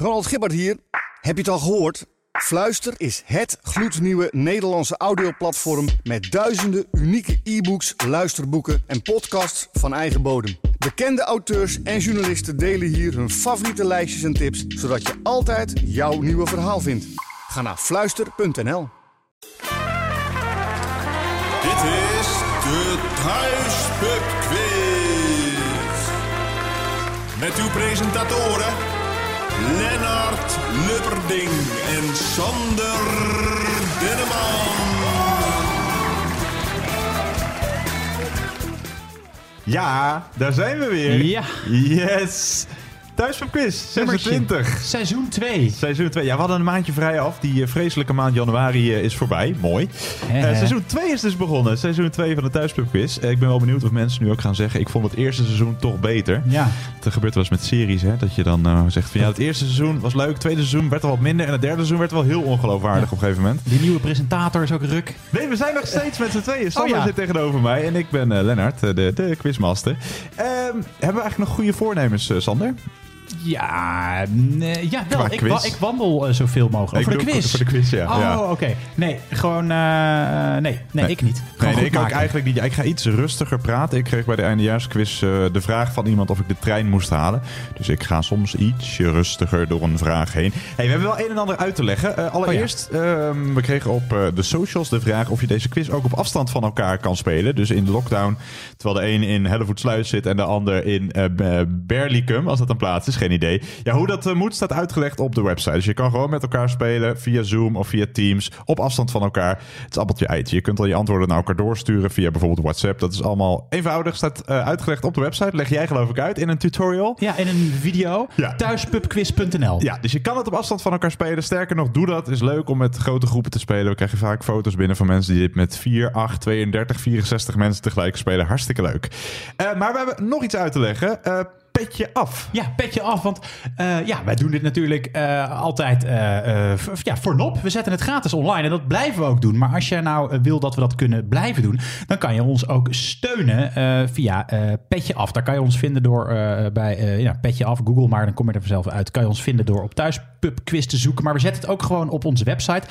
Ronald Gibbard hier. Heb je het al gehoord? Fluister is het gloednieuwe Nederlandse audioplatform met duizenden unieke e-books, luisterboeken en podcasts van eigen bodem. Bekende auteurs en journalisten delen hier hun favoriete lijstjes en tips, zodat je altijd jouw nieuwe verhaal vindt. Ga naar fluister.nl. Dit is de Thuispub Quiz. Met uw presentatoren Lennart Lubberding en Sander Denneman. Ja, daar zijn we weer. Ja. Yes. Thuis op quiz, 26. Seizoen 2. Seizoen 2. Ja, we hadden een maandje vrij af. Die eh, vreselijke maand januari eh, is voorbij. Mooi. Eh, seizoen 2 is dus begonnen. Seizoen 2 van de Thuispub Quiz. Eh, ik ben wel benieuwd of mensen nu ook gaan zeggen... ik vond het eerste seizoen toch beter. Ja. Het gebeurt wel eens met series, hè. Dat je dan zegt van ja, het eerste seizoen was leuk. Het tweede seizoen werd al wat minder. En het derde seizoen werd wel heel ongeloofwaardig op een gegeven moment. Die nieuwe presentator is ook ruk. Nee, we zijn nog steeds met z'n tweeën. Sander Oh ja. zit tegenover mij en ik ben Lennart, de, de quizmaster. Ehm, hebben we eigenlijk nog goede voornemens, Sander? Ja, nee, ja wel. Ik, wa- ik wandel eh, zoveel mogelijk. Voor de quiz. Voor de quiz, ja. Oh, ja. oké. Nee, gewoon... eh, nee. nee, ik niet. Gewoon Nee, nee, ik ook eigenlijk niet. Ik ga iets rustiger praten. Ik kreeg bij de eindejaarsquiz eh, de vraag van iemand of ik de trein moest halen. Dus ik ga soms ietsje rustiger door een vraag heen. Hey, we hebben wel een en ander uit te leggen. Allereerst, ehm, we kregen op de socials de vraag of je deze quiz ook op afstand van elkaar kan spelen. Dus in de lockdown, terwijl de een in Hellevoetsluis zit en de ander in Berlicum, als dat een plaats is, geen idee. Ja, hoe dat eh, moet staat uitgelegd op de website. Dus je kan gewoon met elkaar spelen via Zoom of via Teams op afstand van elkaar. Het is appeltje eitje. Je kunt al je antwoorden naar elkaar doorsturen via bijvoorbeeld WhatsApp. Dat is allemaal eenvoudig. Staat eh, uitgelegd op de website. Leg jij geloof ik uit in een tutorial. Ja, in een video. Ja. Thuispubquiz.nl. Ja, dus je kan het op afstand van elkaar spelen. Sterker nog, doe dat. Is leuk om met grote groepen te spelen. We krijgen vaak foto's binnen van mensen die dit met 4, 8, 32, 64 mensen tegelijk spelen. Hartstikke leuk. Eh, maar we hebben nog iets uit te leggen. Petje af. Ja, petje af. Want eh, ja, wij doen dit natuurlijk eh, altijd eh, ja, voor nop. We zetten het gratis online en dat blijven we ook doen. Maar als je nou wil dat we dat kunnen blijven doen, dan kan je ons ook steunen via Petje Af. Daar kan je ons vinden door bij ja, Petje Af, Google, maar dan kom je er vanzelf uit. Kan je ons vinden door op Thuispubquiz te zoeken. Maar we zetten het ook gewoon op onze website.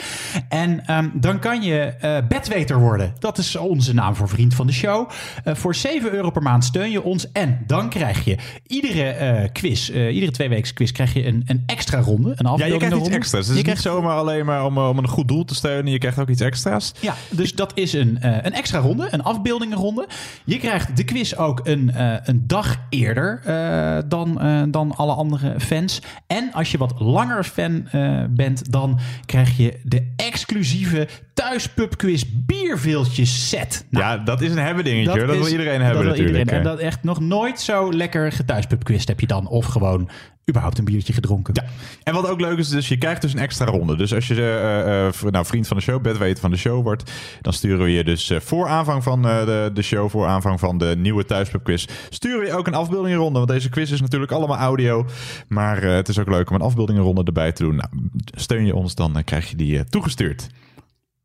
En ehm, dan kan je bedweter worden. Dat is onze naam voor vriend van de show. Voor 7 euro per maand steun je ons. En dan krijg je iedere eh, quiz, eh, iedere twee weken quiz, krijg je een, een extra ronde. Een Ja, je krijgt iets ronde. extra's. Is Je niet krijgt- zomaar alleen maar om, eh, om een goed doel te steunen. Je krijgt ook iets extra's. Ja, dus dat is een, een extra ronde, een afbeeldingenronde. Je krijgt de quiz ook een, een dag eerder dan, dan alle andere fans. En als je wat langer fan bent, dan krijg je de exclusieve thuispubquiz bierveeltjes set. Nou, ja, dat is een hebben dingetje. hoor. Dat, wil iedereen hebben dat wil natuurlijk. iedereen. En dat echt nog nooit zo lekker gethuispubquiz heb je dan. Of gewoon überhaupt een biertje gedronken. Ja, en wat ook leuk is, dus je krijgt dus een extra ronde. Dus als je eh, eh, nou, vriend van de show, bedweter van de show wordt, dan sturen we je dus eh, voor aanvang van de, de show, voor aanvang van de nieuwe thuispub quiz, sturen we je ook een afbeeldingenronde. Want deze quiz is natuurlijk allemaal audio, maar het is ook leuk om een afbeeldingenronde erbij te doen. Nou, steun je ons, dan krijg je die toegestuurd.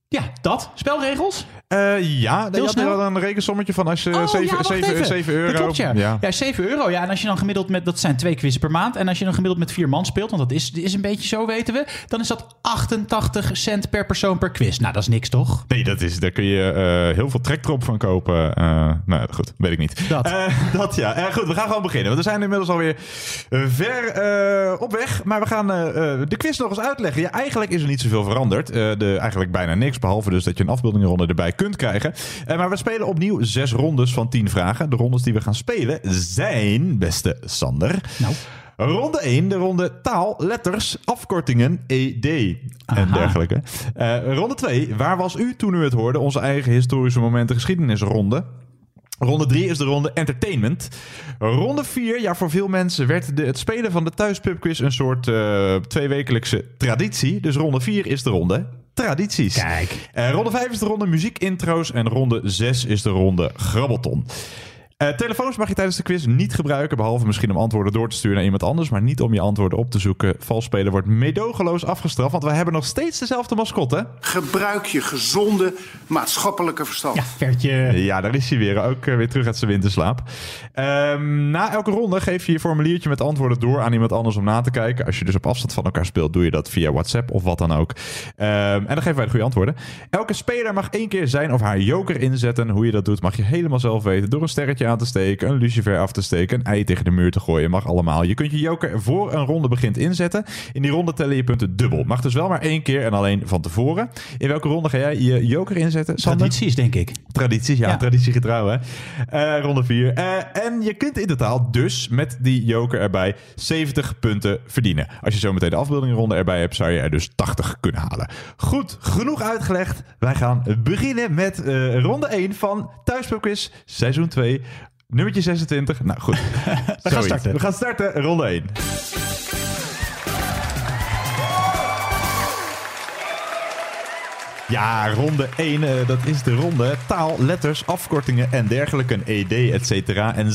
Ja, dat. Spelregels? Eh, ja, je had snel? een rekensommetje van als je Oh, 7, ja, wacht 7, even. 7 euro. Dat klopt, ja. ja. ja. 7 euro. Ja, en als je dan gemiddeld met, dat zijn twee quizzen per maand. En als je dan gemiddeld met vier man speelt, want dat is, is een beetje zo, weten we. Dan is dat 88 cent per persoon per quiz. Nou, dat is niks, toch? Nee, dat is, daar kun je eh, heel veel trektrop van kopen. Eh, nou ja, goed, weet ik niet. Dat. Dat ja. Goed, we gaan gewoon beginnen. Want we zijn inmiddels alweer ver op weg. Maar we gaan de quiz nog eens uitleggen. Ja, eigenlijk is er niet zoveel veranderd. De, eigenlijk bijna niks. Behalve dus dat je een afbeeldingenronde erbij kunt krijgen. Eh, maar we spelen opnieuw zes rondes van tien vragen. De rondes die we gaan spelen zijn, beste Sander... Nou. Ronde 1, de ronde taal, letters, afkortingen, ED en dergelijke. Eh, ronde 2, waar was u toen u het hoorde? Onze eigen historische momenten geschiedenisronde. Ronde 3 is de ronde entertainment. Ronde 4, ja, voor veel mensen werd de, het spelen van de thuispubquiz een soort eh tweewekelijkse traditie. Dus ronde 4 is de ronde tradities. Kijk. Eh, ronde 5 is de ronde muziekintro's en ronde 6 is de ronde grabbelton. Eh, telefoons mag je tijdens de quiz niet gebruiken, behalve misschien om antwoorden door te sturen naar iemand anders, maar niet om je antwoorden op te zoeken. Vals spelen wordt medogeloos afgestraft, want we hebben nog steeds dezelfde mascotte. Gebruik je gezonde maatschappelijke verstand. Ja, Vertje. Ja, daar is hij weer. Ook eh, weer terug uit zijn winterslaap. Ehm, na elke ronde geef je je formuliertje met antwoorden door aan iemand anders om na te kijken. Als je dus op afstand van elkaar speelt, doe je dat via WhatsApp of wat dan ook. Ehm, en dan geven wij de goede antwoorden. Elke speler mag één keer zijn of haar joker inzetten. Hoe je dat doet mag je helemaal zelf weten. Door een sterretje aan te steken, een lucifer af te steken, een ei tegen de muur te gooien. Mag allemaal. Je kunt je joker voor een ronde begint inzetten. In die ronde tellen je punten dubbel. Mag dus wel maar één keer en alleen van tevoren. In welke ronde ga jij je joker inzetten? Sander? Tradities, denk ik. Tradities, ja, Ja. traditiegetrouw hè. Eh, ronde 4. en je kunt in totaal dus met die joker erbij 70 punten verdienen. Als je zo meteen de afbeeldingronde erbij hebt, zou je er dus 80 kunnen halen. Goed, genoeg uitgelegd. Wij gaan beginnen met eh, ronde 1 van Thuispubquiz seizoen 2. Nummertje 26. Nou goed. We gaan starten. We gaan starten, ronde 1. Ja, ronde 1, eh, dat is de ronde. Taal, letters, afkortingen en dergelijke. Een ED, et cetera. En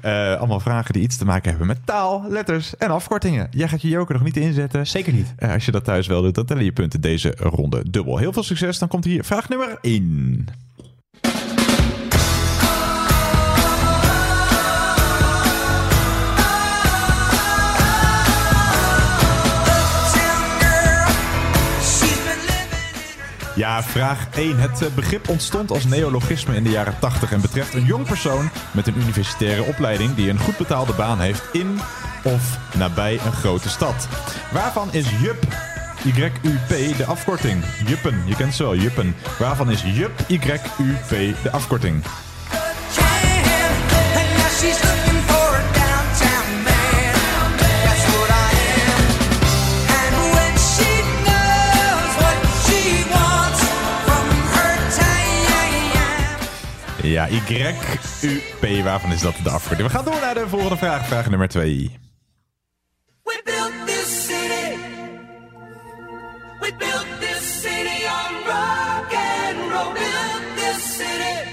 eh, allemaal vragen die iets te maken hebben met taal, letters en afkortingen. Jij gaat je joker nog niet inzetten. Zeker niet. Eh, als je dat thuis wel doet, dan tellen je punten deze ronde dubbel. Heel veel succes. Dan komt hier vraag nummer 1. Ja, vraag 1. Het eh, begrip ontstond als neologisme in de jaren 80 en betreft een jong persoon met een universitaire opleiding die een goed betaalde baan heeft in of nabij een grote stad. Waarvan is JUP, Y-U-P, de afkorting? Juppen, je kent ze wel, Juppen. Waarvan is JUP, Y-U-P, de afkorting? Ja, Y-U-P, waarvan is dat de afkorting? We gaan door naar de volgende vraag, vraag nummer 2. We built this city. We built this city on rock and roll. Built this city.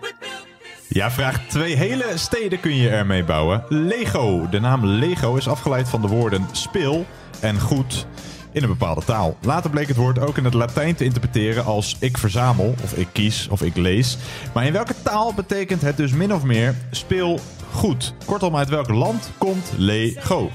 We built this Ja, vraag 2. Hele steden kun je ermee bouwen. Lego. De naam Lego is afgeleid van de woorden speel en goed in een bepaalde taal. Later bleek het woord ook in het Latijn te interpreteren als ik verzamel, of ik kies, of ik lees. Maar in welke taal betekent het dus min of meer speel goed? Kortom, uit welk land komt Lego?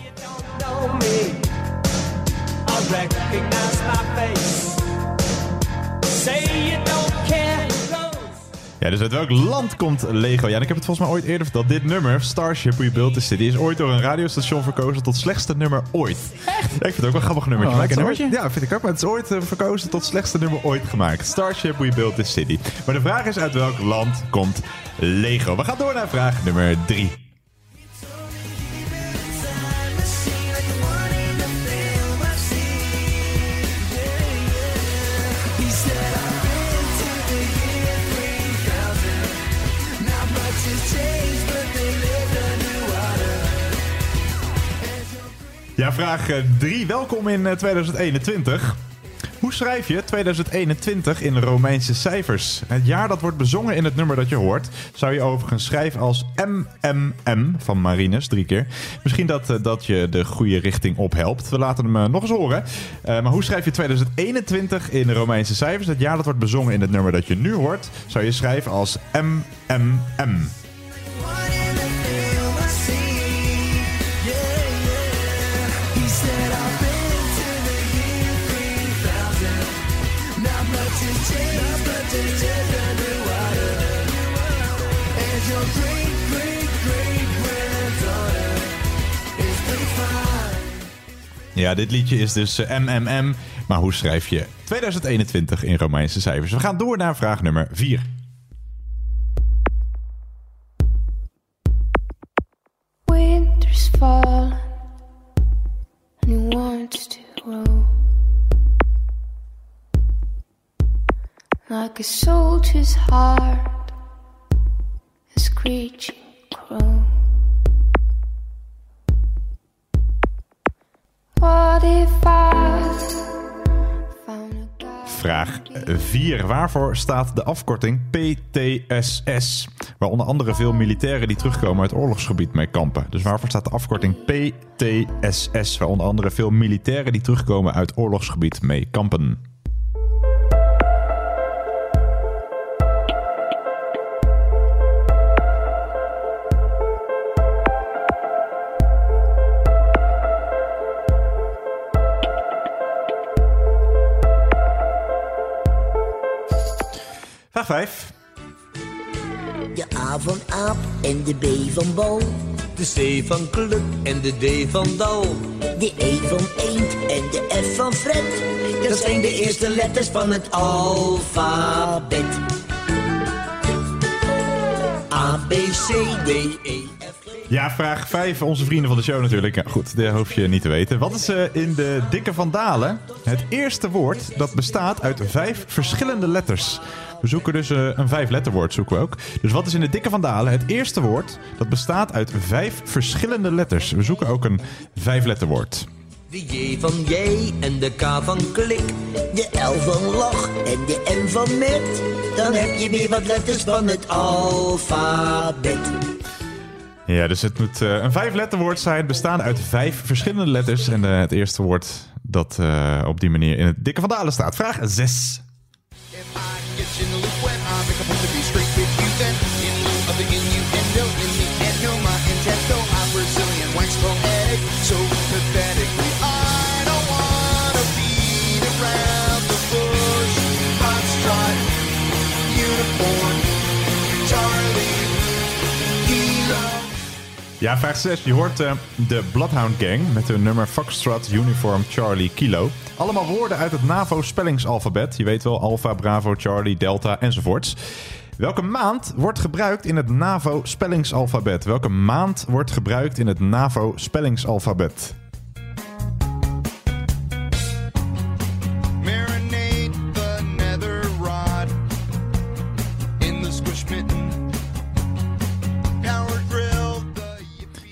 Ja, dus uit welk land komt Lego? Ja, en ik heb het volgens mij ooit eerder verteld. Dit nummer, Starship We Built the City, is ooit door een radiostation verkozen tot slechtste nummer ooit. Echt? Ja, ik vind het ook wel een grappig nummertje. Oh, Maar het is lekker ooit- Ja, vind ik ook. Maar het is ooit eh, verkozen tot slechtste nummer ooit gemaakt. Starship We Built the City. Maar de vraag is uit welk land komt Lego? We gaan door naar vraag nummer 3. Ja, vraag 3. Welkom in eh, 2021. Hoe schrijf je 2021 in Romeinse cijfers? Het jaar dat wordt bezongen in het nummer dat je hoort, zou je overigens schrijven als MMM van Marinus, drie keer. Misschien dat, eh, dat je de goede richting ophelpt. We laten hem eh, nog eens horen. Eh, maar hoe schrijf je 2021 in Romeinse cijfers? Het jaar dat wordt bezongen in het nummer dat je nu hoort, zou je schrijven als MMM. Ja, dit liedje is dus MMM. Maar hoe schrijf je 2021 in Romeinse cijfers? We gaan door naar vraag nummer 4. Winter's fallen and he wants to grow like a soldier's heart, a screeching crow. Vraag 4. Waarvoor staat de afkorting PTSS? waar onder andere veel militairen die terugkomen uit oorlogsgebied mee kampen. Dus waarvoor staat de afkorting PTSS, waar onder andere veel militairen die terugkomen uit oorlogsgebied mee kampen? 5. De A van aap en de B van bal. De C van club en de D van dal. De E van eend en de F van Fred. Dat zijn de eerste letters van het alfabet. A, B, C, D, E, F, G. Ja, vraag 5. Onze vrienden van de show natuurlijk. Ja, goed, dat hoef je niet te weten. Wat is eh, in de dikke vandalen het eerste woord dat bestaat uit vijf verschillende letters? We zoeken dus eh, een vijf-letterwoord, zoeken we ook. Dus wat is in de dikke vandalen het eerste woord dat bestaat uit vijf verschillende letters? We zoeken ook een vijf-letterwoord. De J van jij en de K van klik. De L van lach en de M van met. Dan heb je weer wat letters van het alfabet. Ja, dus het moet eh, een vijf-letterwoord zijn, bestaande uit vijf verschillende letters. En eh, het eerste woord dat op die manier in het dikke vandalen staat. Vraag 6. If I get you in the loop when I make a point to be straight with you, then Ja, vraag 6. Je hoort eh, de Bloodhound Gang met hun nummer Foxtrot Uniform Charlie Kilo. Allemaal woorden uit het NAVO-spellingsalfabet. Je weet wel, Alpha, Bravo, Charlie, Delta enzovoorts. Welke maand wordt gebruikt in het NAVO-spellingsalfabet? Welke maand wordt gebruikt in het NAVO-spellingsalfabet?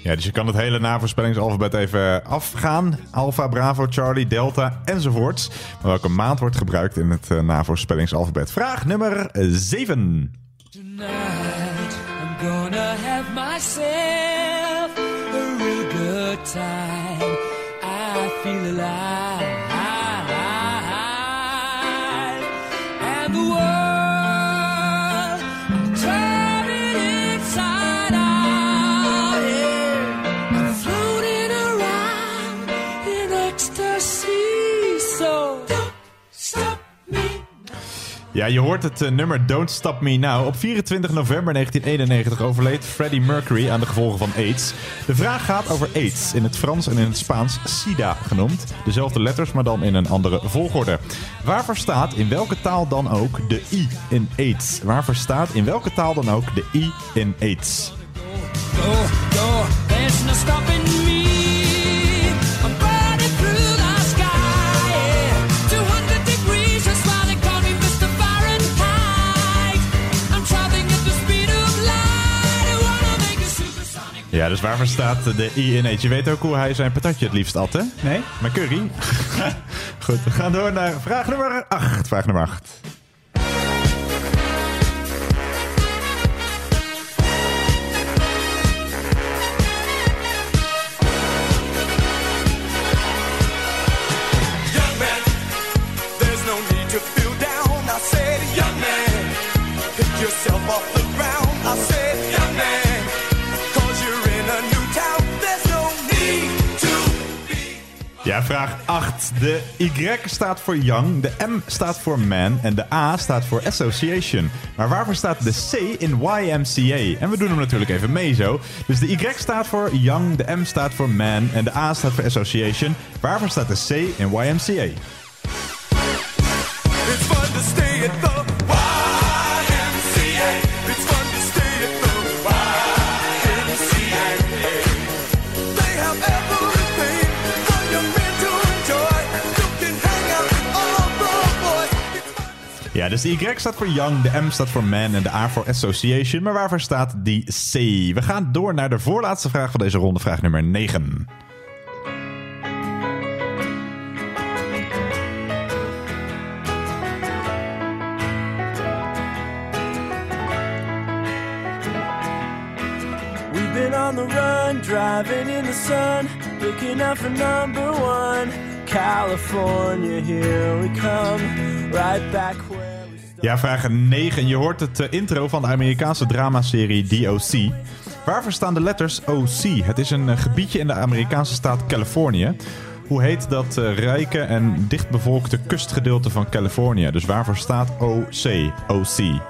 Ja, dus je kan het hele NAVO-spellingsalfabet even afgaan. Alpha, Bravo, Charlie, Delta enzovoorts. Maar welke maand wordt gebruikt in het eh, NAVO-spellingsalfabet? Vraag nummer 7. Tonight I'm gonna have myself a real good time. I feel alive. The world Ja, je hoort het eh, nummer Don't Stop Me Now. Op 24 november 1991 overleed Freddie Mercury aan de gevolgen van AIDS. De vraag gaat over AIDS, in het Frans en in het Spaans SIDA genoemd. Dezelfde letters, maar dan in een andere volgorde. Waarvoor staat in welke taal dan ook de I in AIDS? Waarvoor staat in welke taal dan ook de I in AIDS? Ja, dus waarvoor staat de I in AIDS? Je weet ook hoe hij zijn patatje het liefst at, hè? Nee? Met curry. Goed, we gaan door naar vraag nummer 8. Vraag nummer 8. Young man, there's no need to feel down. I said, young man, pick yourself off the ground. I said, Ja, vraag 8. De Y staat voor young, de M staat voor man en de A staat voor association. Maar waarvoor staat de C in YMCA? En we doen hem natuurlijk even mee zo. Dus de Y staat voor young, de M staat voor man en de A staat voor association. Waarvoor staat de C in YMCA? Dus de Y staat voor young, de M staat voor man en de A voor association. Maar waarvoor staat die C? We gaan door naar de voorlaatste vraag van deze ronde, vraag nummer 9. on the run, driving in the sun, looking out for number one. California, here we come, right back where. Ja, vraag 9. Je hoort het eh, intro van de Amerikaanse dramaserie DOC. Waarvoor staan de letters OC? Het is een eh, gebiedje in de Amerikaanse staat Californië. Hoe heet dat eh, rijke en dichtbevolkte kustgedeelte van Californië? Dus waarvoor staat OC? OC.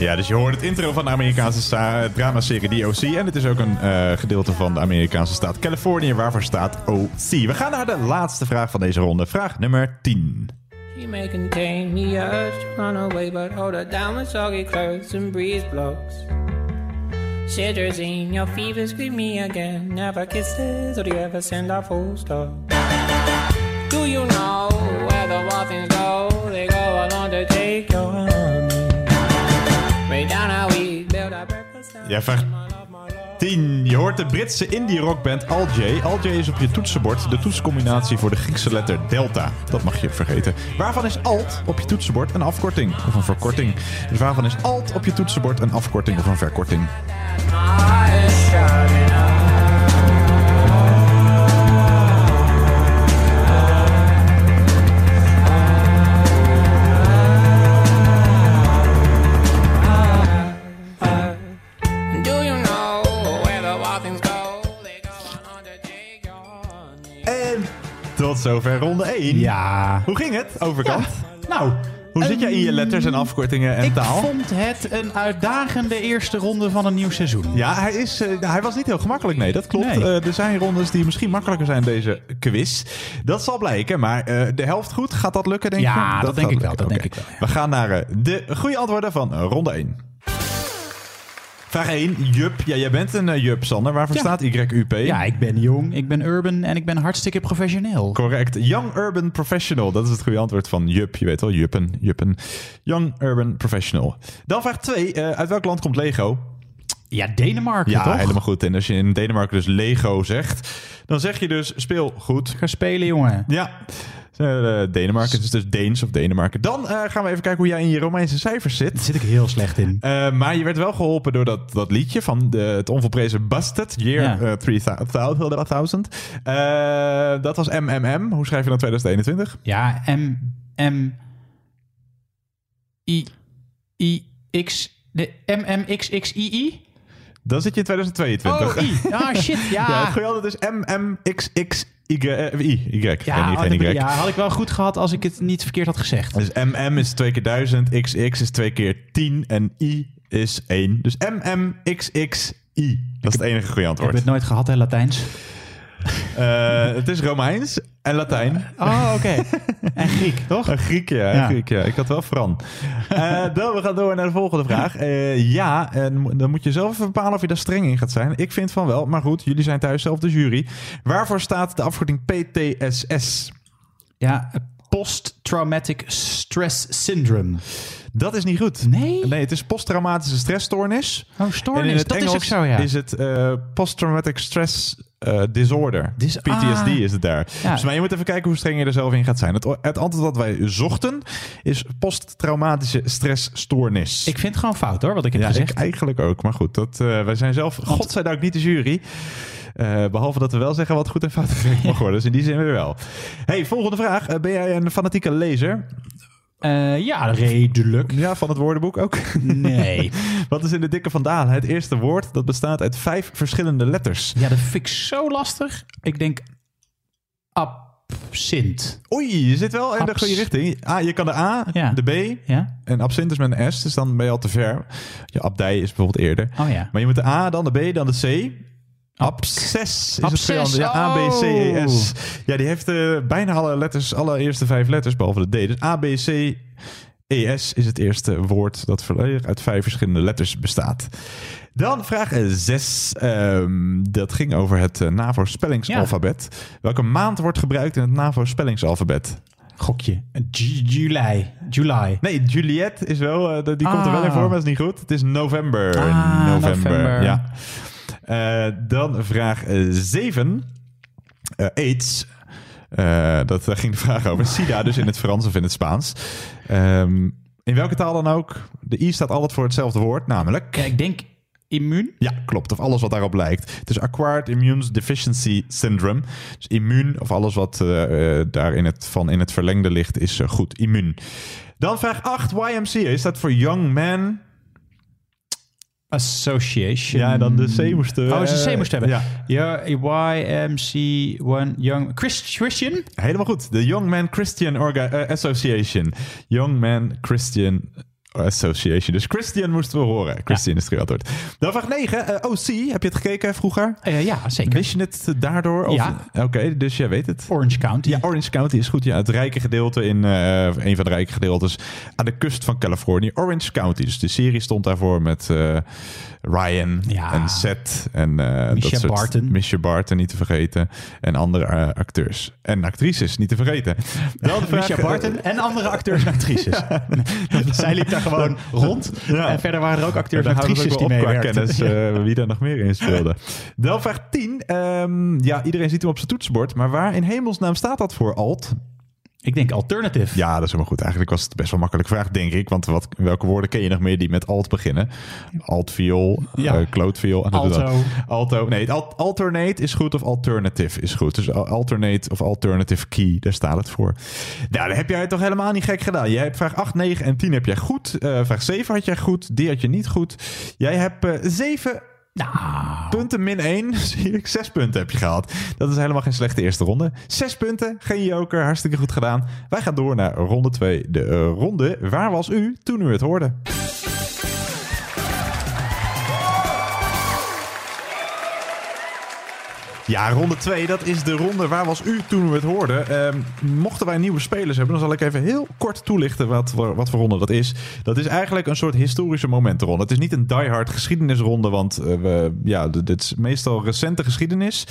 Ja, dus je hoort het intro van de Amerikaanse dramaserie DOC. En het is ook een eh, gedeelte van de Amerikaanse staat Californië. Waarvoor staat OC? We gaan naar de laatste vraag van deze ronde. Vraag nummer 10. She may contain the urge to run away, but hold her down with soggy clothes and breeze blocks. In your fever, scream me again. Never kisses, or do you ever send a full stop? Do you know where the wild go? They go along to take your Ja, vraag 10. Je hoort de Britse indie rockband Al J. Al J is op je toetsenbord de toetscombinatie voor de Griekse letter delta. Dat mag je vergeten. Waarvan is alt op je toetsenbord een afkorting of een verkorting? Dus waarvan is alt op je toetsenbord een afkorting of een verkorting? Tot zover ronde 1. Ja. Hoe ging het, overkant? Nou, Hoe zit jij in je letters en afkortingen en ik taal? vond het een uitdagende eerste ronde van een nieuw seizoen. Ja, hij, is, eh, hij was niet heel gemakkelijk. Nee, dat klopt. Nee. Eh, er zijn rondes die misschien makkelijker zijn deze quiz. Dat zal blijken, maar eh, de helft goed. Gaat dat lukken, denk Ja, je? dat denk ik wel, dat denk ik wel, We gaan naar de goede antwoorden van ronde 1. Vraag 1. Jup. Ja, jij bent een eh, Jup, Sander. Waarvoor Ja. staat YUP? Ja, ik ben jong, ik ben urban en ik ben hartstikke professioneel. Correct. Young Urban Professional. Dat is het goede antwoord van Jup. Je weet wel, Juppen. Juppen. Young Urban Professional. Dan vraag 2. uit welk land komt Lego? Ja, Denemarken Ja, toch? helemaal goed. En als je in Denemarken dus Lego zegt, dan zeg je dus speel goed. Ga spelen, jongen. Ja. Eh, Denemarken, het is dus Deens of Denemarken. Dan eh, gaan we even kijken hoe jij in je Romeinse cijfers Daar zit. zit ik heel slecht in. Eh, maar je werd wel geholpen door dat, dat liedje van de, het onvolprezen Busted, Year Ja. eh, 3000. Eh, dat was MMM. Hoe schrijf je dan 2021? Ja, M, M, I, I, X, de MMXXII? Dan zit je in 2022. Oh, I. Ah, shit, ja. ja het goede antwoord is MMXXY. eh, I. Y. Ja, ik- Y. ja, had ik wel goed gehad als ik het niet verkeerd had gezegd. Dus MM is 2 keer 1000, XX is 2 keer 10 en I is 1. Dus MMXXI. Dat is het enige goede Ik heb antwoord. het nooit gehad, hè, Latijns. Eh, het is Romeins en Latijn. Oh, oké. En Griek, toch? Een Griek, ja. Ja. Griek, ja. Ik had wel Fran. Eh, dan, we gaan door naar de volgende vraag. Eh, ja, en dan moet je zelf even bepalen of je daar streng in gaat zijn. Ik vind van wel, maar goed, jullie zijn thuis zelf de jury. Waarvoor staat de afkorting PTSS? Ja, Post-Traumatic Stress Syndrome. Dat is niet goed. Nee? Nee, het is posttraumatische stressstoornis. Oh, En stoornis. in het dat Engels is ook zo, ja. is het eh, Post-Traumatic Stress eh, Disorder. Dis- PTSD ah. is het daar. Ja. Dus maar je moet even kijken hoe streng je er zelf in gaat zijn. Het, het antwoord dat wij zochten is posttraumatische stressstoornis. Ik vind het gewoon fout, hoor, wat ik heb ja, gezegd. ik eigenlijk ook. Maar goed, dat, eh, wij zijn zelf, godzijdank, niet de jury. Eh, behalve dat we wel zeggen wat goed en fout gegeven mag worden. Dus in die zin weer wel. Hey, volgende vraag. Ben jij een fanatieke lezer? Eh, ja, redelijk. Ja, van het woordenboek ook? Nee. Wat is in de dikke van Dalen het eerste woord dat bestaat uit vijf verschillende letters? Ja, dat vind ik zo lastig. Ik denk absint. Oei, je zit wel in de goede richting. Ah, je kan de A, Ja. de B Ja? en absint is met een S, dus dan ben je al te ver. Je abdij is bijvoorbeeld eerder. Oh ja. Maar je moet de A, dan de B, dan de C. Absces is het vijand. Ja, A, B, C, E, S. oh. Ja, die heeft eh, bijna alle letters, alle eerste vijf letters, behalve de D. Dus A, B, C, E, S is het eerste woord dat volledig uit vijf verschillende letters bestaat. Dan vraag 6. dat ging over het eh, NAVO-spellingsalfabet. Welke maand wordt gebruikt in het NAVO-spellingsalfabet? Gokje. Ju- July. July. Nee, Juliet is wel, eh, die komt er wel in Ah. voor, maar dat is niet goed. Het is november. Ah, november. Ja. Eh, dan vraag 7. AIDS. Eh, dat, daar ging de vraag over. SIDA, dus in het Frans of in het Spaans. Ehm, in welke taal dan ook. De I staat altijd voor hetzelfde woord, namelijk... ik denk immuun. Ja, klopt. Of alles wat daarop lijkt. Het is Acquired Immune Deficiency Syndrome. Dus immuun, of alles wat eh, eh, daar in het, van in het verlengde ligt, is eh, goed. Immuun. Dan vraag 8. YMCA staat voor Young Man... Association. Ja, dan de C moesten... Oh, ze C eh, moest hebben. Ja. Ja, YMC1 Young... Chris, Christian? Helemaal goed. De Young Man Christian Orga eh, Association. Young Man Christian Association. Dus Christian moesten we horen. Christian is het antwoord. Dan vraag 9. eh, OC, heb je het gekeken vroeger? Eh, ja, zeker. Wist je het daardoor? Of- Ja. Oké, dus jij weet het. Orange County. Ja, Orange County is goed. Ja, het rijke gedeelte in eh, een van de rijke gedeeltes aan de kust van Californië. Orange County. Dus de serie stond daarvoor met Ryan Ja. en Seth en Misha dat soort- Barton. Misha Barton niet te vergeten en andere eh, acteurs en actrices niet te vergeten. Dan de vraag- Misha Barton en andere acteurs en actrices. Zij liep daar gewoon rond. Ja. En verder waren er ook acteurs en actrices ook die wel meewerkten. kennis eh, wie daar nog meer in speelde. Dan vraag 10. Ehm, ja, iedereen ziet hem op zijn toetsenbord. Maar waar in hemelsnaam staat dat voor, Alt? Ik denk alternative. Ja, dat is helemaal goed. Eigenlijk was het best wel een makkelijke vraag, denk ik. Want wat, welke woorden ken je nog meer die met alt beginnen? Alt, viool, Ja. eh, doet Alto. dat. Alto. Nee, al- alternate is goed of alternative is goed. Dus al- alternate of alternative key, daar staat het voor. Nou, dan heb jij het toch helemaal niet gek gedaan. Jij hebt vraag 8, 9 en 10 heb jij goed. Eh, vraag 7 had jij goed. Die had je niet goed. Jij hebt eh 7 Nou, punten min 1. Zie ik, 6 punten heb je gehaald. Dat is helemaal geen slechte eerste ronde. 6 punten, geen joker, hartstikke goed gedaan. Wij gaan door naar ronde 2. De eh, ronde Waar was u toen u het hoorde? Ja, ronde 2, dat is de ronde Waar was u toen u het hoorde? Ehm, mochten wij nieuwe spelers hebben, dan zal ik even heel kort toelichten wat, voor- wat voor ronde dat is. Dat is eigenlijk een soort historische momentenronde. Het is niet een diehard geschiedenisronde, want eh, we, ja, dit is meestal recente geschiedenis.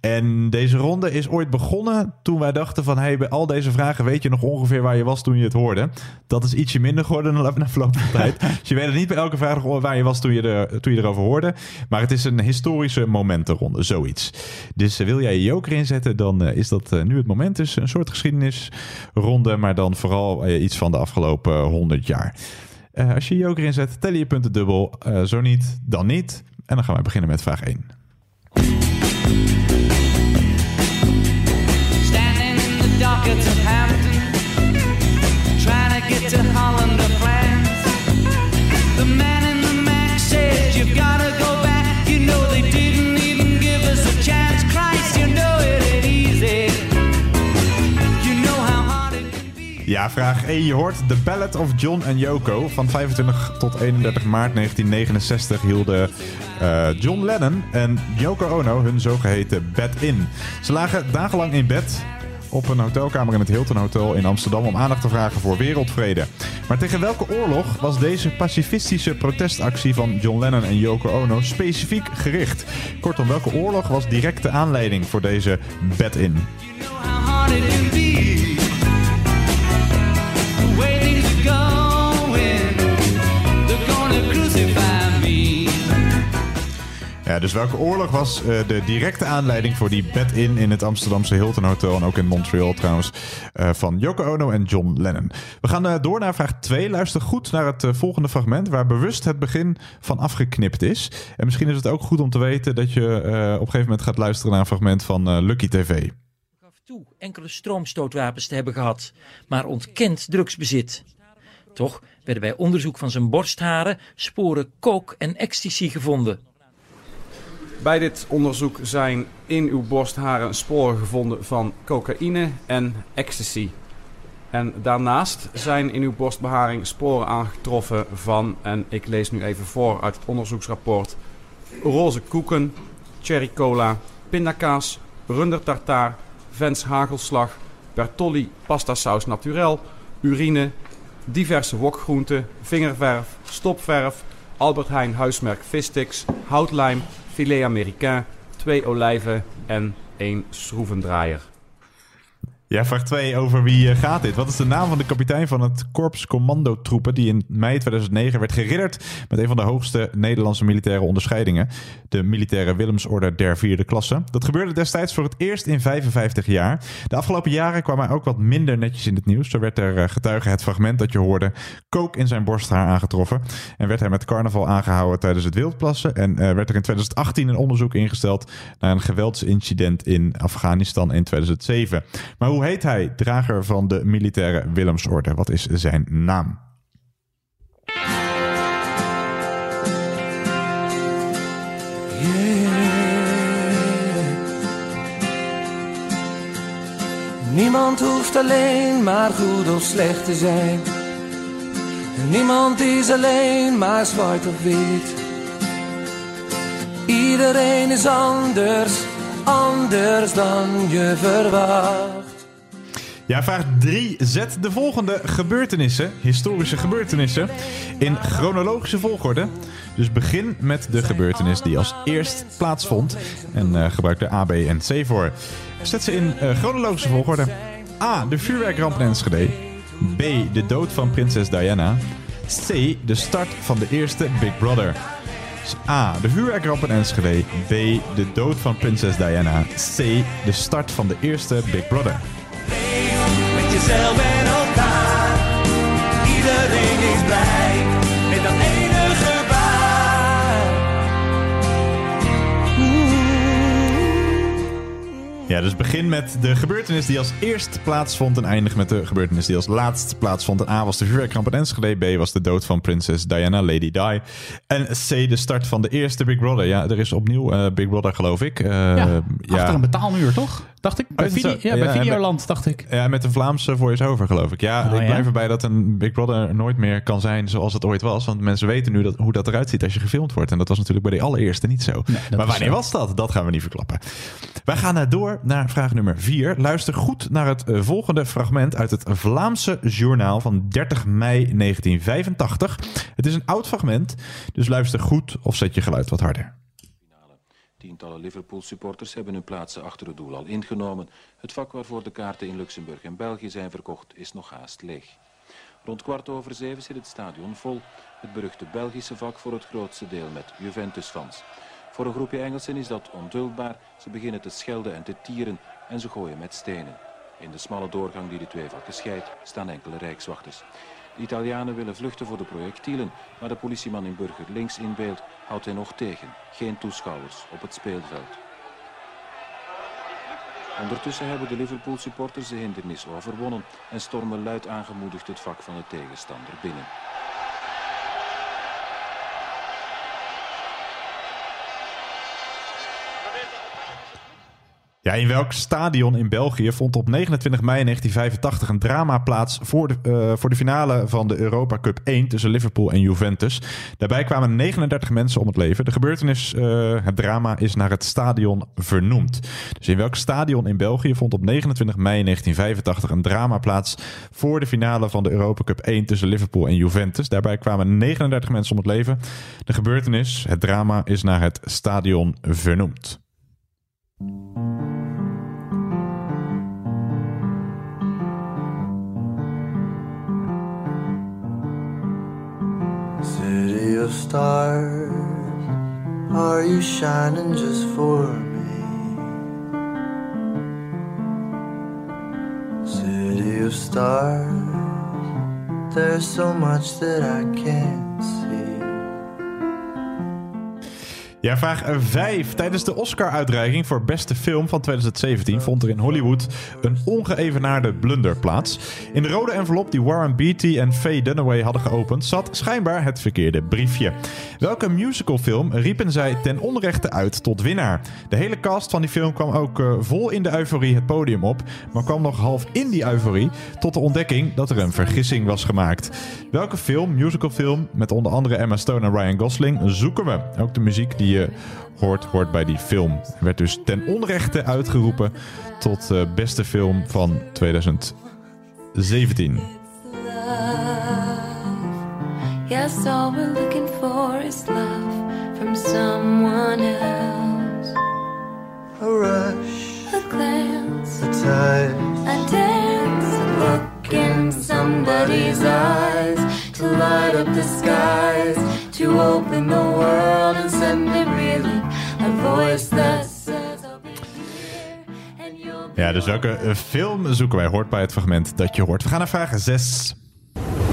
En deze ronde is ooit begonnen toen wij dachten van... hey, bij al deze vragen weet je nog ongeveer waar je was toen je het hoorde. Dat is ietsje minder geworden na verloop van tijd. Dus je weet het niet bij elke vraag waar je was toen je, er, toen je erover hoorde. Maar het is een historische momentenronde, zoiets. Dus eh, wil jij je joker inzetten, dan eh, is dat eh, nu het moment. Dus een soort geschiedenisronde, maar dan vooral iets van de afgelopen eh, 100 jaar. Als je je joker inzet, tellen je punten dubbel. Zo niet, dan niet. En dan gaan wij beginnen met vraag 1. Standing in the dockets Ja, vraag 1. Je hoort The Ballad of John en Yoko. Van 25 tot 31 maart 1969 hielden eh, John Lennon en Yoko Ono hun zogeheten bed-in. Ze lagen dagenlang in bed op een hotelkamer in het Hilton Hotel in Amsterdam om aandacht te vragen voor wereldvrede. Maar tegen welke oorlog was deze pacifistische protestactie van John Lennon en Yoko Ono specifiek gericht? Kortom, welke oorlog was direct de aanleiding voor deze bed-in? How Ja, dus welke oorlog was eh, de directe aanleiding voor die bed-in in het Amsterdamse Hilton Hotel en ook in Montreal trouwens eh, van Yoko Ono en John Lennon? We gaan eh, door naar vraag 2. Luister goed naar het volgende fragment waar bewust het begin van afgeknipt is. En misschien is het ook goed om te weten dat je eh, op een gegeven moment gaat luisteren naar een fragment van Lucky TV. toe enkele stroomstootwapens te hebben gehad, maar ontkent drugsbezit. Toch werden bij onderzoek van zijn borstharen sporen coke en ecstasy gevonden. Bij dit onderzoek zijn in uw borstharen sporen gevonden van cocaïne en ecstasy. En daarnaast zijn in uw borstbeharing sporen aangetroffen van, en ik lees nu even voor uit het onderzoeksrapport, roze koeken, cherry cola, pindakaas, runder tartaar, Vens hagelslag, Bertolli pasta saus naturel, urine, diverse wokgroenten, vingerverf, stopverf, Albert Heijn huismerk vissticks, houtlijm, filet américain, twee olijven en één schroevendraaier. Ja, vraag 2. Over wie eh, gaat dit? Wat is de naam van de kapitein van het Korps Commandotroepen... die in mei 2009 werd geridderd met een van de hoogste Nederlandse militaire onderscheidingen? De militaire Willemsorde der vierde klasse. Dat gebeurde destijds voor het eerst in 55 jaar. De afgelopen jaren kwam hij ook wat minder netjes in het nieuws. Zo werd er eh, getuige het fragment dat je hoorde... kook in zijn borsthaar aangetroffen. En werd hij met carnaval aangehouden tijdens het wildplassen. En eh, werd er in 2018 een onderzoek ingesteld... naar een geweldsincident in Afghanistan in 2007. Maar hoe heet hij, drager van de militaire Willemsorde? Wat is zijn naam? Niemand hoeft alleen maar goed of slecht te zijn. Niemand is alleen maar zwart of wit. Iedereen is anders, anders dan je verwacht. Ja, vraag 3. Zet de volgende gebeurtenissen, historische gebeurtenissen, in chronologische volgorde. Dus begin met de gebeurtenis die als eerst plaatsvond. En eh, gebruik er A, B en C voor. Zet ze in eh, chronologische volgorde. A. De vuurwerkramp in Enschede. B. De dood van prinses Diana. C. De start van de eerste Big Brother. Dus A. De vuurwerkramp in Enschede. B. De dood van prinses Diana. C. De start van de eerste Big Brother. Met jezelf en elkaar. Iedereen is blij met dat ene gebaar. Ja, dus begin met de gebeurtenis die als eerst plaatsvond en eindig met de gebeurtenis die als laatst plaatsvond. En A was de vuurwerkramp in Enschede, B was de dood van prinses Diana, Lady Di. En C de start van de eerste Big Brother. Ja, er is opnieuw eh, Big Brother, geloof ik. Eh, Ja, achter een betaalmuur, toch? Dacht ik. Bij, Oh, ja, bij Ja, Videoland, dacht ik. Ja, met een Vlaamse voice-over, geloof ik. Ja, Oh, ik ja? blijf erbij dat een Big Brother nooit meer kan zijn zoals het ooit was. Want mensen weten nu dat, hoe dat eruit ziet als je gefilmd wordt. En dat was natuurlijk bij de allereerste niet zo. maar wanneer was dat? Dat gaan we niet verklappen. Wij gaan eh, door naar vraag nummer 4. Luister goed naar het eh, volgende fragment uit het Vlaamse journaal van 30 mei 1985. Het is een oud fragment, dus luister goed of zet je geluid wat harder. Tientallen Liverpool-supporters hebben hun plaatsen achter het doel al ingenomen. Het vak waarvoor de kaarten in Luxemburg en België zijn verkocht is nog haast leeg. Rond kwart over zeven zit het stadion vol. Het beruchte Belgische vak voor het grootste deel met Juventus-fans. Voor een groepje Engelsen is dat onduldbaar. Ze beginnen te schelden en te tieren en ze gooien met stenen. In de smalle doorgang die de twee vakken scheidt staan enkele rijkswachters. De Italianen willen vluchten voor de projectielen, maar de politieman in burger links in beeld houdt hen nog tegen. Geen toeschouwers op het speelveld. Ondertussen hebben de Liverpool supporters de hindernis overwonnen en stormen luid aangemoedigd het vak van de tegenstander binnen. Ja, in welk stadion in België vond op 29 mei 1985 een drama plaats voor de, eh, voor de finale van de Europa Cup 1 tussen Liverpool en Juventus? Daarbij kwamen 39 mensen om het leven. De gebeurtenis, eh, het drama, is naar het stadion vernoemd. Dus in welk stadion in België vond op 29 mei 1985 een drama plaats voor de finale van de Europa Cup 1 tussen Liverpool en Juventus? Daarbij kwamen 39 mensen om het leven. De gebeurtenis, het drama, is naar het stadion vernoemd. Of stars, are you shining just for me? City of stars, there's so much that I can't see. Ja, vraag 5. Tijdens de Oscar-uitreiking voor beste film van 2017 vond er in Hollywood een ongeëvenaarde blunder plaats. In de rode envelop die Warren Beatty en Faye Dunaway hadden geopend zat schijnbaar het verkeerde briefje. Welke musicalfilm riepen zij ten onrechte uit tot winnaar? De hele cast van die film kwam ook eh, vol in de euforie het podium op, maar kwam nog half in die euforie tot de ontdekking dat er een vergissing was gemaakt. Welke film, musicalfilm, met onder andere Emma Stone en Ryan Gosling, zoeken we? Ook de muziek die je hoort, hoort bij die film. Werd dus ten onrechte uitgeroepen tot eh, beste film van 2017. Yes, all we're looking for is love from someone else. A rush, A glance, a touch, a day. somebody's eyes, to light up the skies, to open the world and send reeling. A voice that says, I'll be here and you'll be Ja, dus welke eh, film zoeken wij? Hoort bij het fragment dat je hoort. We gaan naar vraag 6.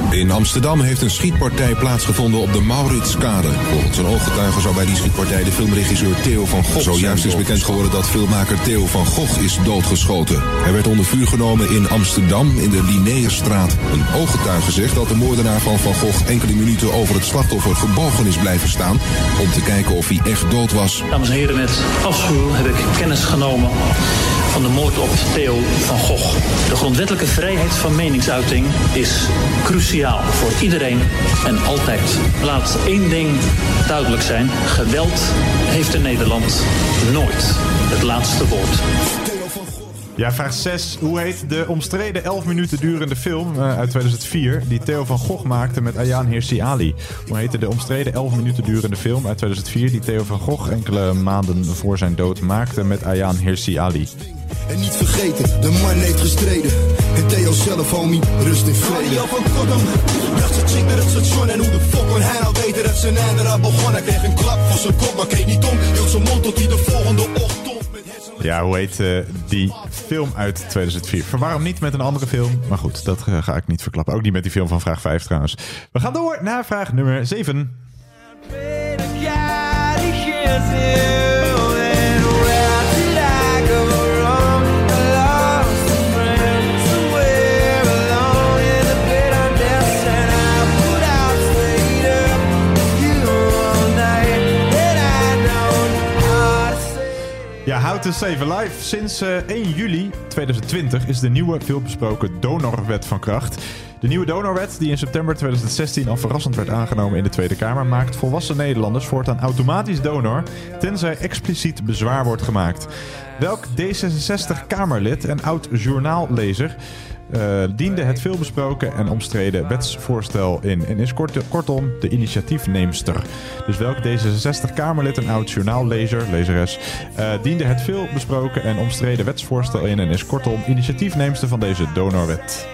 In Amsterdam heeft een schietpartij plaatsgevonden op de Mauritskade. Volgens een ooggetuige zou bij die schietpartij de filmregisseur Theo van Gogh Zojuist is bekend geworden dat filmmaker Theo van Gogh is doodgeschoten. Hij werd onder vuur genomen in Amsterdam in de Linnaeusstraat. Een ooggetuige zegt dat de moordenaar van Van Gogh enkele minuten over het slachtoffer gebogen is blijven staan... om te kijken of hij echt dood was. Dames en heren, met afschuw heb ik kennis genomen van de moord op Theo van Gogh. De grondwettelijke vrijheid van meningsuiting is cruciaal voor iedereen en altijd. Laat één ding duidelijk zijn. Geweld heeft in Nederland nooit het laatste woord. Ja, vraag 6. Hoe heet de omstreden 11 minuten durende film eh, uit 2004 die Theo van Gogh maakte met Ayaan Hirsi Ali? Hoe heette de omstreden 11 minuten durende film uit 2004 die Theo van Gogh enkele maanden voor zijn dood maakte met Ayaan Hirsi Ali? En niet vergeten, de man heeft gestreden. En Theo zelf, homie, rust in vrede. van Kodam, bracht zijn chick naar het station. En hoe de fuck kon hij nou weten dat zijn einde had begonnen? Hij kreeg een klap voor zijn kop, maar keek niet om. Hield zijn mond tot hij de volgende ochtend met. Ja, hoe heet eh, die film uit 2004? Verwar hem niet met een andere film. Maar goed, dat eh, ga ik niet verklappen. Ook niet met die film van vraag 5 trouwens. We gaan door naar vraag nummer 7. Ja, How to Save Life. Sinds eh, 1 juli 2020 is de nieuwe veelbesproken donorwet van kracht. De nieuwe donorwet, die in september 2016 al verrassend werd aangenomen in de Tweede Kamer, maakt volwassen Nederlanders voortaan automatisch donor, tenzij expliciet bezwaar wordt gemaakt. Welk D66-Kamerlid en oud-journaallezer eh, diende het veelbesproken en omstreden wetsvoorstel in en is kort, kortom de initiatiefneemster. Dus welk D66-Kamerlid en oud-journaallezer, lezeres, eh, diende het veelbesproken en omstreden wetsvoorstel in en is kortom initiatiefneemster van deze donorwet.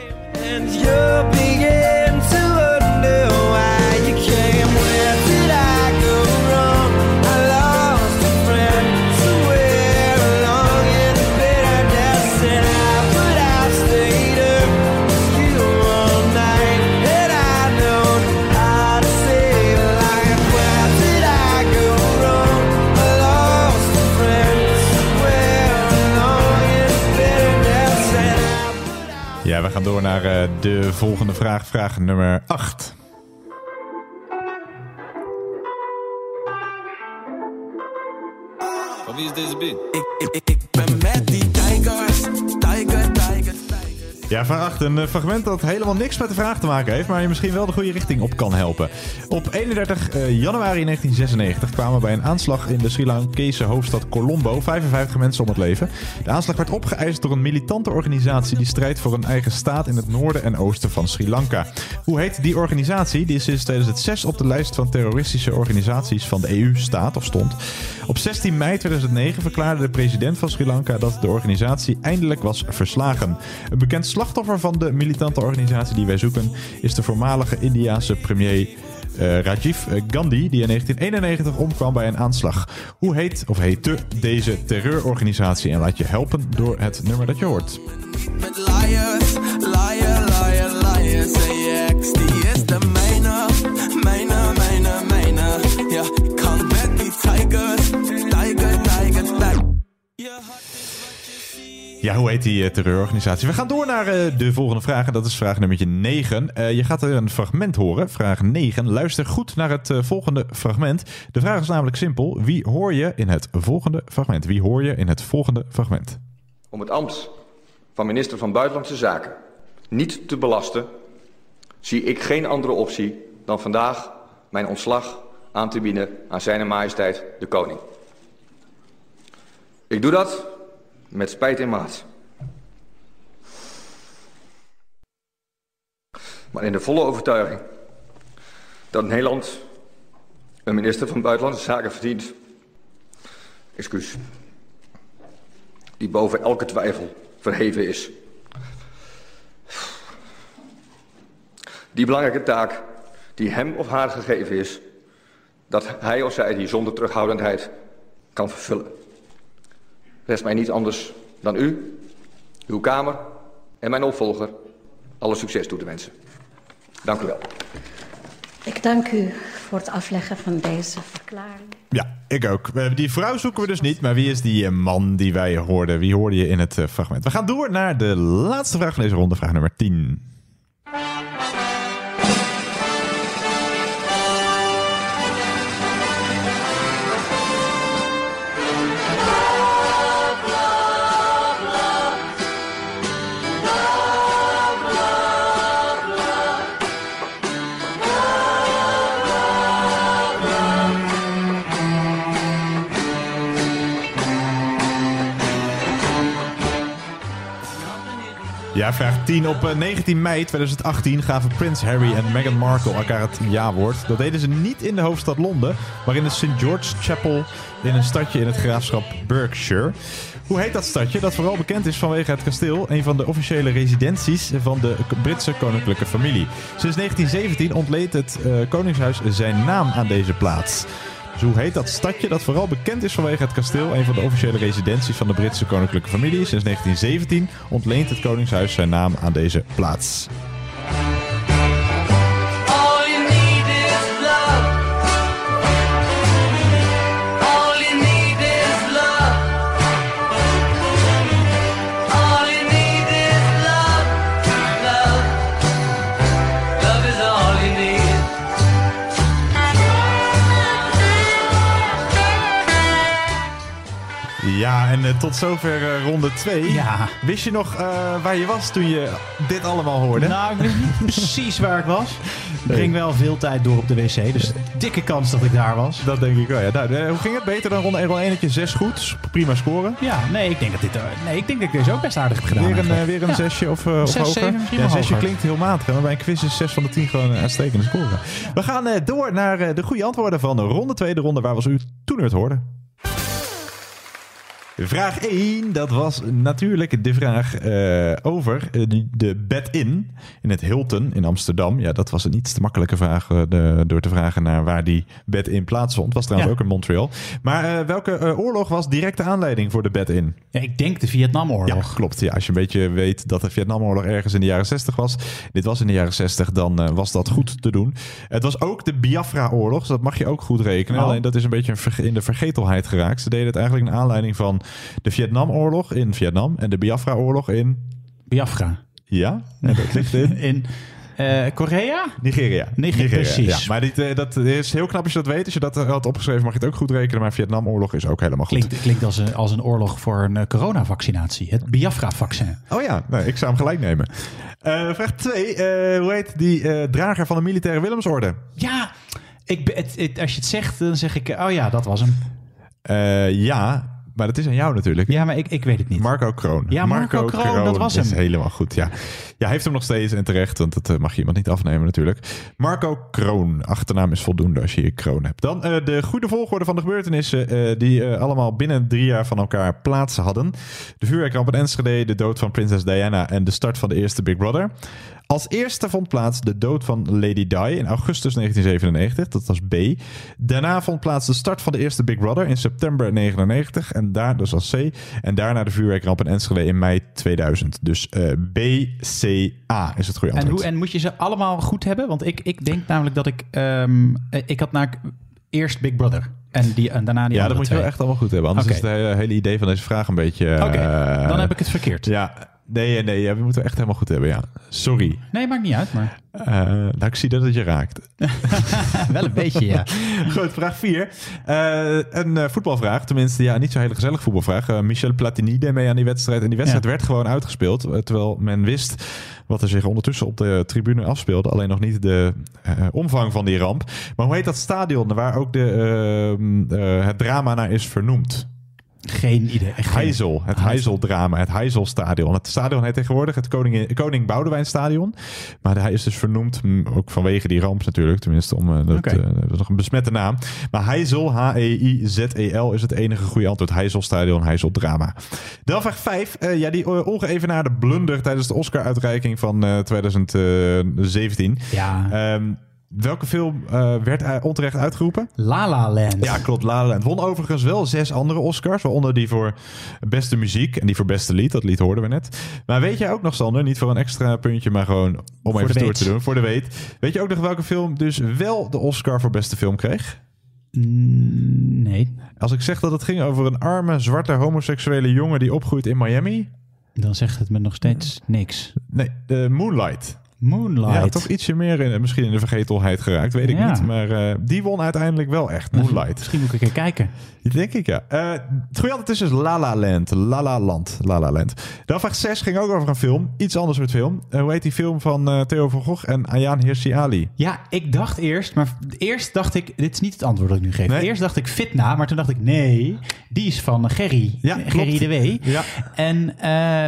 Gaan door naar eh, de volgende vraag, vraag nummer 8. Van wie is deze beat? Ik, ik, ik ben met die tigers, tiger, tiger. Ja, vraag 8. Een fragment dat helemaal niks met de vraag te maken heeft, maar je misschien wel de goede richting op kan helpen. Op 31 eh, januari 1996 kwamen bij een aanslag in de Sri Lankese hoofdstad Colombo 55 mensen om het leven. De aanslag werd opgeëist door een militante organisatie die strijdt voor een eigen staat in het noorden en oosten van Sri Lanka. Hoe heet die organisatie die sinds 2006 op de lijst van terroristische organisaties van de EU staat of stond? Op 16 mei 2009 verklaarde de president van Sri Lanka dat de organisatie eindelijk was verslagen. Een bekend slachtoffer van de militante organisatie die wij zoeken is de voormalige Indiase premier eh, Rajiv Gandhi, die in 1991 omkwam bij een aanslag. Hoe heet of heette deze terreurorganisatie? En laat je helpen door het nummer dat je hoort. Met liar, liar, liar. Ja, hoe heet die eh, terreurorganisatie? We gaan door naar eh, de volgende vraag. En dat is vraag nummer 9. Eh, je gaat er een fragment horen. Vraag 9. Luister goed naar het volgende fragment. De vraag is namelijk simpel. Wie hoor je in het volgende fragment? Wie hoor je in het volgende fragment? Om het ambt van minister van Buitenlandse Zaken niet te belasten, zie ik geen andere optie dan vandaag mijn ontslag aan te bieden aan zijn majesteit de koning. Ik doe dat met spijt in maat. Maar in de volle overtuiging dat Nederland een minister van Buitenlandse Zaken verdient. Excuus. Die boven elke twijfel verheven is. die belangrijke taak die hem of haar gegeven is, dat hij of zij die zonder terughoudendheid kan vervullen. Rest mij niet anders dan u, uw Kamer en mijn opvolger alle succes toe te wensen. Dank u wel. Ik dank u voor het afleggen van deze verklaring. Ja, ik ook. Die vrouw zoeken we dus niet, maar wie is die eh, man die wij hoorden? Wie hoorde je in het eh, fragment? We gaan door naar de laatste vraag van deze ronde, vraag nummer 10. Ja, vraag 10. Op eh, 19 mei 2018 gaven Prins Harry en Meghan Markle elkaar het ja-woord. Dat deden ze niet in de hoofdstad Londen, maar in de St. George Chapel in een stadje in het graafschap Berkshire. Hoe heet dat stadje? Dat vooral bekend is vanwege het kasteel, een van de officiële residenties van de Britse koninklijke familie. Sinds 1917 ontleent het eh, Koningshuis zijn naam aan deze plaats. Dus hoe heet dat stadje dat vooral bekend is vanwege het kasteel, een van de officiële residenties van de Britse koninklijke familie? Sinds 1917 ontleent het Koningshuis zijn naam aan deze plaats. Ja, en eh, tot zover eh, ronde 2. Ja. Wist je nog eh, waar je was toen je dit allemaal hoorde? Nou, ik weet niet precies waar ik was. Ik ging wel veel tijd door op de wc, dus dikke kans dat ik daar was. Dat denk ik wel, ja. Nou, hoe ging het? Beter dan ronde 1 1 1 6 goed. Prima scoren. Ja, nee, ik denk dat dit, nee, ik denk dat ik deze ook best aardig heb gedaan. Weer een, weer een Ja. zesje of, of Zes, hoger? ja, wel zesje klinkt heel matig. Maar bij een quiz is 6 van de 10 gewoon een uitstekende score. We gaan door naar de goede antwoorden van ronde 2. De ronde waar was u toen het hoorde. Vraag 1, dat was natuurlijk de vraag eh, over eh, de bed-in in het Hilton in Amsterdam. Ja, dat was een iets te makkelijke vraag eh, de- door te vragen naar waar die bed-in plaatsvond. Was trouwens Ja. ook in Montreal. Maar welke oorlog was directe aanleiding voor de bed-in? Ja, ik denk de Vietnamoorlog. Ja, klopt. Ja, als je een beetje weet dat de Vietnamoorlog ergens in de jaren 60 was. Dit was in de jaren 60, dan was dat goed te doen. Het was ook de Biafra-oorlog, dus dat mag je ook goed rekenen. Oh. Alleen dat is een beetje in de vergetelheid geraakt. Ze deden het eigenlijk naar aanleiding van de Vietnamoorlog in Vietnam en de Biafra-oorlog in... Biafra. Ja, en dat ligt in... In eh, Korea? Nigeria. Nigeria, precies. Ja, maar dit, eh, dat is heel knap als je dat weet. Als je dat eh, had opgeschreven mag je het ook goed rekenen. Maar Vietnamoorlog is ook helemaal goed. Klinkt, klinkt als, een, als een oorlog voor een coronavaccinatie. Het Biafra-vaccin. Oh ja, nee, ik zou hem gelijk nemen. Vraag 2. hoe heet die drager van de militaire Willemsorde? Ja, ik, het, het- als je het zegt, dan zeg ik... Oh ja, dat was hem. Ja, maar dat is aan jou natuurlijk. Ja, maar ik, ik weet het niet. Marco Kroon. Ja, Marco Kroon, dat was is hem. helemaal goed, ja. Ja, hij heeft hem nog steeds en terecht, want dat eh, mag je iemand niet afnemen natuurlijk. Marco Kroon. Achternaam is voldoende als je hier Kroon hebt. Dan eh, de goede volgorde van de gebeurtenissen eh, die allemaal binnen drie jaar van elkaar plaats hadden. De vuurwerkramp in Enschede, de dood van prinses Diana en de start van de eerste Big Brother. Als eerste vond plaats de dood van Lady Di in augustus 1997. Dat was B. Daarna vond plaats de start van de eerste Big Brother in september 99. En daar, dus als C. En daarna de vuurwerkramp in Enschede in mei 2000. Dus eh, B, C, A is het goede En, antwoord. hoe, en moet je ze allemaal goed hebben? Want ik, ik denk namelijk dat ik... ehm, eh, ik had naar eerst Big Brother. En, die, en daarna die ja, dat moet je wel echt allemaal goed hebben. Anders is het hele, hele idee van deze vraag een beetje... Oké, eh, dan heb ik het verkeerd. Ja, nee, nee, ja, we moeten echt helemaal goed hebben, ja. Sorry. Nee, maakt niet uit, maar... Eh, nou, ik zie dat het je raakt. Wel een beetje, ja. Goed, vraag 4. een eh, voetbalvraag. Tenminste, ja, niet zo'n hele gezellige voetbalvraag. Eh, Michel Platini deed mee aan die wedstrijd. En die wedstrijd Ja. werd gewoon uitgespeeld. eh, Terwijl men wist wat er zich ondertussen op de tribune afspeelde. Alleen nog niet de eh, omvang van die ramp. Maar hoe heet dat stadion waar ook de, ehm, eh, het drama naar is vernoemd? Geen idee. echt het Heiseldrama, het Heiselstadion. Het stadion heet tegenwoordig het Koning, Koning Boudewijn Stadion. Maar hij is dus vernoemd, ook vanwege die ramp natuurlijk, tenminste om eh, dat, eh, dat is nog een besmette naam. Maar Heisel, H-E-I-Z-E-L, is het enige goede antwoord. Heiselstadion, Heiseldrama. Dan vraag 5. ja, die eh, ongeëvenaarde blunder tijdens de Oscar-uitreiking van eh, 2017. Ja. Ehm, welke film eh, werd eh, onterecht uitgeroepen? La La Land. Ja, klopt. La La Land. Won overigens wel zes andere Oscars. Waaronder die voor beste muziek en die voor beste lied. Dat lied hoorden we net. Maar weet jij ook nog, Sander, niet voor een extra puntje, maar gewoon om Voor even de stoer weet. te doen, voor de weet. Weet je ook nog welke film dus wel de Oscar voor beste film kreeg? Mm, nee. Als ik zeg dat het ging over een arme, zwarte, homoseksuele jongen die opgroeit in Miami. Dan zegt het me nog steeds niks. Nee, eh, Moonlight. Moonlight. Ja, toch ietsje meer in, misschien in de vergetelheid geraakt, weet ik Ja. niet. Maar eh, die won uiteindelijk wel echt, Moonlight. Misschien moet ik een keer kijken. Denk ik, ja. Eh, het goede is dus La La Land. La La Land. La La Land. Dan vraag 6 ging ook over een film. Iets anders met film. Eh, hoe heet die film van Theo van Gogh en Ayaan Hirsi Ali? Ja, ik dacht eerst, maar eerst dacht ik, dit is niet het antwoord dat ik nu geef. Nee. Eerst dacht ik Fitna, maar toen dacht ik nee, die is van Gerry. Ja, Gerry de W. Ja. En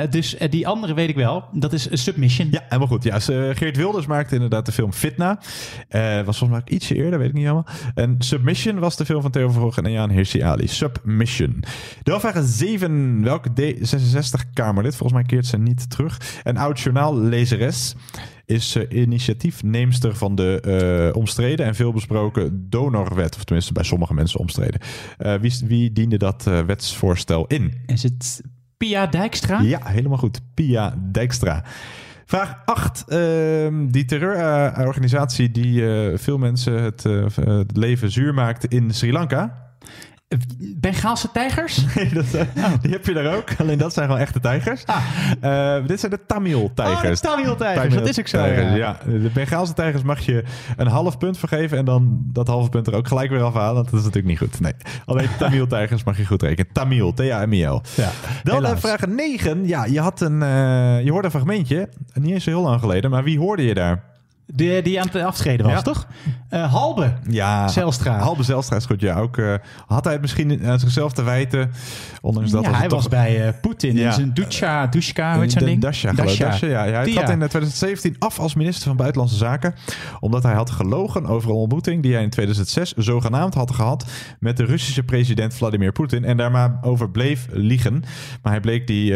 dus die andere weet ik wel, dat is een Submission. Ja, helemaal goed. Ja, ze- Geert Wilders maakte inderdaad de film Fitna. Eh was volgens mij ook ietsje eerder, weet ik niet helemaal. En Submission was de film van Theo Gogh en Ayaan Hirsi Ali. Submission. Dan vraag 7. Welke D66-Kamerlid, volgens mij keert ze niet terug, een oud journaallezeres, is eh, initiatiefneemster van de eh, omstreden en veelbesproken donorwet. Of tenminste bij sommige mensen omstreden. Eh, wie, wie diende dat eh, wetsvoorstel in? Is het Pia Dijkstra? Ja, helemaal goed. Pia Dijkstra. Vraag 8. die terreurorganisatie die eh, veel mensen het, eh, het leven zuur maakte in Sri Lanka. Bengaalse tijgers? Dat, eh, die heb je daar ook. Alleen dat zijn wel echte tijgers. Eh, dit zijn de Tamil-tijgers. Ah. Oh, Tamil-tijgers, dat is ook zo, ja. ja. De Bengaalse tijgers mag je een half punt vergeven... en dan dat halve punt er ook gelijk weer afhalen. Want dat is natuurlijk niet goed. Nee, alleen Tamil-tijgers mag je goed rekenen. Tamil, T-A-M-I-L. Ja, Dan eh, vraag 9. Ja, je, had een, je hoorde een fragmentje. Niet eens zo heel lang geleden. Maar wie hoorde je daar? De, die aan het aftreden was, Ja. toch? Eh, Halbe. Ja, Zelstra. Halbe Zelstra is goed. Ja, ook eh, had hij het misschien aan zichzelf te wijten. Ondanks dat ja, hij toch- was bij eh, Poetin Ja. in zijn Ducha, Dushka, hoe heet zo'n De ding? Dasha. Dasha, ja. Hij trad in eh, 2017 af als minister van Buitenlandse Zaken. Omdat hij had gelogen over een ontmoeting die hij in 2006 zogenaamd had gehad met de Russische president Vladimir Poetin. En daar maar over bleef liegen. Maar hij bleek die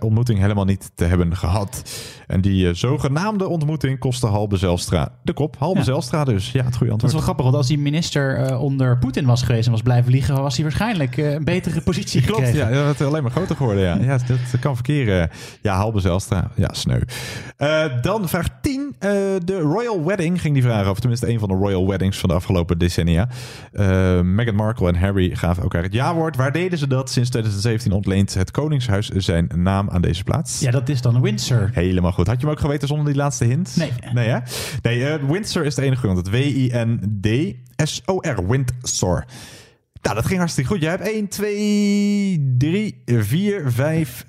ontmoeting helemaal niet te hebben gehad. En die zogenaamde ontmoeting kostte Halbe Zelstra de kop. Halbe. Zelstra dus. Ja, het goede Dat is antwoord. wel grappig, want als die minister eh, onder Poetin was geweest en was blijven liegen, was hij waarschijnlijk eh, een betere positie Klopt, gekregen. ja, dat is alleen maar groter geworden. Ja, ja dat kan verkeren. Ja, Halbe Zelstra. Ja, sneu. Eh, dan vraag 10. Eh, de Royal Wedding ging die vragen over. Tenminste, een van de Royal Weddings van de afgelopen decennia. Meghan Markle en Harry gaven elkaar het ja-woord. Waar deden ze dat? Sinds 2017 ontleent het Koningshuis zijn naam aan deze plaats. Ja, dat is dan Windsor. Helemaal goed. Had je hem ook geweten zonder die laatste hint? Nee. Nee, hè? Nee, Windsor is de enige grond. Het W-I-N-D-S-O-R. Windsor. Nou, dat ging hartstikke goed. Jij hebt 1, 2, 3, 4, 5...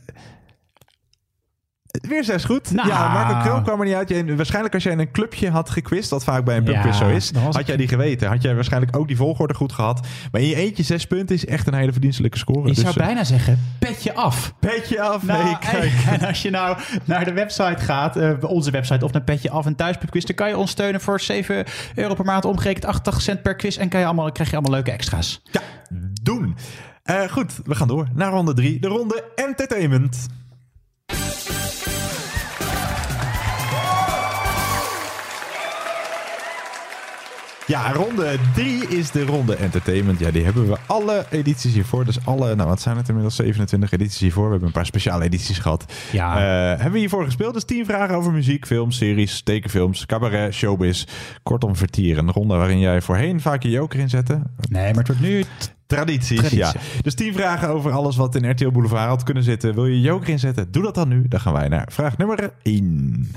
Weer zes goed. Nou. Ja, Marco Krul kwam er niet uit. Je- waarschijnlijk als jij in een clubje had gequist, wat vaak bij een pubquiz Ja, zo is, had ik- jij die geweten. Had jij waarschijnlijk ook die volgorde goed gehad. Maar in je eentje zes punten is echt een hele verdienstelijke score. Je Dus, zou eh, bijna zeggen, petje af. Petje af, Nou, nee, kijk. en, als je nou naar de website gaat, eh, onze website of naar Petje Af en Thuispubquiz, dan kan je ons steunen voor 7 euro per maand, omgerekend 88 cent per quiz en kan je allemaal, krijg je allemaal leuke extra's. Ja, doen. Eh, goed, we gaan door naar ronde drie. De ronde entertainment. Ja, ronde 3 is de ronde entertainment. Ja, die hebben we alle edities hiervoor. Dus alle, nou wat zijn het inmiddels, 27 edities hiervoor. We hebben een paar speciale edities gehad. Ja. Eh, hebben we hiervoor gespeeld. Dus 10 vragen over muziek, films, series, tekenfilms, cabaret, showbiz. Kortom, vertieren. Een ronde waarin jij voorheen vaak je joker inzette. Nee, maar het wordt nu Tradities, Traditie. ja. Dus 10 vragen over alles wat in RTL Boulevard had kunnen zitten. Wil je joker inzetten? Doe dat dan nu. Dan gaan wij naar vraag nummer 1.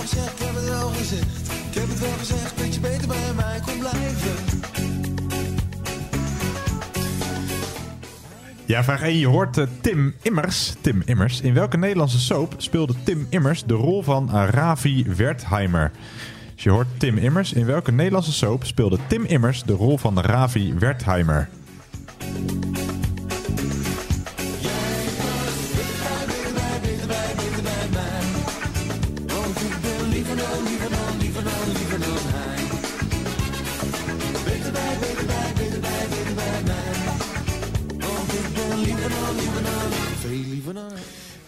Wel gezegd, ik heb het wel gezegd. Ik heb het wel gezegd, dat je beter bij mij kon blijven. Ja, vraag 1. Je hoort eh, Tim Immers. Tim Immers. In welke Nederlandse soap speelde Tim Immers de rol van Ravi Wertheimer? Dus je hoort Tim Immers. In welke Nederlandse soap speelde Tim Immers de rol van Ravi Wertheimer?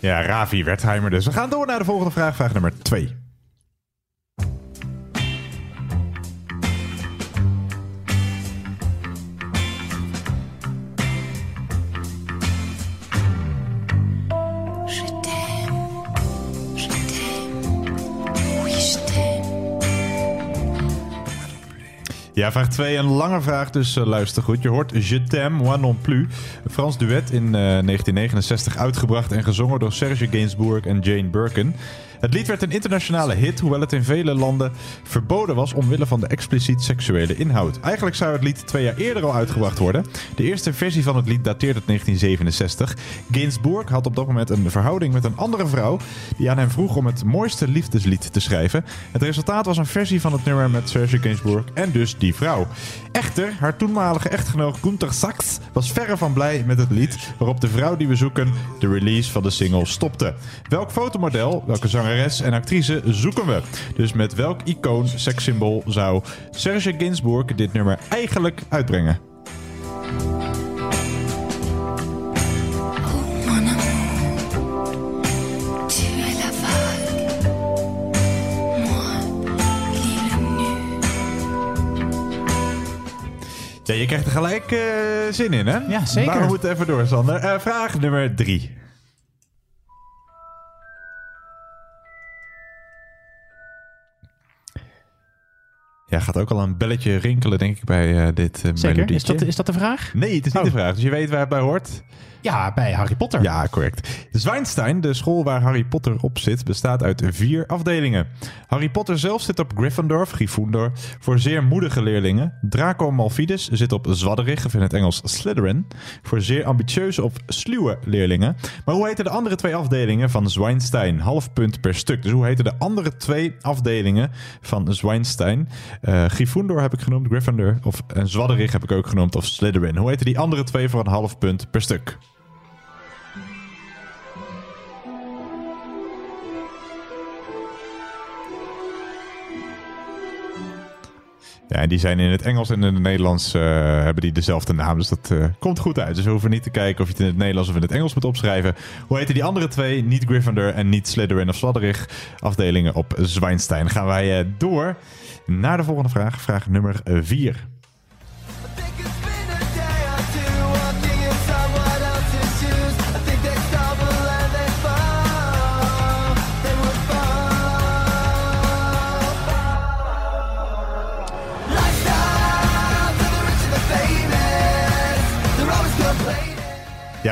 Ja, Ravi Wertheimer dus. We gaan door naar de volgende vraag. Vraag nummer 2. Ja, vraag 2. Een lange vraag, dus eh, luister goed. Je hoort Je t'aime, moi non plus. Een Frans duet in eh, 1969 uitgebracht en gezongen door Serge Gainsbourg en Jane Birkin. Het lied werd een internationale hit, hoewel het in vele landen verboden was omwille van de expliciet seksuele inhoud. Eigenlijk zou het lied twee jaar eerder al uitgebracht worden. De eerste versie van het lied dateert uit 1967. Gainsbourg had op dat moment een verhouding met een andere vrouw die aan hem vroeg om het mooiste liefdeslied te schrijven. Het resultaat was een versie van het nummer met Serge Gainsbourg en dus die vrouw. Echter, haar toenmalige echtgenoot Gunther Sachs was verre van blij met het lied, waarop de vrouw die we zoeken de release van de single stopte. Welk fotomodel, welke zangeres en actrice zoeken we? Dus met welk icoon, sekssymbool zou Serge Gainsbourg dit nummer eigenlijk uitbrengen? Ja, je krijgt er gelijk eh, zin in, hè? Ja, zeker. Maar we moeten even door, Sander. Eh, vraag nummer drie. Ja, gaat ook al een belletje rinkelen, denk ik, bij eh, dit uh, Zeker. Is dat, is dat de vraag? Nee, het is niet Oh. de vraag. Dus je weet waar het bij hoort. Ja, bij Harry Potter. Ja, correct. Zwijnstein, de school waar Harry Potter op zit, bestaat uit vier afdelingen. Harry Potter zelf zit op Gryffindor, Gryffindor, voor zeer moedige leerlingen. Draco Malfides zit op Zwadderig, of in het Engels Slytherin, voor zeer ambitieuze of sluwe leerlingen. Maar hoe heten de andere twee afdelingen van Zwijnstein? Half punt per stuk. Dus hoe heten de andere twee afdelingen van Zwijnstein? Eh Gryffindor heb ik genoemd, Gryffindor, of en Zwadderig heb ik ook genoemd, of Slytherin. Hoe heten die andere twee voor een half punt per stuk? Ja, en die zijn in het Engels en in het Nederlands eh, hebben die dezelfde naam. Dus dat eh, komt goed uit. Dus we hoeven niet te kijken of je het in het Nederlands of in het Engels moet opschrijven. Hoe heten die andere twee? Niet Gryffindor en niet Slytherin of Sladderig. Afdelingen op Zwijnstein. Gaan wij eh, door naar de volgende vraag. Vraag nummer 4.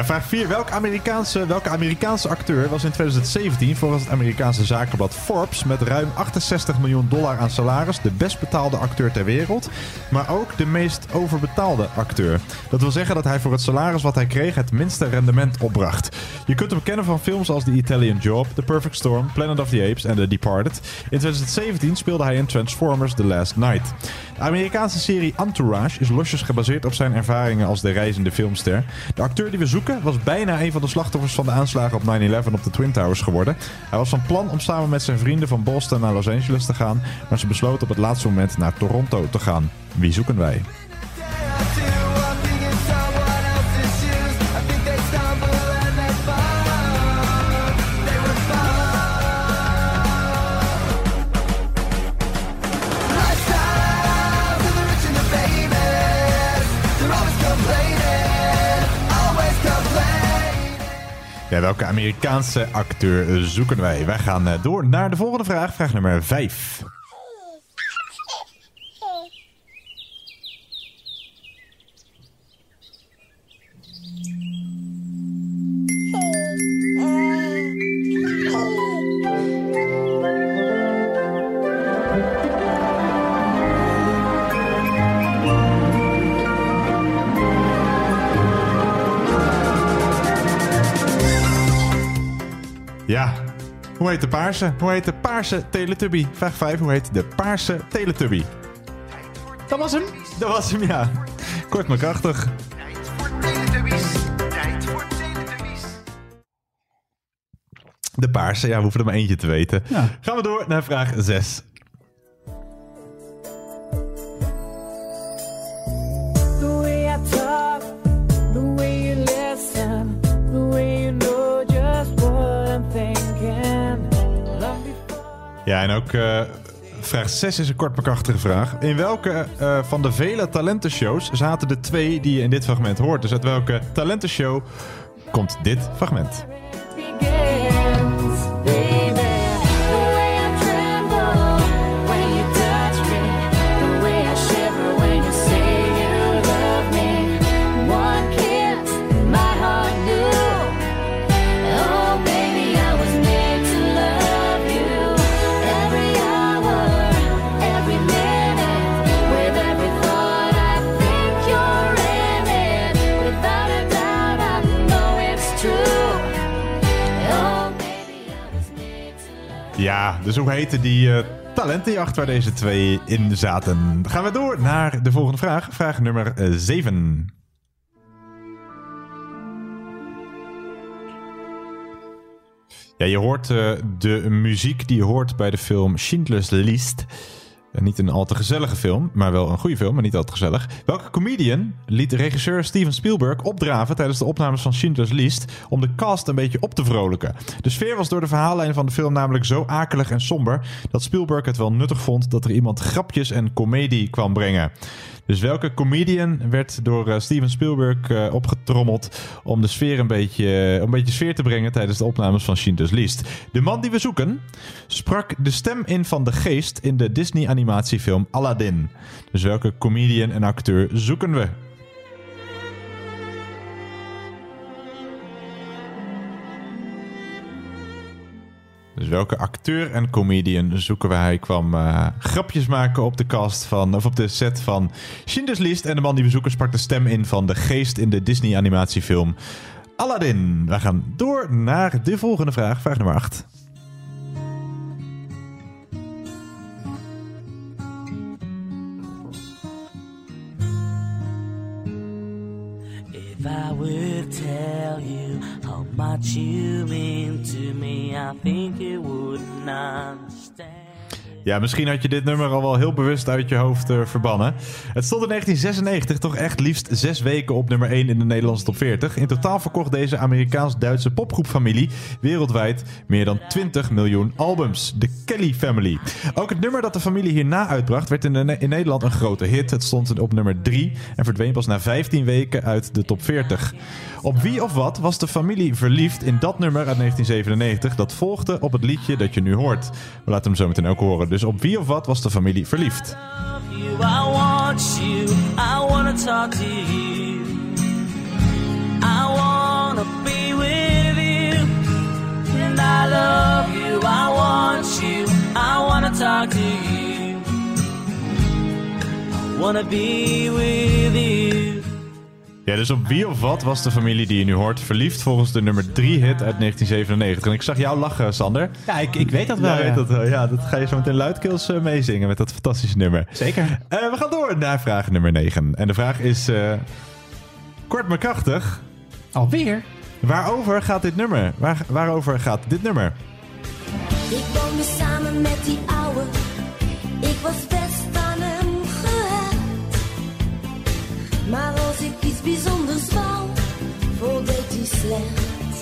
Vraag 4. Welk Amerikaanse, welke Amerikaanse acteur was in 2017 volgens het Amerikaanse zakenblad Forbes met ruim 68 miljoen dollar aan salaris de best betaalde acteur ter wereld, maar ook de meest overbetaalde acteur? Dat wil zeggen dat hij voor het salaris wat hij kreeg het minste rendement opbracht. Je kunt hem kennen van films als The Italian Job, The Perfect Storm, Planet of the Apes en The Departed. In 2017 speelde hij in Transformers The Last Night. De Amerikaanse serie Entourage is losjes gebaseerd op zijn ervaringen als de reizende filmster. De acteur die we zoeken was bijna een van de slachtoffers van de aanslagen op 9-11 op de Twin Towers geworden. Hij was van plan om samen met zijn vrienden van Boston naar Los Angeles te gaan, maar ze besloten op het laatste moment naar Toronto te gaan. Wie zoeken wij? Ja, welke Amerikaanse acteur zoeken wij? Wij gaan eh, door naar de volgende vraag. Vraag nummer 5. Paarse? Hoe heet de paarse Teletubby? Vraag 5. Hoe heet de paarse Teletubby? Dat was hem? Dat was hem, ja. Kort maar krachtig. De paarse, ja, we hoeven er maar eentje te weten. Gaan we door naar vraag 6. Eh, vraag 6 is een kort vraag. In welke eh, van de vele talentenshows zaten de twee die je in dit fragment hoort? Dus uit welke talentenshow komt dit fragment? Dus hoe heette die eh, talentenjacht waar deze twee in zaten? Dan gaan we door naar de volgende vraag. Vraag nummer 7. Ja, je hoort eh, de muziek die je hoort bij de film Schindler's List. Eh, niet een al te gezellige film, maar wel een goede film, maar niet al te gezellig. Welke comedian liet regisseur Steven Spielberg opdraven tijdens de opnames van Schindler's List om de cast een beetje op te vrolijken? De sfeer was door de verhaallijn van de film namelijk zo akelig en somber dat Spielberg het wel nuttig vond dat er iemand grapjes en comedie kwam brengen. Dus welke comedian werd door eh, Steven Spielberg eh, opgetrommeld om de sfeer een beetje, eh, een beetje sfeer te brengen tijdens de opnames van Schindler's List? De man die we zoeken sprak de stem in van de geest in de Disney animatiefilm Aladdin. Dus welke comedian en acteur zoeken we? Dus welke acteur en comedian zoeken we? Hij kwam eh, grapjes maken op de cast van, of op de set van Schindler's List. En de man die we zoeken sprak de stem in van de geest in de Disney animatiefilm Aladdin. We gaan door naar de volgende vraag, vraag nummer 8. If I would tell you how much you mean to me, I think you wouldn't understand. Ja, misschien had je dit nummer al wel heel bewust uit je hoofd eh, verbannen. Het stond in 1996 toch echt liefst zes weken op nummer 1 in de Nederlandse top 40. In totaal verkocht deze Amerikaans-Duitse popgroepfamilie wereldwijd meer dan 20 miljoen albums. De Kelly Family. Ook het nummer dat de familie hierna uitbracht werd in, in Nederland een grote hit. Het stond op nummer 3 en verdween pas na 15 weken uit de top 40. Op wie of wat was de familie verliefd in dat nummer uit 1997 dat volgde op het liedje dat je nu hoort? We laten hem zo meteen ook horen. Dus op wie of wat was de familie verliefd? Wanna be with you. Ja, dus op wie of wat was de familie die je nu hoort verliefd volgens de nummer 3 hit uit 1997? En ik zag jou lachen, Sander. Ja, ik, ik weet dat wel. Ja. weet dat wel. Ja, dat ga je zo meteen luidkeels eh, meezingen met dat fantastische nummer. Zeker. Eh, we gaan door naar vraag nummer 9. En de vraag is eh, kort maar krachtig. Alweer? Waarover gaat dit nummer? Waar, waarover gaat dit nummer? Ik woonde samen met die ouwe. Ik was best aan hem gehecht. Maar als ik iets bijzonders wou, voldeed hij slecht.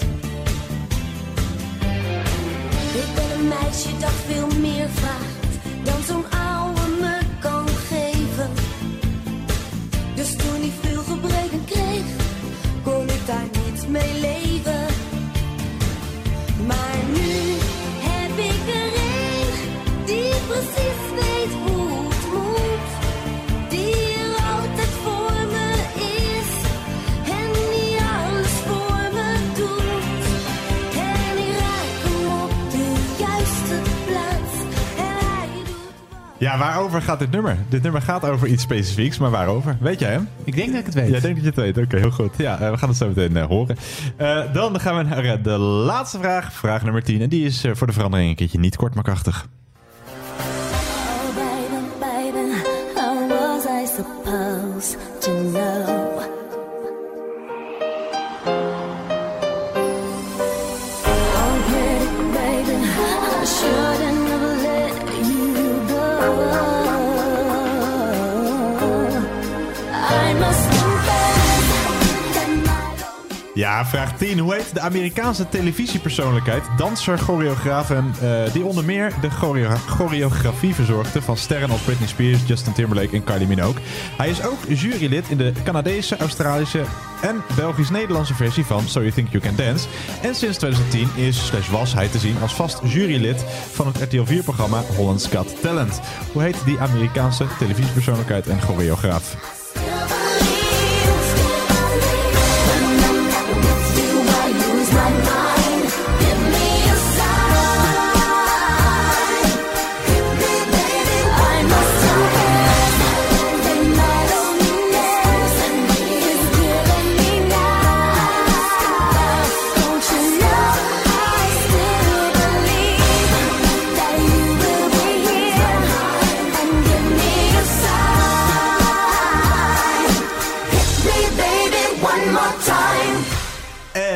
Ik ben een meisje dat veel meer vraagt dan zo'n ouwe me kan geven. Dus toen hij veel gebreken kreeg, kon ik daar niet mee leven. Maar nu heb ik er een die precies Ja, waarover gaat dit nummer? Dit nummer gaat over iets specifieks, maar waarover? Weet jij hem? Ik denk dat ik het weet. Jij denkt dat je het weet. Oké, heel goed. Ja, eh, we gaan het zo meteen eh, horen. Eh, dan gaan we naar de laatste vraag. Vraag nummer 10. En die is voor de verandering een keertje niet kort, maar krachtig. Oh, baby, baby, how was I supposed to know? Ja, vraag 10. Hoe heet de Amerikaanse televisiepersoonlijkheid, danser, choreograaf en eh, die onder meer de choreo- choreografie verzorgde van sterren als Britney Spears, Justin Timberlake en Kylie Minogue. Hij is ook jurylid in de Canadese, Australische en Belgisch-Nederlandse versie van So You Think You Can Dance. En sinds 2010 is slash was hij te zien als vast jurylid van het RTL 4-programma Holland's Got Talent. Hoe heet die Amerikaanse televisiepersoonlijkheid en choreograaf?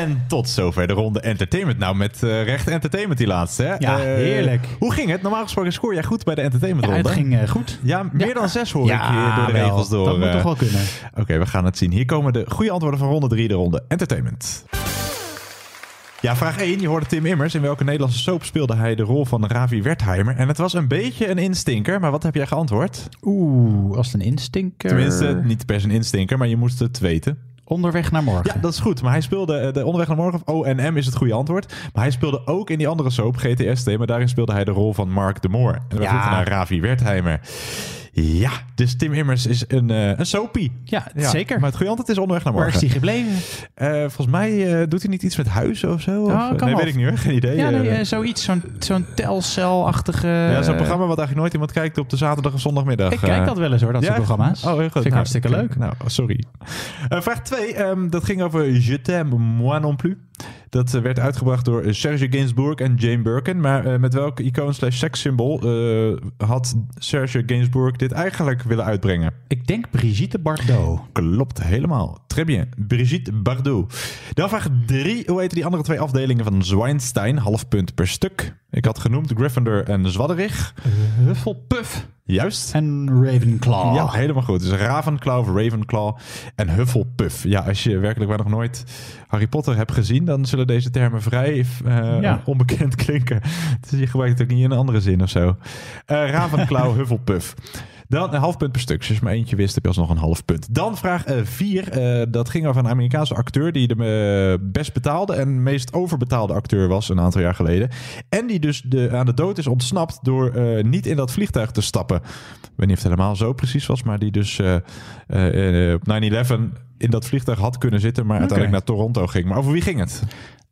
En tot zover de ronde entertainment. Nou, met eh, recht entertainment die laatste. Hè? Ja, Eh, heerlijk. Hoe ging het? Normaal gesproken scoor jij goed bij de entertainment Ja, ronde. het ging eh, goed. Ja, meer dan zes hoor Ja, ik hier door de wel. regels door. Dat moet toch wel kunnen. Oké, we gaan het zien. Hier komen de goede antwoorden van ronde 3, de ronde entertainment. Ja, vraag 1. Je hoorde Tim Immers. In welke Nederlandse soap speelde hij de rol van Ravi Wertheimer? En het was een beetje een instinker, maar wat heb jij geantwoord? Oeh, als het een instinker... Tenminste, niet per se een instinker, maar je moest het weten. Onderweg naar morgen. Ja, dat is goed. Maar hij speelde eh, de Onderweg naar Morgen, of ONM is het goede antwoord. Maar hij speelde ook in die andere soap, GTST, maar daarin speelde hij de rol van Mark de Moor. En we Ja. vroegen naar Ravi Wertheimer. Ja, dus Tim Immers is een, eh een soapie. Ja, zeker. Maar het goede antwoord is Onderweg naar Waar Morgen. is die gebleven? Eh, volgens mij eh, doet hij niet iets met huizen of zo. Of, eh, kan nee, weet ik niet hoor. Geen idee. Ja, nee, zoiets. Zo'n zo'n telcelachtige... ja, zo'n programma wat eigenlijk nooit iemand kijkt op de zaterdag of zondagmiddag. Ik kijk dat wel eens hoor, dat Ja, soort programma's. Oh, heel goed. Vind ik Nou, hartstikke leuk. Nou, sorry. Vraag 2, dat ging over Je t'aime moi non plus. Dat eh, werd uitgebracht door eh, Serge Gainsbourg en Jane Birkin. Maar eh, met welk icoon slash sekssymbool had Serge Gainsbourg dit eigenlijk willen uitbrengen? Ik denk Brigitte Bardot. Klopt, helemaal. Très bien. Brigitte Bardot. Dan vraag 3. Hoe heten die andere twee afdelingen van Zwijnstein? Half punt per stuk. Ik had genoemd Gryffindor en Zwadderich. Hufflepuff. Juist. En Ravenclaw. Ja, helemaal goed. Dus Ravenclaw of Ravenclaw en Hufflepuff. Ja, als je werkelijk maar nog nooit Harry Potter hebt gezien, dan zullen deze termen vrij eh, Ja. onbekend klinken. Dus je gebruikt het ook niet in een andere zin of zo. Eh Ravenclaw, Hufflepuff. Dan een half punt per stuk. Dus als je maar eentje wist, heb je alsnog een half punt. Dan vraag 4. dat ging over een Amerikaanse acteur die de eh, best betaalde en meest overbetaalde acteur was een aantal jaar geleden. En die dus de, aan de dood is ontsnapt door eh, niet in dat vliegtuig te stappen. Ik weet niet of het helemaal zo precies was, maar die dus eh, eh, eh, op 9-11 in dat vliegtuig had kunnen zitten, maar uiteindelijk naar Toronto ging. Maar over wie ging het?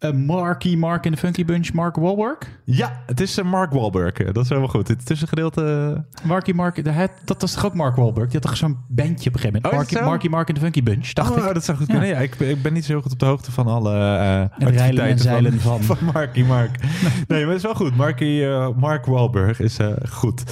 Eh, Marky Mark in de Funky Bunch, Mark Wahlberg. Ja, het is eh, Mark Wahlberg. Eh, Dat is helemaal goed. Het tussengedeelte... Marky Mark, de, het- dat was toch ook Mark Wahlberg? Die had toch zo'n bandje op een gegeven moment? Oh, Marky, Mark in de Funky Bunch, dacht oh, ik. dat zou goed kunnen. Ja, ik, ben- ik ben niet zo goed op de hoogte van alle eh rijlen en activiteiten zeilen van, van. van Marky Mark. Nee, maar het is wel goed. Marky, Mark Wahlberg is goed.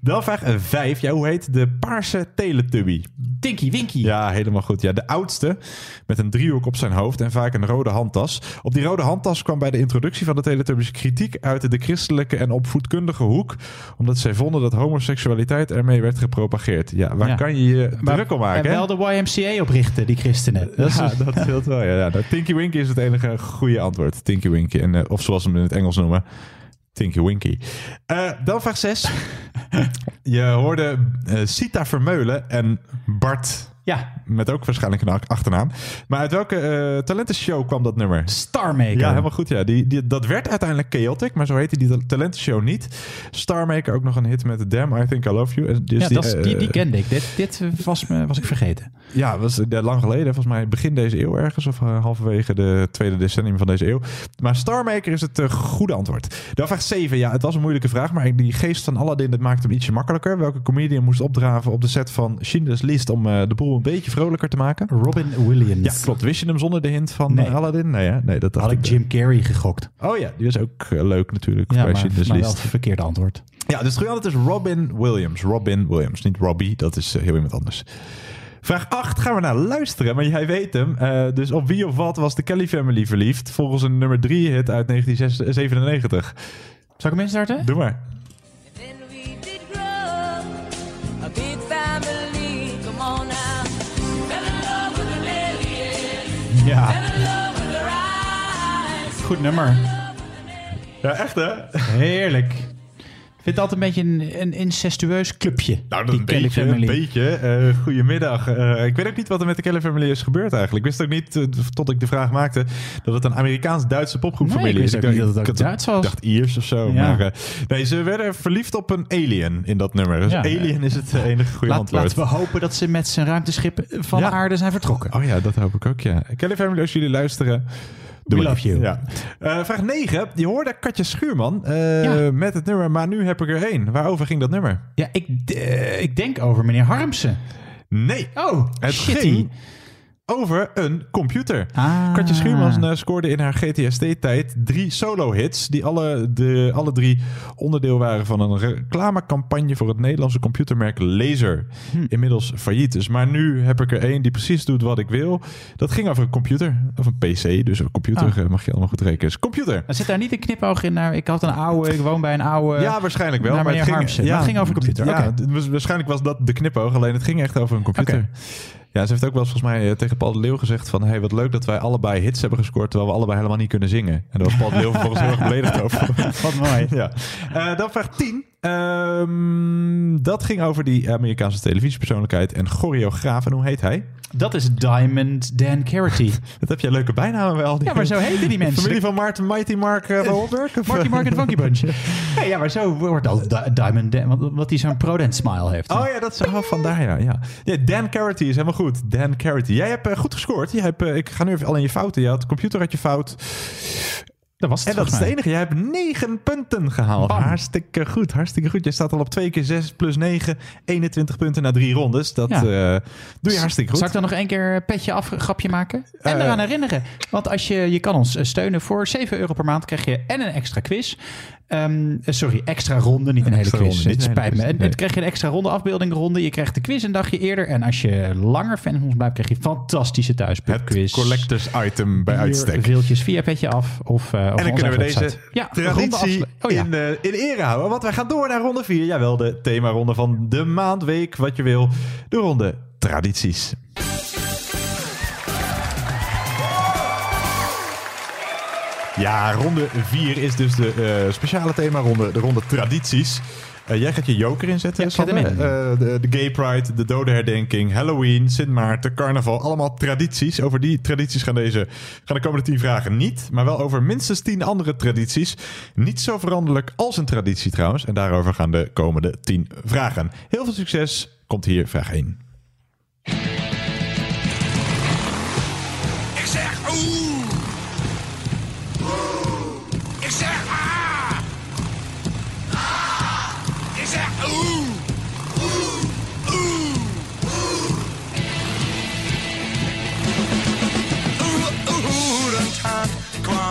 Dan vraag 5. Ja, hoe heet de paarse Teletubby? Tinky Winky. Ja, helemaal goed. Ja, de oudste met een driehoek op zijn hoofd en vaak een rode handtas. Op die rode handtas kwam bij de introductie van de Teletubbies kritiek uit de christelijke en opvoedkundige hoek. Omdat zij vonden dat homoseksualiteit ermee werd gepropageerd. Ja, waar Ja. kan je je Maar- druk om maken? En hè? wel de YMCA oprichten, die christenen. Dat is ja, dat scheelt wel. Ja, ja. Nou, Tinky Winky is het enige goede antwoord. Tinky Winky. En, eh, of zoals ze hem in het Engels noemen. Tinky Winky. Eh, dan vraag 6. Je hoorde eh, Sita Vermeulen en Bart Ja. Met ook waarschijnlijk een ach- achternaam. Maar uit welke eh, talentenshow kwam dat nummer? Starmaker. Ja, helemaal goed. Ja. Die, die, dat werd uiteindelijk Chaotic, maar zo heette die ta- talentenshow niet. Starmaker ook nog een hit met Damn, I Think I Love You. Dus ja, dat is- die, eh, die kende ik. Dit, dit was, me, was ik vergeten. Ja, was eh, lang geleden. Volgens mij begin deze eeuw ergens. Of eh, halverwege de tweede decennium van deze eeuw. Maar Starmaker is het eh, goede antwoord. Dan vraag 7. Ja, het was een moeilijke vraag. Maar die geest van Aladdin, dat maakt hem ietsje makkelijker. Welke comedian moest opdraven op de set van Schindler's List... om eh, de boel een beetje vrolijker te maken? Robin Williams. Ja, klopt. Wist je hem zonder de hint van Nee. Aladdin? Nee, hè? nee dat Had ik Jim Carrey gegokt. Oh ja, die was ook eh, leuk natuurlijk Ja, maar, Schindler's maar wel het verkeerde antwoord. Ja, dus het is Robin Williams. Robin Williams, niet Robbie. Dat is eh, heel iemand anders. Vraag 8 gaan we naar luisteren, maar jij weet hem. Eh, dus op wie of wat was de Kelly Family verliefd? Volgens een nummer 3 hit uit 1997. Zal ik hem instarten? Doe maar. Ja. Goed nummer. Ja, echt hè? Heerlijk. Ik vind het altijd een beetje een, een incestueus clubje. Nou, dat een Kelly beetje, een beetje. Eh, goedemiddag. Eh, ik weet ook niet wat er met de Kelly Family is gebeurd eigenlijk. Ik wist ook niet, eh, tot ik de vraag maakte, dat het een Amerikaans-Duitse popgroepfamilie Nee, ik is. ook niet dat het ook had- Duits was. Ik dacht Iers of zo. Ja. Maar, nee, ze werden verliefd op een alien in dat nummer. Dus Ja. alien is het enige goede Laat, antwoord. laten we hopen dat ze met zijn ruimteschip van Ja. aarde zijn vertrokken. Oh ja, dat hoop ik ook, ja. Kelly Family, als jullie luisteren... doe We love you. Ja. Eh, vraag 9. Je hoorde Katja Schuurman eh, met het nummer Maar nu heb ik er één. Waarover ging dat nummer? Ja, ik, eh, ik denk over meneer Harmsen. Nee. Oh, Het shitty. ging over een computer. Ah. Katja Schuurman eh, scoorde in haar GTSD-tijd drie solo-hits... die alle, de, alle drie onderdeel waren van een reclamecampagne... voor het Nederlandse computermerk Laser. Hm. Inmiddels failliet dus. Maar nu heb ik er één die precies doet wat ik wil. Dat ging over een computer. Of een PC, dus een computer Ah. eh, mag je allemaal goed rekenen. Dus computer. Er zit daar niet een knipoog in naar... Ik had een oude, ik woon bij een oude... Ja, waarschijnlijk wel. Maar het ging, Harmsen. Maar het ging over computer. Ja, waarschijnlijk was dat de knipoog. Alleen het ging echt over een computer. Ja, ze heeft ook wel eens volgens mij eh, tegen Paul de Leeuw gezegd van... hey, wat leuk dat wij allebei hits hebben gescoord... terwijl we allebei helemaal niet kunnen zingen. En daar was Paul de Leeuw vervolgens heel erg beledigd over. Wat mooi. ja. Eh, dan vraag 10. Ehm, dat ging over die Amerikaanse televisiepersoonlijkheid en choreograaf. En hoe heet hij? Dat is Diamond Dan Carity. Dat heb je leuke bijnamen wel. Ja, maar zo heten die mensen. Familie van Maarten Mighty Mark uh, Wahlberg? of- Marky Mark en de Funky Bunch. Nee, ja, maar zo wordt al Di- Diamond Dan... Want hij zo'n Prodent smile heeft. Oh ja, dat is oh, vandaar ja. ja. ja Dan Carity is helemaal goed. Dan Carity. Jij hebt eh, goed gescoord. Jij hebt, eh, ik ga nu even al in je fouten. Je had de computer had je fout. Dat was het En dat is het enige. Jij hebt negen punten gehaald. Bam. Hartstikke goed. Hartstikke goed. Je staat al op 2 keer 6 plus 9. 21 punten na drie rondes. Dat Ja. eh, doe je hartstikke goed. Zal ik dan nog één keer een petje af, grapje maken? En Eh. eraan herinneren. Want als je, je kan ons eh, steunen voor 7 euro per maand krijg je en een extra quiz. Ehm, eh, sorry, extra ronde, niet een, hele quiz. ronde, hele spijt me. nee. Dan krijg je een extra ronde, afbeeldingronde. Je krijgt de quiz een dagje eerder. En als je langer fan van ons blijft, krijg je fantastische thuispubquiz. Collectors item bij Hier uitstek. Veeltjes via petje af of, eh of En dan kunnen we website. deze ja, traditie Oh ja. in, eh, in ere houden. Want wij gaan door naar ronde 4. Jawel, de themaronde van de maand, week, wat je wil. De ronde tradities. Ja, ronde 4 is dus de eh, speciale themaronde, de ronde tradities. Eh, jij gaat je joker inzetten, Ja, ik zet hem Sander. in. Eh, de, de Gay Pride, de Dodenherdenking, Halloween, Sint Maarten, Carnaval. Allemaal tradities. Over die tradities gaan, deze, gaan de komende 10 vragen niet. Maar wel over minstens 10 andere tradities. Niet zo veranderlijk als een traditie trouwens. En daarover gaan de komende 10 vragen. Heel veel succes. Komt hier vraag 1. Ik zeg oeh. Ik zeg ah. Ah. Ik zeg oeh. Oeh. Oeh. Oeh. Oeh.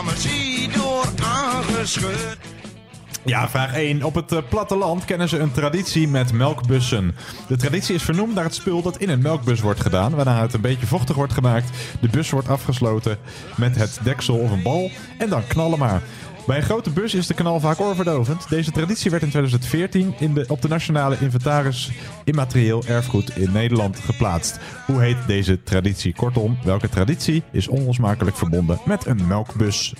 Oeh. door aangeschud. Ja, vraag 1. Op het eh, platteland kennen ze een traditie met melkbussen. De traditie is vernoemd naar het spul dat in een melkbus wordt gedaan, waarna het een beetje vochtig wordt gemaakt. De bus wordt afgesloten met het deksel of een bal en dan knallen maar. Bij een grote bus is de knal vaak oorverdovend. Deze traditie werd in 2014 in de, op de Nationale Inventaris Immaterieel Erfgoed in Nederland geplaatst. Hoe heet deze traditie? Kortom, welke traditie is onlosmakelijk verbonden met een melkbus?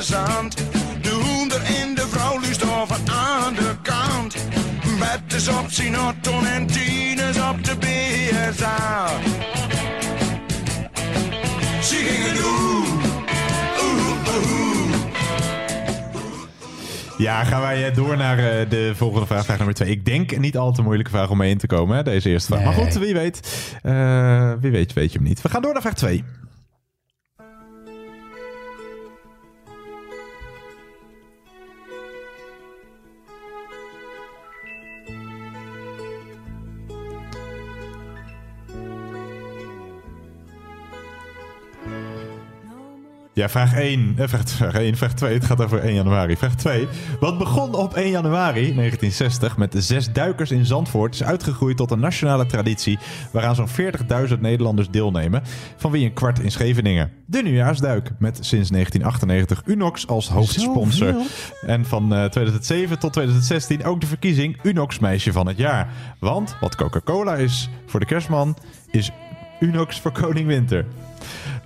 Zand. De en de vrouw aan de kant. en op de oeh, Ja, gaan wij eh, door naar eh, de volgende vraag, vraag nummer twee. Ik denk niet al te moeilijke vraag om mee in te komen, hè, deze eerste vraag. Maar goed, wie weet. Eh, wie weet, weet je hem niet. We gaan door naar vraag 2. Ja, vraag 1. Eh, vraag, vraag 1, vraag 2. Het gaat over 1 januari. Vraag 2. Wat begon op 1 januari 1960 met de zes duikers in Zandvoort... is uitgegroeid tot een nationale traditie... waaraan zo'n 40.000 Nederlanders deelnemen... van wie een kwart in Scheveningen. De nieuwjaarsduik met sinds 1998 Unox als hoofdsponsor. En van eh, 2007 tot 2016 ook de verkiezing Unox Meisje van het Jaar. Want wat Coca-Cola is voor de kerstman... is Unox voor Koning Winter.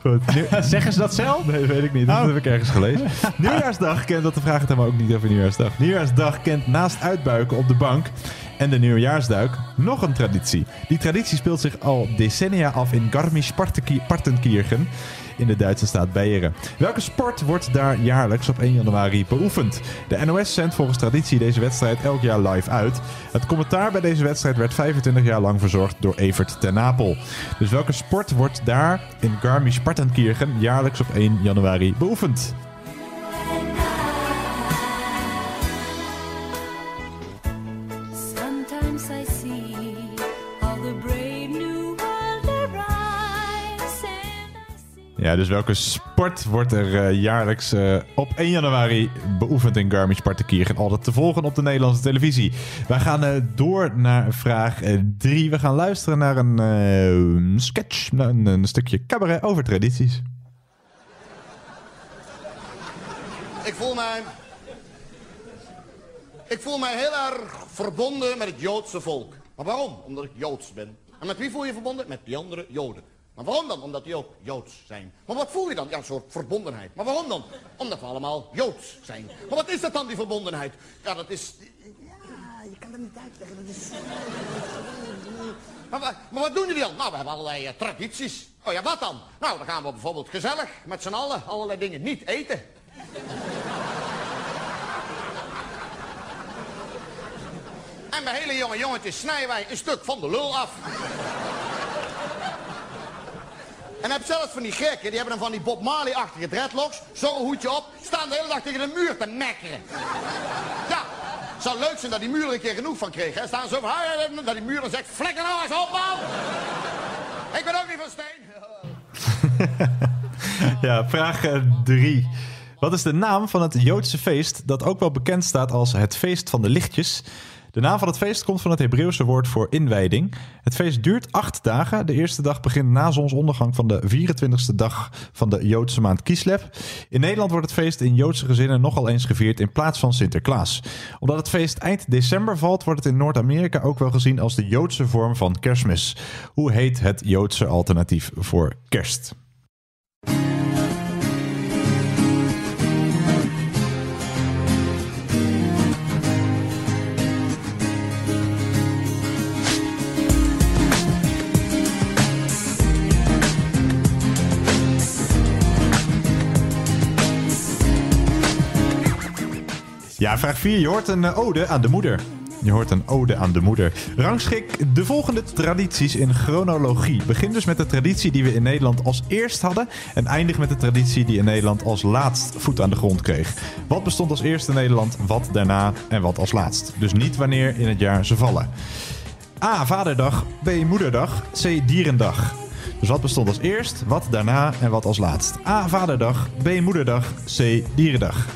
Goed. nu- Zeggen ze dat zelf? Nee, weet ik niet. Dat Oh. heb ik ergens gelezen. Nieuwjaarsdag kent, dat vraagt het helemaal ook niet over Nieuwjaarsdag. Nieuwjaarsdag kent naast uitbuiken op de bank en de Nieuwjaarsduik nog een traditie. Die traditie speelt zich al decennia af in Garmisch-Partenkirchen in de Duitse staat Beieren. Welke sport wordt daar jaarlijks op 1 januari beoefend? De NOS zendt volgens traditie deze wedstrijd elk jaar live uit. Het commentaar bij deze wedstrijd werd 25 jaar lang verzorgd door Evert ten Napel. Dus welke sport wordt daar in Garmisch-Partenkirchen jaarlijks op 1 januari beoefend? Ja, dus welke sport wordt er eh, jaarlijks eh, op 1 januari beoefend in Garmisch-Partenkirchen? Altijd te volgen op de Nederlandse televisie. Wij gaan eh, door naar vraag 3. We gaan luisteren naar een sketch, een, een stukje cabaret over tradities. Ik voel mij... Ik voel mij heel erg verbonden met het Joodse volk. Maar waarom? Omdat ik Joods ben. En met wie voel je verbonden? Met die andere Joden. Maar waarom dan? Omdat die ook Joods zijn. Maar wat voel je dan? Ja, een soort verbondenheid. Maar waarom dan? Omdat we allemaal Joods zijn. Maar wat is dat dan, die verbondenheid? Ja, dat is... Ja, je kan het niet uitleggen. Dat is... Maar wat doen jullie dan? Nou, we hebben allerlei eh, tradities. Oh ja, wat dan? Nou, dan gaan we bijvoorbeeld gezellig met z'n allen allerlei dingen niet eten. En bij hele jonge jongetjes snijden wij een stuk van de lul af. En heb zelfs van die gekken, die hebben dan van die Bob Marley-achtige dreadlocks. Zo'n hoedje op, staan de hele dag tegen de muur te mekkeren. Ja, het zou leuk zijn dat die muur er een keer genoeg van kreeg. Hè. Staan zo van, dat die muur dan zegt, flikker nou eens op man! Ik ben ook niet van steen. Ja, vraag 3. Wat is de naam van het Joodse feest dat ook wel bekend staat als het feest van de lichtjes? De naam van het feest komt van het Hebreeuwse woord voor inwijding. Het feest duurt acht dagen. De eerste dag begint na zonsondergang van de 24e dag van de Joodse maand Kislev. In Nederland wordt het feest in Joodse gezinnen nogal eens gevierd in plaats van Sinterklaas. Omdat het feest eind december valt, wordt het in Noord-Amerika ook wel gezien als de Joodse vorm van kerstmis. Hoe heet het Joodse alternatief voor kerst? Ja, vraag 4. Je hoort een eh, ode aan de moeder. Je hoort een ode aan de moeder. Rangschik de volgende tradities in chronologie. Begin dus met de traditie die we in Nederland als eerst hadden. En eindig met de traditie die in Nederland als laatst voet aan de grond kreeg. Wat bestond als eerste in Nederland, wat daarna en wat als laatst. Dus niet wanneer in het jaar ze vallen. A. Vaderdag. B. Moederdag. C. Dierendag. Dus wat bestond als eerst, wat daarna en wat als laatst. A. Vaderdag. B. Moederdag. C. Dierendag.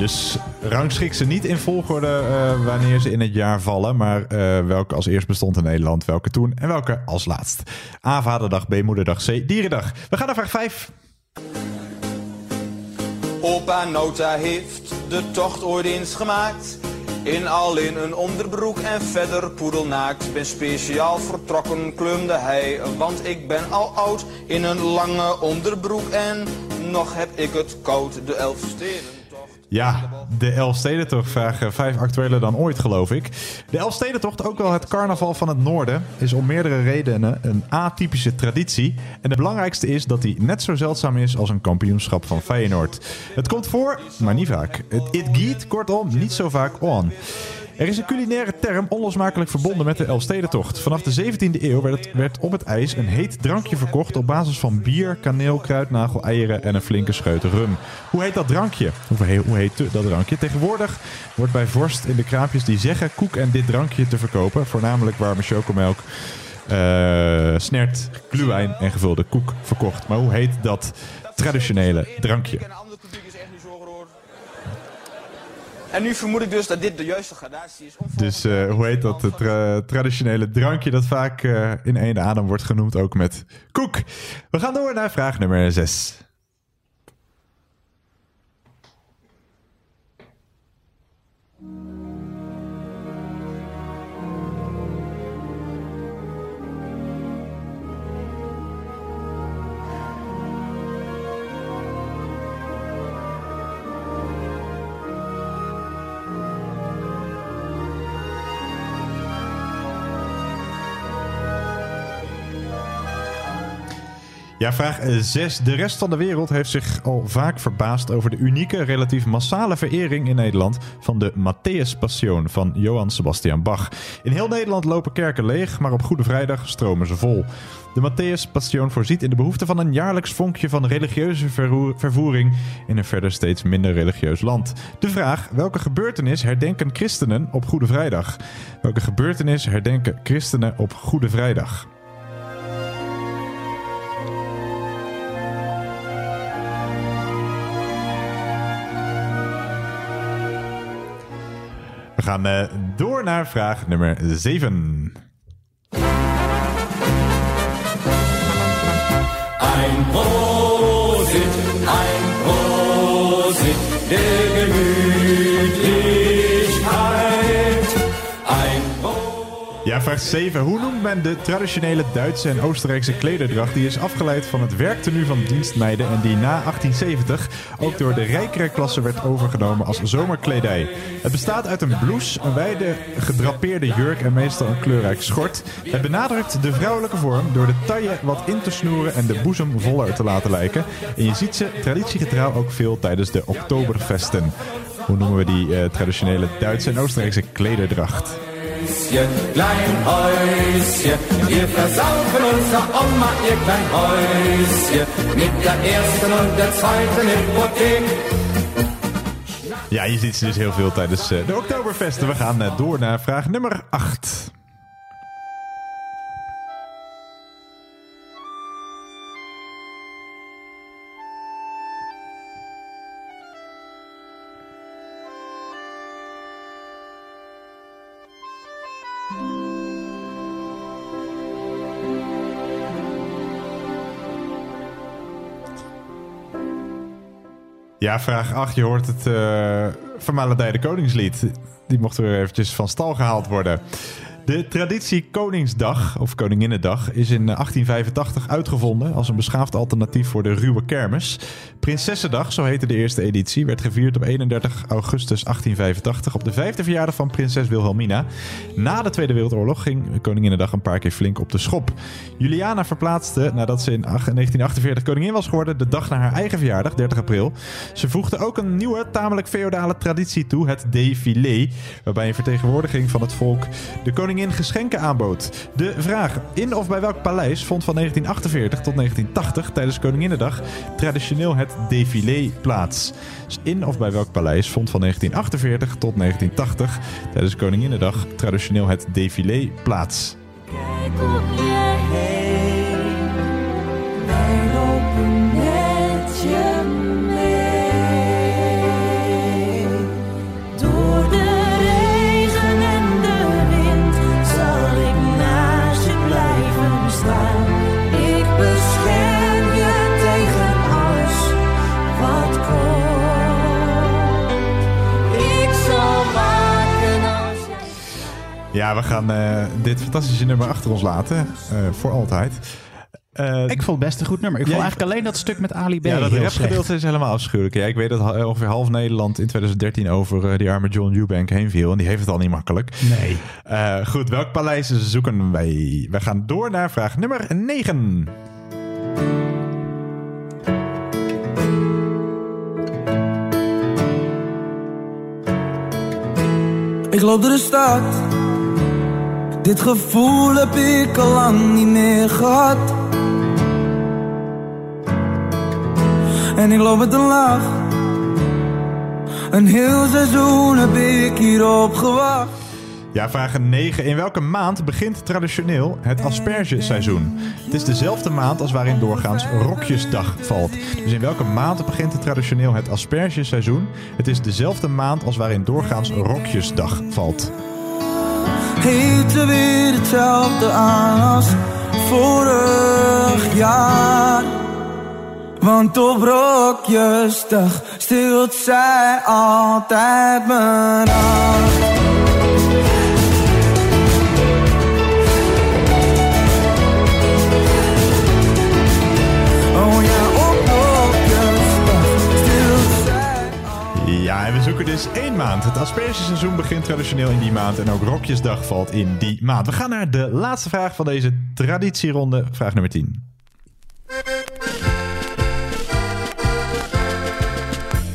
Dus Rangschik ze niet in volgorde eh, wanneer ze in het jaar vallen, maar eh, welke als eerst bestond in Nederland, welke toen en welke als laatst. A. Vaderdag, B. Moederdag, C. Dierendag. We gaan naar vraag 5. Opa Nota heeft de tocht ooit eens gemaakt. In al in een onderbroek en verder poedelnaakt. Ben speciaal vertrokken, klumde hij. Want ik ben al oud in een lange onderbroek. En nog heb ik het koud, de elf steden. Ja, de Elfstedentocht vragen vijf actueler dan ooit, geloof ik. De Elfstedentocht, ook wel het carnaval van het noorden, is om meerdere redenen een atypische traditie. En de belangrijkste is dat die net zo zeldzaam is als een kampioenschap van Feyenoord. Het komt voor, maar niet vaak. Het it giet, kortom, niet zo vaak on. Er is een culinaire term onlosmakelijk verbonden met de Elfstedentocht. Vanaf de 17e eeuw werd, op het ijs een heet drankje verkocht op basis van bier, kaneel, kruidnagel, eieren en een flinke scheut rum. Hoe heet dat drankje? Hoe heet, dat drankje? Tegenwoordig wordt bij vorst in de kraampjes die zeggen koek en dit drankje te verkopen, voornamelijk warme chocomelk, eh snert, gluwijn en gevulde koek verkocht. Maar hoe heet dat traditionele drankje? En nu vermoed ik dus dat dit de juiste gradatie is. Om Dus eh, hoe heet dat? Het tra- traditionele drankje dat vaak eh, in één adem wordt genoemd, ook met koek. We gaan door naar vraag nummer 6. Ja, vraag 6. De rest van de wereld heeft zich al vaak verbaasd over de unieke, relatief massale verering in Nederland van de Matthäus Passion van Johann Sebastian Bach. In heel Nederland lopen kerken leeg, maar op Goede Vrijdag stromen ze vol. De Matthäus Passion voorziet in de behoefte van een jaarlijks vonkje van religieuze vervoering in een verder steeds minder religieus land. De vraag: welke gebeurtenis herdenken christenen op Goede Vrijdag? Welke gebeurtenis herdenken christenen op Goede Vrijdag? We gaan eh, door naar vraag nummer 7. Ein Prosit, ein Prosit der Gemütlichkeit. Ja, vraag 7. Hoe noemt men de traditionele Duitse en Oostenrijkse klederdracht die is afgeleid van het werktenu van dienstmeiden en die na 1870 ook door de rijkere klasse werd overgenomen als zomerkledij? Het bestaat uit een blouse, een wijde gedrapeerde jurk en meestal een kleurrijk schort. Het benadrukt de vrouwelijke vorm door de taille wat in te snoeren en de boezem voller te laten lijken. En je ziet ze traditiegetrouw ook veel tijdens de Oktoberfesten. Hoe noemen we die eh, traditionele Duitse en Oostenrijkse klederdracht? Klein Häuschen, wir versaufen unser Oma ihr klein Häuschen, mit der ersten und der zweiten Hypothek. Ja, je ziet ze dus heel veel tijdens eh, de Oktoberfesten. We gaan eh, door naar vraag nummer 8. Ja, vraag 8. Je hoort het uh, vermalendijde koningslied. Die mocht weer eventjes van stal gehaald worden. De traditie Koningsdag, of Koninginnedag, is in 1885 uitgevonden als een beschaafd alternatief voor de ruwe kermis. Prinsessendag, zo heette de eerste editie, werd gevierd op 31 augustus 1885 op de vijfde verjaardag van prinses Wilhelmina. Na de Tweede Wereldoorlog ging Koninginnedag een paar keer flink op de schop. Juliana verplaatste, nadat ze in 1948 koningin was geworden, de dag naar haar eigen verjaardag, 30 april. Ze voegde ook een nieuwe, tamelijk feodale traditie toe, het défilé, waarbij een vertegenwoordiging van het volk de koningin geschenken aanbood. De vraag: in of bij welk paleis vond van 1948 tot 1980 tijdens Koninginnedag traditioneel het défilé plaats? Dus in of bij welk paleis vond van 1948 tot 1980 tijdens Koninginnedag traditioneel het défilé plaats? We gaan eh, dit fantastische nummer achter ons laten. eh, voor altijd. Eh, Ik vond het best een goed nummer. Ik vond eigenlijk alleen dat stuk met Ali B. ja, dat rapgedeelte is helemaal afschuwelijk. Ja, ik weet dat ongeveer half Nederland in 2013 over eh, die arme John Eubank heen viel. En die heeft het al niet makkelijk. Nee. Eh, goed, welk paleis zoeken wij? We gaan door naar vraag nummer 9. Ik loop door de stad. Dit gevoel heb ik al lang niet meer gehad. En ik loop met een lach. Een heel seizoen heb ik hierop gewacht. Ja, vraag 9. In welke maand begint traditioneel het aspergeseizoen? Het is dezelfde maand als waarin doorgaans Rokjesdag valt. Dus in welke maand begint traditioneel het aspergeseizoen? Het is dezelfde maand als waarin doorgaans Rokjesdag valt. Heet er weer hetzelfde aan als vorig jaar. Want op rokjesdag stilt zij altijd mijn hart. Zoeken dus één maand. Het aspergeseizoen begint traditioneel in die maand en ook Rokjesdag valt in die maand. We gaan naar de laatste vraag van deze traditieronde, vraag nummer 10.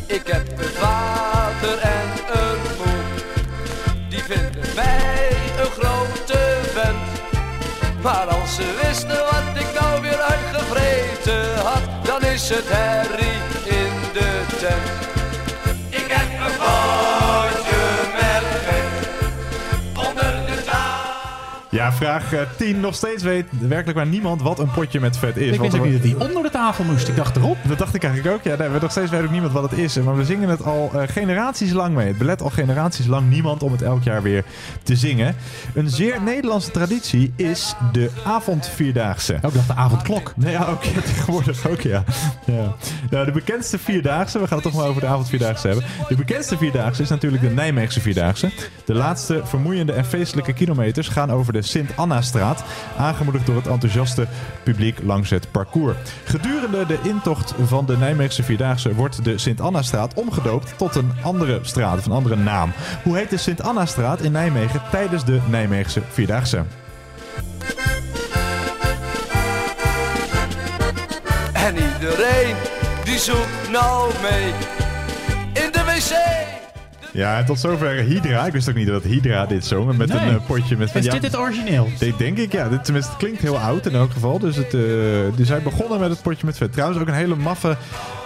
Ik heb een vader en een moeder. Die vinden mij een grote vent. Maar als ze wisten wat ik nou weer uitgevreten had, dan is het herrie in de tent. Ja, vraag eh, 10. Nog steeds weet werkelijk maar niemand wat een potje met vet is. Ik wist ook niet dat hij onder de tafel moest. Ik dacht erop. Dat dacht ik eigenlijk ook. Ja, nee, nog steeds weet ook niemand wat het is. Maar we zingen het al eh, generaties lang mee. Het belet al generaties lang niemand om het elk jaar weer te zingen. Een zeer Nederlandse traditie is de avondvierdaagse. Ook dacht de avondklok. Nee, ja, ook ja, tegenwoordig ook, ja. ja. Nou, de bekendste vierdaagse, we gaan het toch maar over de avondvierdaagse hebben. De bekendste vierdaagse is natuurlijk de Nijmeegse vierdaagse. De laatste vermoeiende en feestelijke kilometers gaan over de Sint-Anna-straat, aangemoedigd door het enthousiaste publiek langs het parcours. Gedurende de intocht van de Nijmeegse vierdaagse wordt de Sint-Anna-straat omgedoopt tot een andere straat, of een andere naam. Hoe heet de Sint-Anna-straat in Nijmegen tijdens de Nijmeegse vierdaagse? En iedereen die zoekt nou mee in de wc. Ja, tot zover Hydra. Ik wist ook niet dat Hydra dit zong. Met Nee. een eh, potje met... Is ja, dit het origineel? Dit denk ik, ja. Dit, tenminste, het klinkt heel oud in elk geval. Dus, het, eh, dus hij begonnen met het potje met vet. Trouwens, ook een hele maffe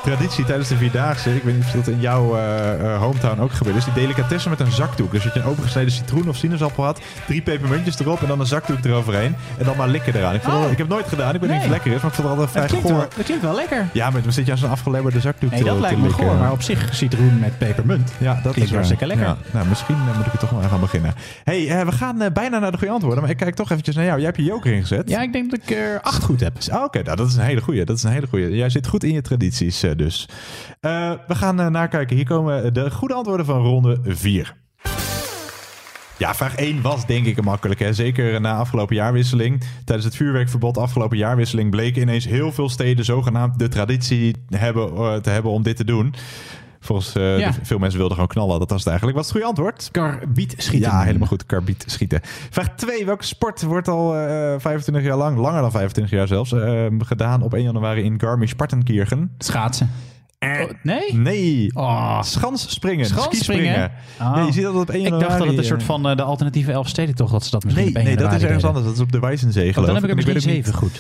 traditie tijdens de Vierdaagse. Ik weet niet of dat in jouw eh, eh, hometown ook gebeurd is. Die delicatessen met een zakdoek. Dus dat je een opengesneden citroen of sinaasappel had. Drie pepermuntjes erop en dan een zakdoek eroverheen. En dan maar likken eraan. Ik, vond Oh. wel- ik heb het nooit gedaan. Ik weet niet of het Nee. lekker is. Maar ik vond het altijd vrij Dat klinkt, goor. wel, dat klinkt wel lekker. Ja, maar dan zit je aan zo'n afgelebberde zakdoek Nee, te, dat lijkt me goor. Maar op zich citroen met pepermunt. Ja, dat Klinkt is hartstikke lekker. Ja, nou, misschien eh, moet ik er toch maar aan gaan beginnen. hey, we gaan bijna naar de goede antwoorden. Maar ik kijk toch eventjes naar jou. Jij hebt je joker ingezet. Ja, ik denk dat ik er acht goed heb. Oké, nou, dat is een hele goeie. Dat is een hele goeie. Jij zit goed in je tradities eh, dus. Eh, we gaan eh, nakijken. Hier komen de goede antwoorden van ronde 4. Ja, vraag 1 was denk ik een makkelijk. Hè? Zeker na afgelopen jaarwisseling. Tijdens het vuurwerkverbod afgelopen jaarwisseling bleken ineens heel veel steden zogenaamd de traditie hebben, te hebben om dit te doen. Volgens eh, Ja. veel mensen wilden gewoon knallen. Dat was het eigenlijk. Wat is het goede antwoord? Karbiet schieten. Ja, helemaal goed. Karbiet schieten. Vraag 2. Welke sport wordt al eh 25 jaar lang, langer dan 25 jaar zelfs, eh, gedaan op 1 januari in Garmisch-Partenkirchen? Schaatsen. Oh, nee? Nee. Oh. Schansspringen. Schansspringen? Oh. Ja, je ziet dat op 1 Ik januari. dacht dat het een eh, soort van eh, de alternatieve Elfsteden toch, dat ze dat misschien Nee, nee dat is ergens anders. Dat is op de Wijzenzee Oh, geloof dan heb ik het zeven goed.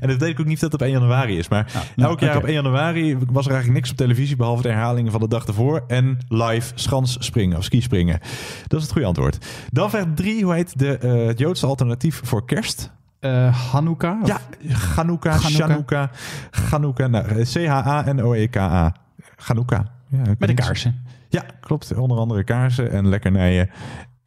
en dat weet ik ook niet dat het op 1 januari is. Maar nou, elk jaar op 1 januari was er eigenlijk niks op televisie... behalve de herhalingen van de dag ervoor. En live schansspringen of skispringen. Dat is het goede antwoord. Dan vraag 3. Hoe heet de, eh, het Joodse alternatief voor kerst? Eh Hanukkah? Ja, Chanukka, Chanukka. Chanukka, Chanukka. Nou, C-H-A-N-O-E-K-A. Chanukka. Ja, Met de kaarsen. Ja, klopt. Onder andere kaarsen en lekkernijen.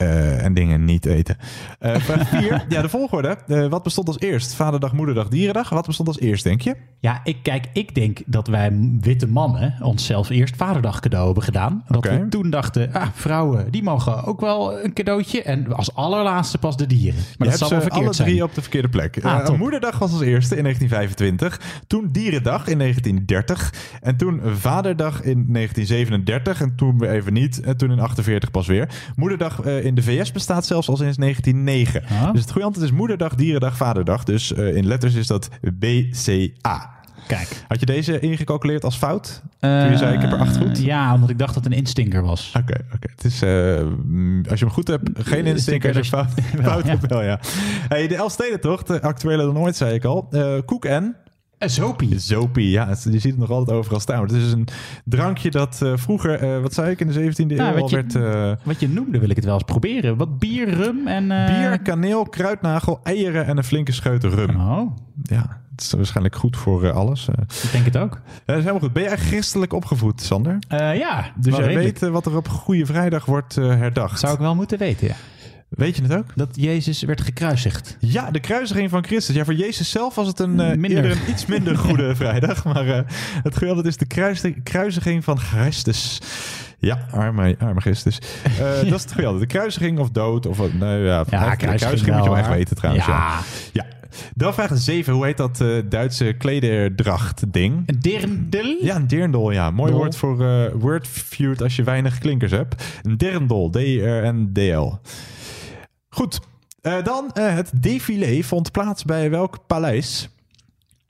Eh, en dingen niet eten. Eh, vraag 4. ja, de volgorde. Eh, wat bestond als eerst? Vaderdag, moederdag, dierendag. Wat bestond als eerst, denk je? Ja, ik, kijk, ik denk dat wij witte mannen onszelf eerst vaderdag cadeau hebben gedaan. Dat we toen dachten, ah, vrouwen, die mogen ook wel een cadeautje. En als allerlaatste pas de dieren. Maar je dat zal wel verkeerd alle zijn. drie op de verkeerde plek. Ah, moederdag was als eerste in 1925. Toen Dierendag in 1930. En toen Vaderdag in 1937. En toen weer even niet. En toen in 48 pas weer. Moederdag eh, in de VS bestaat zelfs al sinds 1909. Ah. Dus het goede antwoord is Moederdag, Dierendag, Vaderdag. Dus eh, in letters is dat BCA. Kijk. Had je deze ingecalculeerd als fout? Toen je zei ik heb er acht goed? Eh, Ja, omdat ik dacht dat het een instinker was. Oké, oké. Het is, eh, mm, als je hem goed hebt, geen instinker. Als je fout, fout ja. hebt, wel ja. Hey, de Elfstedentocht, actuele dan nooit, zei ik al. Eh, koek en... Zopie. Zopie, ja. het- Je ziet het nog altijd overal staan. Maar het is een drankje dat eh, vroeger, eh, wat zei ik, in de 17e eeuw Nou, al wat, je, werd... eh, wat je noemde wil ik het wel eens proberen. Wat bier, rum en... bier, kaneel, kruidnagel, eieren en een flinke scheut rum. Oh, Ja, het is waarschijnlijk goed voor alles. ik denk het ook. Ja, dat is helemaal goed. Ben jij christelijk opgevoed, Sander? Ja, Dus redelijk. weet wat er op Goede Vrijdag wordt herdacht. Zou ik wel moeten weten, ja. Weet je het ook? Dat Jezus werd gekruisigd. Ja, de kruisiging van Christus. Ja, voor Jezus zelf was het een, eh, Minder. eerder een iets minder goede vrijdag. Maar eh, het geweldige is de kruis- kruisiging van Christus. Ja, arme, arme Christus. Eh, Dat is het geweldige. De kruisiging of dood. Of, wat- nou ja, eigenlijk de kruisiging moet je wel echt weten trouwens. Ja. Ja. ja. Dan vraag 7. Hoe heet dat Duitse klederdracht ding? Een derndel? Ja, een dirndl, ja. Mooi Dol. woord voor eh wordfeud als je weinig klinkers hebt. Een dirndl, D-R-N-D-L. Goed. Eh, dan eh, het défilé vond plaats bij welk paleis?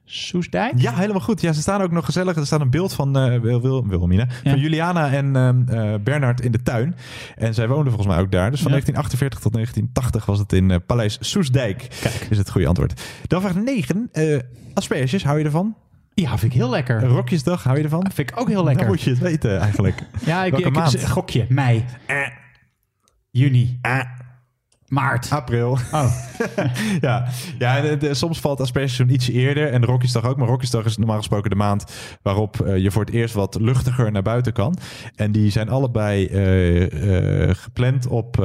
Soesdijk? Ja, helemaal goed. Ja, ze staan ook nog gezellig. Er staat een beeld van eh Wil, Wil, Wilhelmina, van Juliana en eh, Bernard in de tuin. En zij woonden volgens mij ook daar. Dus van Ja. 1948 tot 1980 was het in eh, Paleis Soesdijk. Kijk. Is het goede antwoord. Dan vraag 9. eh asperges, hou je ervan? Ja, vind ik heel lekker. Rokjesdag, hou je ervan? Vind ik ook heel lekker. Dan moet je het weten eigenlijk. Ja, ik, Welke ik, maand? gokje. Mei. Juni. Maart. April. Oh. ja, ja de- de- soms valt aspergeseizoen iets eerder. En de Rokjesdag ook. Maar Rokjesdag is normaal gesproken de maand waarop eh, je voor het eerst wat luchtiger naar buiten kan. En die zijn allebei eh, eh, gepland op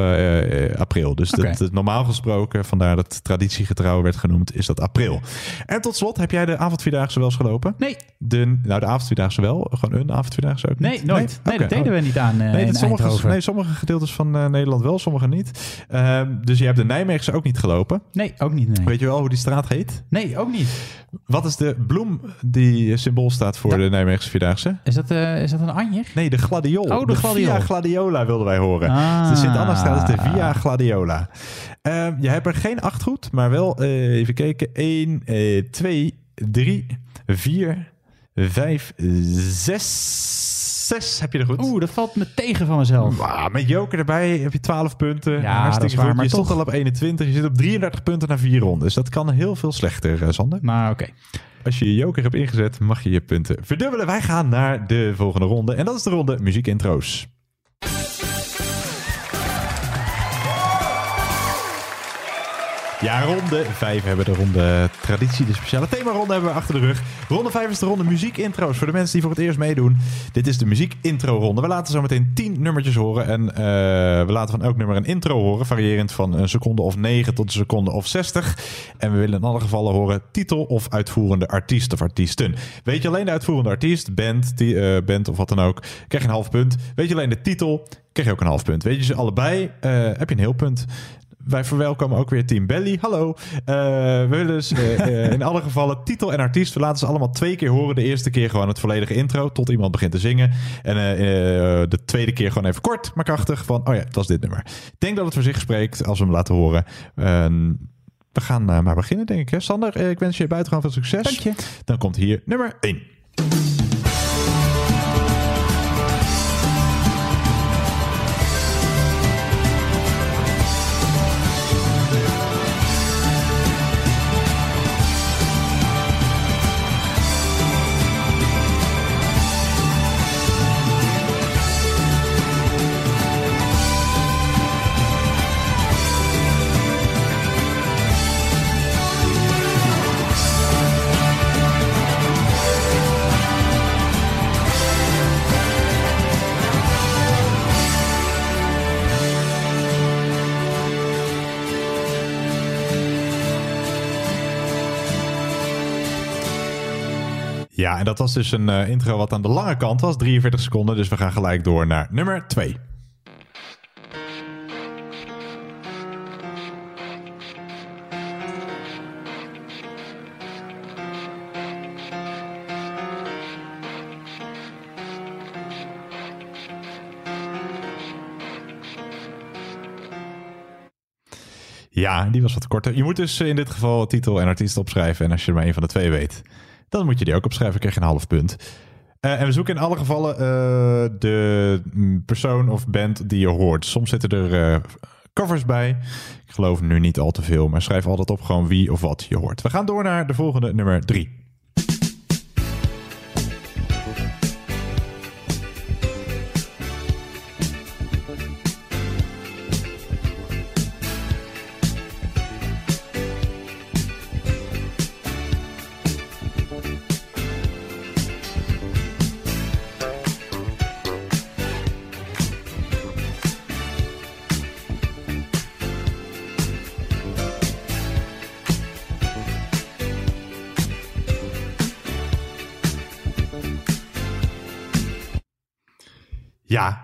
april. Dus dat, dat normaal gesproken, vandaar dat traditiegetrouw werd genoemd, is dat april. En tot slot, heb jij de avondvierdaagse wel eens gelopen? Nee. De, nou, de avondvierdaagse wel. Gewoon een avondvierdaagse ook niet? Nee, nooit. Nee, dat deden oh. we niet aan eh Nee, sommige, nee, sommige gedeeltes van eh, Nederland wel, sommige niet. Ehm, dus je hebt de Nijmeegse ook niet gelopen. Nee, ook niet. Nee, Weet je wel hoe die straat heet? nee ook niet. Wat is de bloem die symbool staat voor de Nijmeegse Vierdaagse? Is dat, eh, is dat een anjer? Nee, de gladiool. Oh, de. Via Gladiola wilden wij horen. Ah. De Sint-Anna-straat is de Via Gladiola. Ehm, je hebt er geen acht goed, maar wel, eh, even kijken, 1, 2, 3, 4, 5, 6. 6 heb je er goed. Oeh, dat valt me tegen van mezelf. Ah, met Joker erbij heb je 12 punten. Ja, Hartstikke dat is waar, goed. maar je stond toch. al op 21. Je zit op 33 punten na vier ronden. Dus dat kan heel veel slechter, eh, Sander. Maar oké. Als je je Joker hebt ingezet, mag je je punten verdubbelen. Wij gaan naar de volgende ronde. En dat is de ronde muziekintro's. Ja, ronde 5 hebben we de ronde traditie, de speciale themaronde hebben we achter de rug. Ronde 5 is de ronde muziekintro's. Voor de mensen die voor het eerst meedoen, dit is de muziekintro-ronde. We laten zo meteen 10 nummertjes horen en eh, we laten van elk nummer een intro horen, variërend van een seconde of 9 tot een seconde of 60. En we willen in alle gevallen horen titel of uitvoerende artiest of artiesten. Weet je alleen de uitvoerende artiest, band, die, eh, band of wat dan ook, krijg je een half punt. Weet je alleen de titel, krijg je ook een half punt. Weet je ze allebei, eh, heb je een heel punt. Wij verwelkomen ook weer Team Belly. Hallo. Eh, we willen dus eh, eh, in alle gevallen titel en artiest. We laten ze allemaal twee keer horen. De eerste keer gewoon het volledige intro. Tot iemand begint te zingen. En de tweede keer gewoon even kort, maar krachtig. Van, oh ja, dat is dit nummer. Ik denk dat het voor zich spreekt als we hem laten horen. We gaan maar beginnen, denk ik. Hè? Sander, ik wens je buitengewoon veel succes. Dank je. Dan komt hier nummer 1. Ja, en dat was dus een eh, intro wat aan de lange kant was, 43 seconden. Dus we gaan gelijk door naar nummer 2. Ja, die was wat korter. Je moet dus in dit geval titel en artiest opschrijven. En als je maar één van de twee weet, dan moet je die ook opschrijven. krijg je een half punt. Eh, en we zoeken in alle gevallen eh, de mm, persoon of band die je hoort. Soms zitten er eh, covers bij. Ik geloof nu niet al te veel, maar schrijf altijd op gewoon wie of wat je hoort. We gaan door naar de volgende, nummer 3.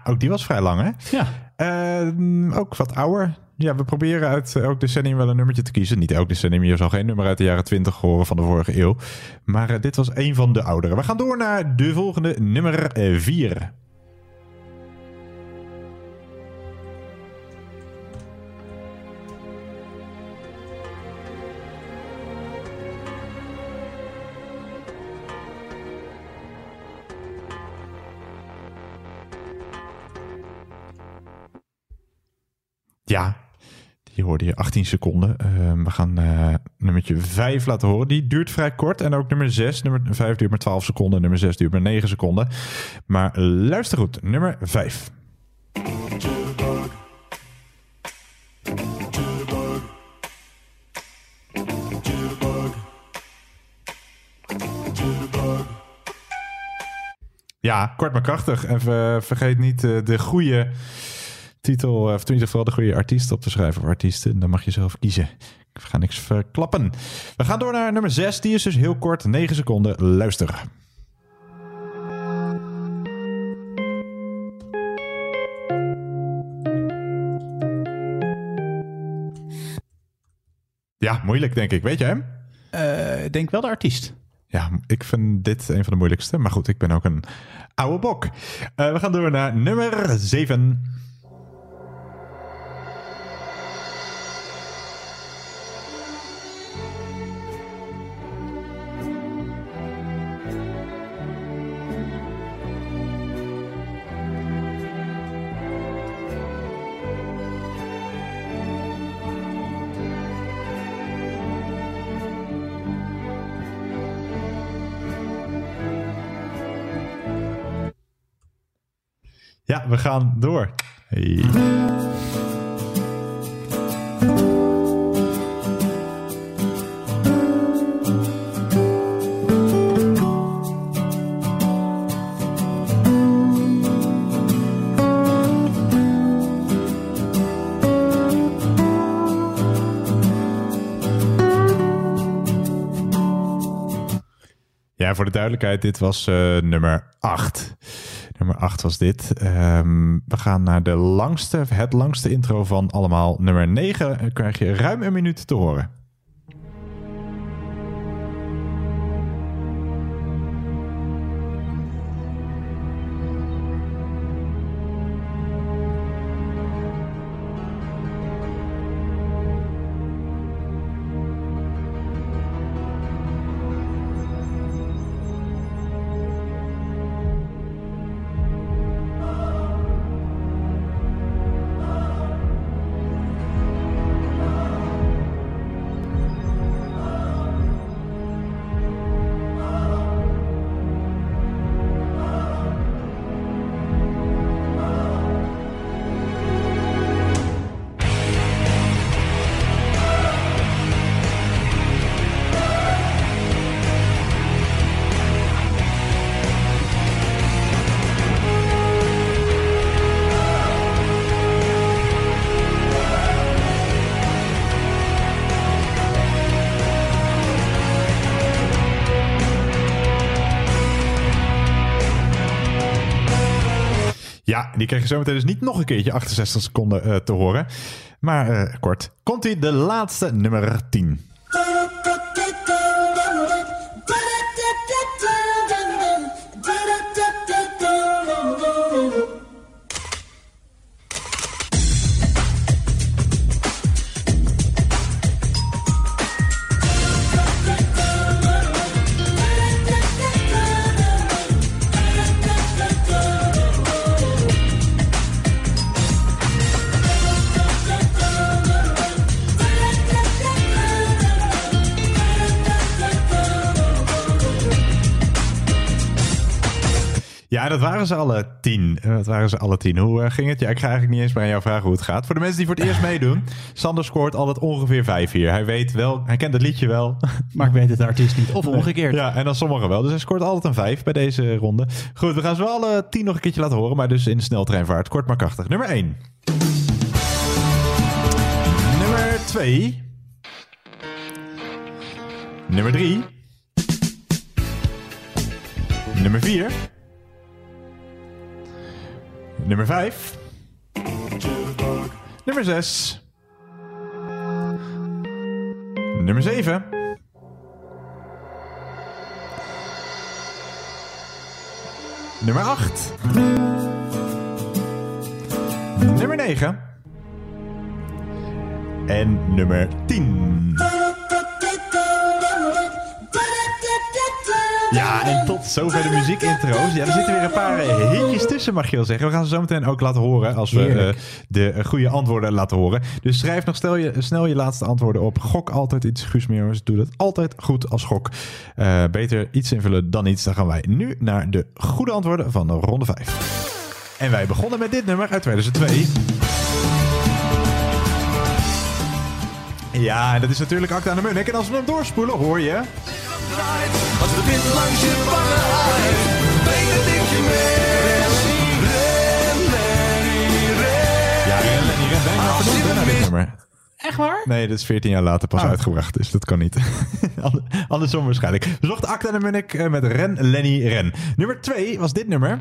Ook die was vrij lang, hè? Ja. Eh, ook wat ouder. Ja, we proberen uit elk decennium wel een nummertje te kiezen. Niet elk decennium, je zal geen nummer uit de jaren 20 horen van de vorige eeuw. Maar eh, dit was een van de oudere. We gaan door naar de volgende, nummer 4. Ja, die hoorde je 18 seconden. Eh, we gaan eh nummertje 5 laten horen. Die duurt vrij kort. En ook nummer 6. Nummer 5 duurt maar 12 seconden. Nummer 6 duurt maar 9 seconden. Maar luister goed. Nummer 5. Ja, kort maar krachtig. En ver- vergeet niet eh, de goede titel, of in ieder geval de goede artiest op te schrijven of artiesten. Dan mag je zelf kiezen. Ik ga niks verklappen. We gaan door naar nummer 6. Die is dus heel kort, 9 seconden. Luister. Ja, moeilijk denk ik. Weet je hem? Eh, Ik denk wel de artiest. Ja, ik vind dit een van de moeilijkste. Maar goed, ik ben ook een oude bok. Eh, we gaan door naar nummer 7. We gaan door. Hey. Ja, voor de duidelijkheid, dit was eh, nummer 8. Nummer 8 was dit. Ehm, we gaan naar de langste, het langste intro van allemaal. Nummer 9 krijg je ruim een minuut te horen. Krijg zometeen dus niet nog een keertje 68 seconden eh, te horen. Maar eh, kort. Komt-ie de laatste, nummer 10. Dat waren ze alle tien. Eh, Dat waren ze alle tien. Hoe eh, ging het? Ja, ik ga eigenlijk niet eens meer aan jou vragen hoe het gaat. Voor de mensen die voor het eerst meedoen. Sander scoort altijd ongeveer vijf hier. Hij weet wel, hij kent het liedje wel. Maar ik weet het artiest niet. Of omgekeerd. Ja, en dan sommigen wel. Dus hij scoort altijd een vijf bij deze ronde. Goed, we gaan ze wel alle tien nog een keertje laten horen. Maar dus in sneltreinvaart. Kort maar krachtig. Nummer 1. Nummer 2. Nummer 3. Nummer 4. Nummer 5. Nummer 6. Nummer 7. Nummer 8. Nummer 9. En nummer 10. Ja, en tot zover de muziekintro's. Ja, er zitten weer een paar eh, hitjes tussen, mag je wel zeggen. We gaan ze zo meteen ook laten horen als we eh, de goede antwoorden laten horen. Dus schrijf nog snel je, snel je laatste antwoorden op. Gok altijd iets, Guus Meeuwers. Doe dat altijd goed als gok. Eh, beter iets invullen dan iets. Dan gaan wij nu naar de goede antwoorden van ronde 5. En wij begonnen met dit nummer uit 2002. Ja, en dat is natuurlijk Acta aan de Munnik. En als we hem doorspoelen, hoor je... Als de wind langs je wangen waait, breng het dikje mee. Ren, Lenny, ren. Ja, Ren, Lenny, Ren. Je naar dit nummer? Echt waar? Nee, dat is 14 jaar later pas Oh. uitgebracht, dus dat kan niet. Ander- Andersom waarschijnlijk. We zochten Acta en Munnik eh, met Ren, Lenny, Ren. Nummer 2 was dit nummer.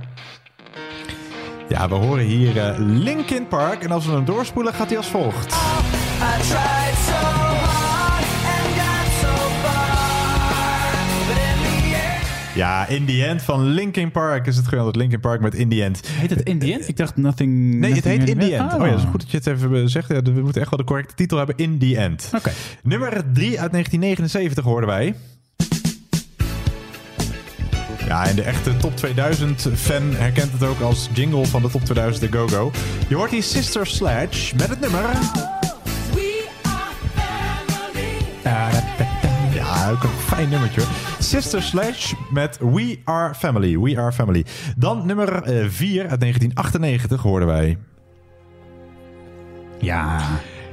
Ja, we horen hier eh, Linkin Park. En als we hem doorspoelen, gaat hij als volgt. I Ja, In The End van Linkin Park is het geweldig. Linkin Park met In The End. Heet het In The End? Ik dacht Nothing... Nee, het heet In The. End. Oh ja, dat is goed dat je het even zegt. Ja, we moeten echt wel de correcte titel hebben. In The End. Oké. Nummer 3 uit 1979 hoorden wij. Ja, en de echte Top 2000 fan herkent het ook als jingle van de Top 2000 de Go-Go. Je hoort hier Sister Sledge met het nummer... Een fijn nummertje. Sister Sledge met We Are Family. We Are Family. Dan nummer 4 uit 1998 hoorden wij. Ja.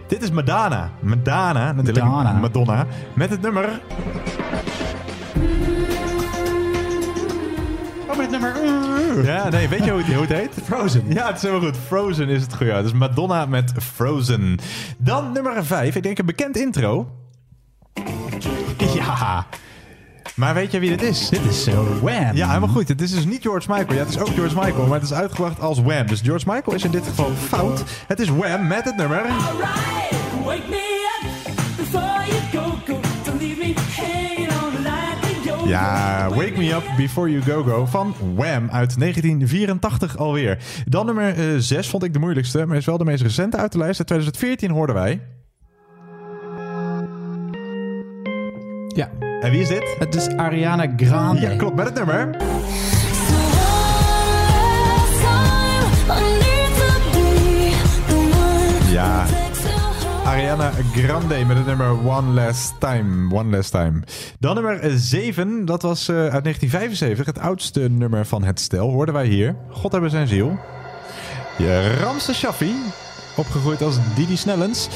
Dit is Madonna. Madonna, natuurlijk. Madonna. Madonna. Met het nummer... Oh, met het nummer... Ja, nee, weet je hoe het, hoe het heet? Frozen. Ja, het is helemaal goed. Frozen is het goede. Dus Madonna met Frozen. Dan nummer 5. Ik denk een bekend intro. Ja. Maar weet je wie dit is? Dit is zo Wham. Ja, helemaal goed. Het is dus niet George Michael. Ja, het is ook George Michael, maar het is uitgebracht als Wham. Dus George Michael is in dit geval fout. Het is Wham met het nummer... Wake me up before you go, go. Don't leave me hanging on like a yo. Ja, Wake Me Up Before You Go Go van Wham uit 1984 alweer. Dan nummer 6 vond ik de moeilijkste, maar is wel de meest recente uit de lijst. Uit 2014 hoorden wij. Ja. En wie is dit? Het is Ariana Grande. Ja, klopt, met het nummer. Ja. Ariana Grande met het nummer One Last Time. One Last Time. Dan nummer 7, dat was eh, uit 1975. Het oudste nummer van het stel, hoorden wij hier. God hebben zijn ziel. Ramse Shaffi, opgegroeid als Didi Snellens.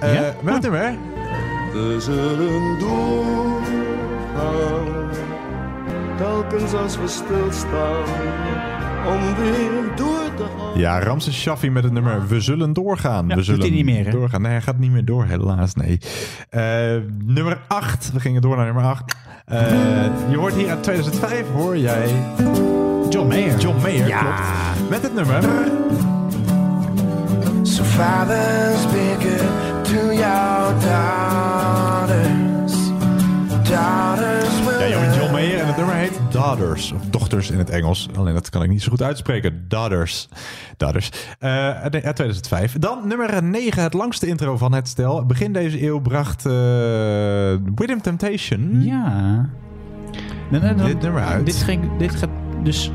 Eh? Met het nummer... We zullen doorgaan, telkens als we stilstaan, om weer door te gaan. Ja, Ramses Shaffi met het nummer We zullen doorgaan. Ja, we doet zullen hij niet meer, hè? doorgaan. Nee, hij gaat niet meer door, helaas. Nee. Eh, nummer 8. We gingen door naar nummer 8. Eh, je hoort hier uit 2005, hoor jij... John Mayer. John Mayer, Ja. klopt. Met het nummer... Father, speak it Ja, jongen, John Mayer en het nummer heet Daughters. Of dochters in het Engels. Alleen dat kan ik niet zo goed uitspreken. Daughters. Daughters. Eh, nee, uit 2005. Dan nummer 9, het langste intro van het stel. Begin deze eeuw bracht eh Rhythm Temptation. Ja. Dan- dan- Dit nummer uit. Dit, ging, dit gaat dus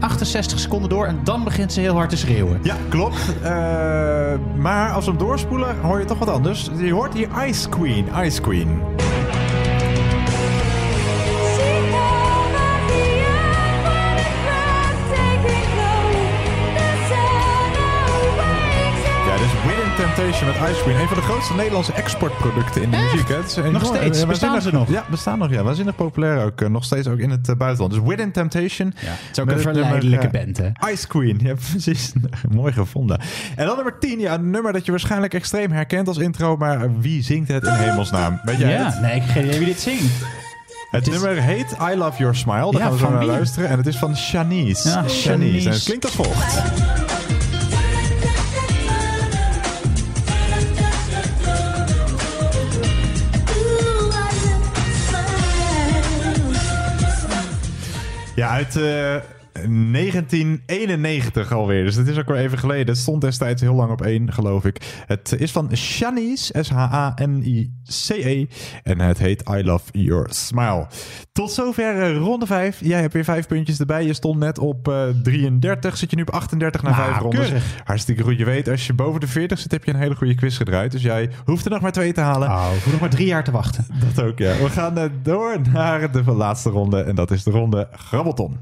68 seconden door en dan begint ze heel hard te schreeuwen. Ja, klopt. Eh, maar als we hem doorspoelen, hoor je toch wat anders. Je hoort hier Ice Queen. Ice Queen. Temptation met Ice Queen. Een van de grootste Nederlandse exportproducten in de muziek. Hè? Het is enorm- Nog steeds? eh, Bestaan waanzinnig- ze nog? Ja, bestaan nog. Ja, waanzinnig populair ook. eh, nog steeds ook in het eh, buitenland. Dus Within Temptation. Ja, het is ook een verleidelijke band, hè? Ice Queen. Ja, precies. Mooi gevonden. En dan nummer 10. Ja, een nummer dat je waarschijnlijk extreem herkent als intro. Maar wie zingt het in hemelsnaam? Weet jij ja, het? nee, ik heb geen idee wie dit zingt. Het, nummer heet I Love Your Smile. Daar Ja, gaan we zo naar wie? luisteren. En het is van Shanice. Ja, Shanice. Shanice. En het klinkt als volgt. Ja, uit eh, 1991 alweer. Dus het is ook weer even geleden. Het stond destijds heel lang op één, geloof ik. Het is van Shanice, S-H-A-N-I-C-E. En het heet I Love Your Smile. Tot zover eh, ronde 5. Jij hebt weer vijf puntjes erbij. Je stond net op eh, 33. Zit je nu op 38 na Nou, vijf rondes. keurig. Hartstikke goed. Je weet, als je boven de 40 zit, heb je een hele goede quiz gedraaid. Dus jij hoeft er nog maar twee te halen. Oh, ik hoef nog maar drie jaar te wachten. Dat ook, ja. We gaan eh, door naar de laatste ronde. En dat is de ronde Grabbelton.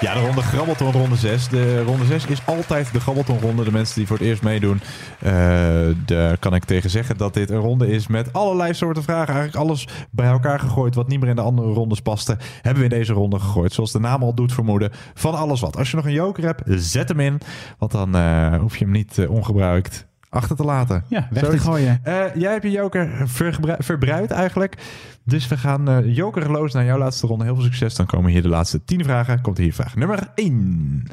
Ja, de ronde Grabbelton, ronde 6. De ronde 6 is altijd de Grabbelton-ronde. De mensen die voor het eerst meedoen, eh, daar kan ik tegen zeggen dat dit een ronde is met allerlei soorten vragen. Eigenlijk alles bij elkaar gegooid wat niet meer in de andere rondes paste, hebben we in deze ronde gegooid. Zoals de naam al doet vermoeden, van alles wat. Als je nog een joker hebt, zet hem in. Want dan eh, hoef je hem niet eh, ongebruikt achter te laten. Ja, weg te gooien. Eh, jij hebt je joker verbruikt eigenlijk. Dus we gaan eh jokerloos naar jouw laatste ronde. Heel veel succes. Dan komen hier de laatste tien vragen. Komt hier vraag nummer 1.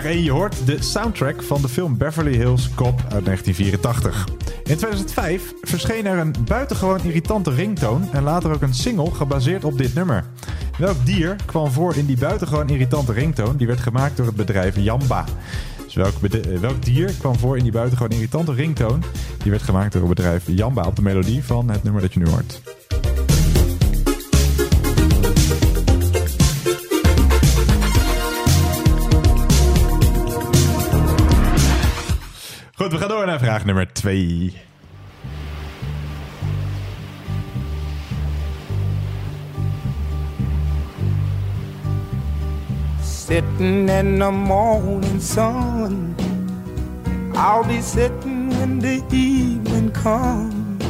Vraag 1. Je hoort de soundtrack van de film Beverly Hills Cop uit 1984. In 2005 verscheen er een buitengewoon irritante ringtoon en later ook een single gebaseerd op dit nummer. Welk dier kwam voor in die buitengewoon irritante ringtoon? Die werd gemaakt door het bedrijf Jamba. Dus welk, eh, welk dier kwam voor in die buitengewoon irritante ringtoon? Die werd gemaakt door het bedrijf Jamba op de melodie van het nummer dat je nu hoort. Vraag nummer 2. Sitting in the morning sun. I'll be sitting when the evening comes.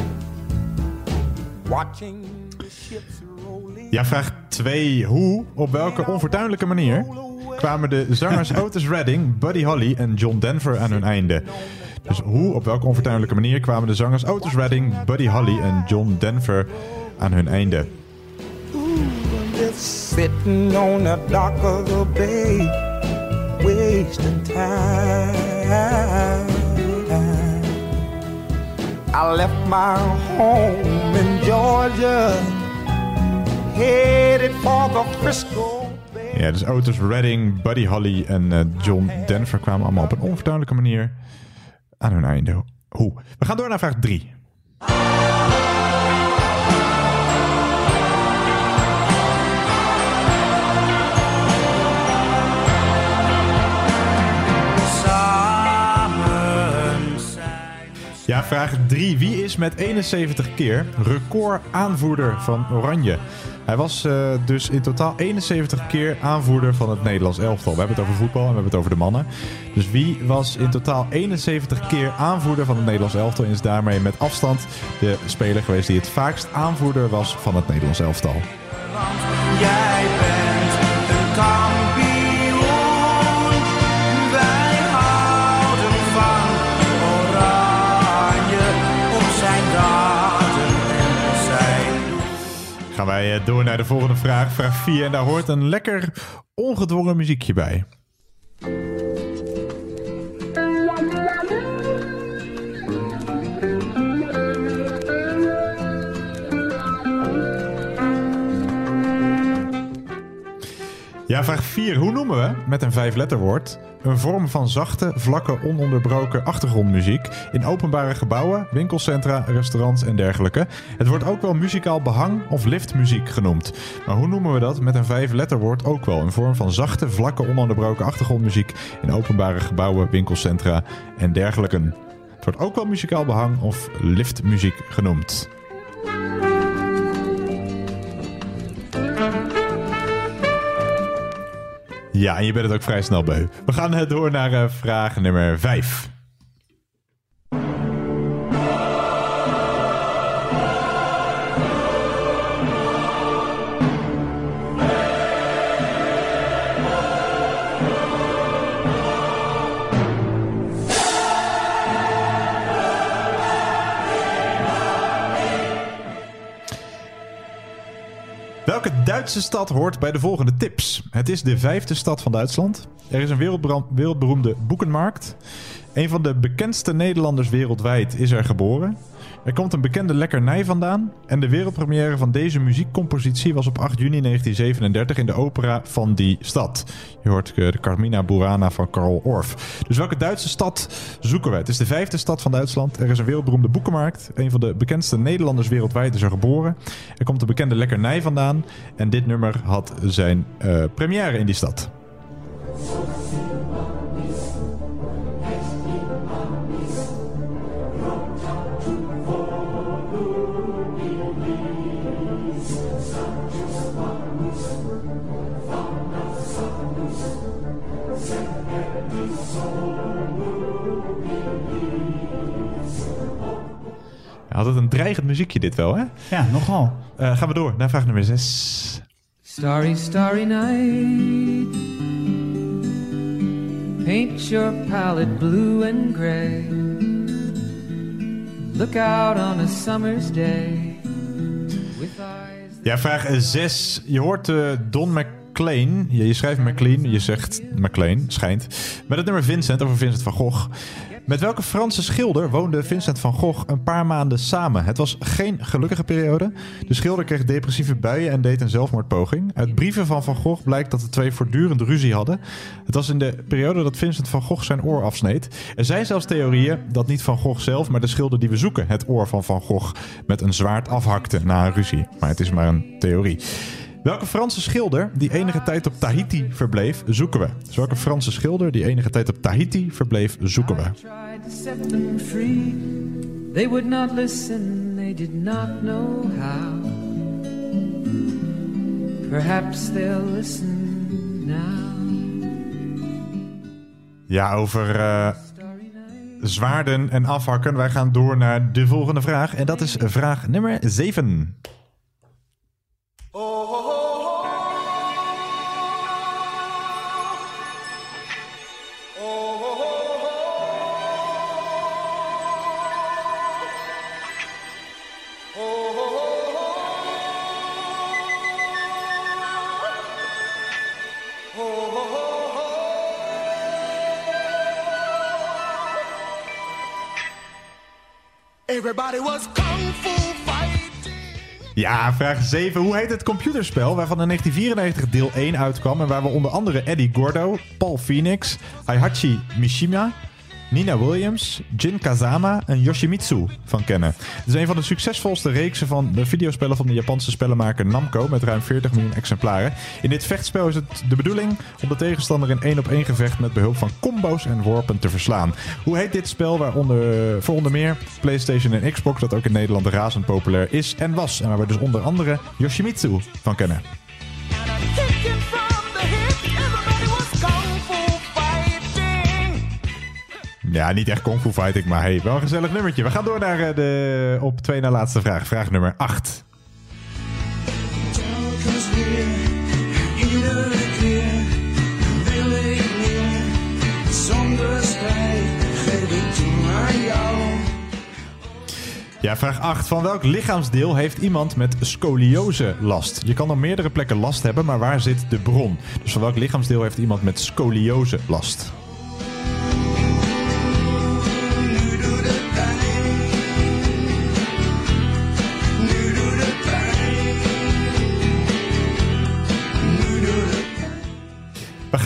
Watching the ships roll in. Ja, vraag 2. Hoe, op welke onfortuinlijke manier kwamen de zangers Otis Redding, Buddy Holly en John Denver aan hun einde? Dus hoe, op welke onfortuinlijke manier kwamen de zangers Otis Redding, Buddy Holly en John Denver aan hun einde? Sitting on the dock of the bay, wasting time. I left my home in Georgia, headed for the Frisco. Ja, dus Otis Redding, Buddy Holly en eh, John Denver kwamen allemaal op een onfortuinlijke manier aan hun einde. Hoe? We gaan door naar vraag 3. Ja, vraag 3. Wie is met 71 keer record aanvoerder van Oranje? Hij was eh, dus in totaal 71 keer aanvoerder van het Nederlands elftal. We hebben het over voetbal en we hebben het over de mannen. Dus wie was in totaal 71 keer aanvoerder van het Nederlands elftal... en is daarmee met afstand de speler geweest die het vaakst aanvoerder was van het Nederlands elftal? Jij bent een wij eh, door naar de volgende vraag, vraag 4. En daar hoort een lekker ongedwongen muziekje bij. Ja, vraag 4. Hoe noemen we, met een vijfletterwoord, een vorm van zachte, vlakke, ononderbroken achtergrondmuziek in openbare gebouwen, winkelcentra, restaurants en dergelijke? Het wordt ook wel muzikaal behang of liftmuziek genoemd. Maar hoe noemen we dat met een vijfletterwoord ook wel? Een vorm van zachte, vlakke, ononderbroken achtergrondmuziek in openbare gebouwen, winkelcentra en dergelijke. Het wordt ook wel muzikaal behang of liftmuziek genoemd. Ja, en je bent het ook vrij snel beu. We gaan eh, door naar eh, vraag nummer 5. Duitse stad hoort bij de volgende tips? Het is de vijfde stad van Duitsland. Er is een wereldberoemde boekenmarkt. Een van de bekendste Nederlanders wereldwijd is er geboren. Er komt een bekende lekkernij vandaan. En de wereldpremière van deze muziekcompositie was op 8 juni 1937 in de opera van die stad. Je hoort eh, de Carmina Burana van Karl Orff. Dus welke Duitse stad zoeken we? Het is de vijfde stad van Duitsland. Er is een wereldberoemde boekenmarkt. Een van de bekendste Nederlanders wereldwijd is er geboren. Er komt een bekende lekkernij vandaan. En dit nummer had zijn eh, première in die stad. Ja, Altijd een dreigend muziekje dit wel, hè? Ja, nogal. Eh, gaan we door naar vraag nummer 6. Starry, starry night. Paint your palette blue and gray. Look out on a summer's day. With eyes. Ja, vraag 6. Je hoort eh, Don McLean. Je, schrijft McLean, je zegt McLean, schijnt. Met het nummer Vincent over Vincent van Gogh. Met welke Franse schilder woonde Vincent van Gogh een paar maanden samen? Het was geen gelukkige periode. De schilder kreeg depressieve buien en deed een zelfmoordpoging. Uit brieven van Van Gogh blijkt dat de twee voortdurend ruzie hadden. Het was in de periode dat Vincent van Gogh zijn oor afsneed. Er zijn zelfs theorieën dat niet Van Gogh zelf, maar de schilder die we zoeken het oor van Van Gogh met een zwaard afhakte na een ruzie. Maar het is maar een theorie. Welke Franse schilder die enige tijd op Tahiti verbleef, zoeken we. Dus welke Franse schilder die enige tijd op Tahiti verbleef, zoeken we. Tried to set them free. They would not listen, they did not know how. Perhaps they'll listen now. Ja, over eh, zwaarden en afhakken. Wij gaan door naar de volgende vraag. En dat is vraag nummer 7. Everybody was kung fu fighting. Ja, vraag 7. Hoe heet het computerspel waarvan in 1994 deel 1 uitkwam... en waar we onder andere Eddie Gordo, Paul Phoenix, Heihachi Mishima... Nina Williams, Jin Kazama en Yoshimitsu van kennen. Het is een van de succesvolste reeksen van de videospellen van de Japanse spellenmaker Namco met ruim 40 miljoen exemplaren. In dit vechtspel is het de bedoeling om de tegenstander in één op één gevecht met behulp van combo's en worpen te verslaan. Hoe heet dit spel waaronder voor onder meer PlayStation en Xbox dat ook in Nederland razend populair is en was en waar we dus onder andere Yoshimitsu van kennen? Ja, niet echt Kung Fu Fighting, maar hey, wel een gezellig nummertje. We gaan door naar eh, de op twee na laatste vraag. Vraag nummer 8. Telkens weer, iedere keer, wil ik meer. Zonder spijt geef ik toe aan jou. Ja, vraag 8. Van welk lichaamsdeel heeft iemand met scoliose last? Je kan op meerdere plekken last hebben, maar waar zit de bron? Dus van welk lichaamsdeel heeft iemand met scoliose last?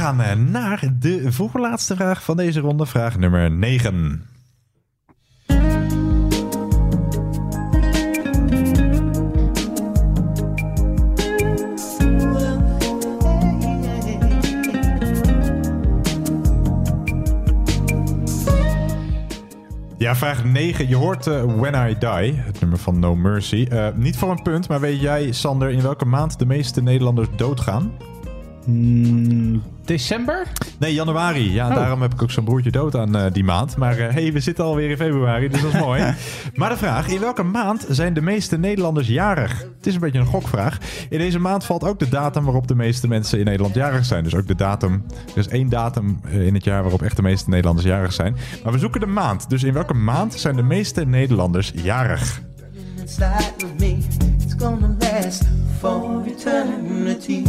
Gaan naar de voorlaatste vraag van deze ronde. Vraag nummer 9. Ja, vraag 9. Je hoort eh, When I Die, het nummer van No Mercy. Eh, niet voor een punt, maar weet jij, Sander, in welke maand de meeste Nederlanders doodgaan? December? Nee, januari. Ja, Oh. daarom heb ik ook zo'n broertje dood aan eh, die maand. Maar eh, hey, we zitten alweer in februari, dus dat is mooi. maar de vraag, in welke maand zijn de meeste Nederlanders jarig? Het is een beetje een gokvraag. In deze maand valt ook de datum waarop de meeste mensen in Nederland jarig zijn. Dus ook de datum, er is één datum eh, in het jaar waarop echt de meeste Nederlanders jarig zijn. Maar we zoeken de maand. Dus in welke maand zijn de meeste Nederlanders jarig? It's gonna last for eternity.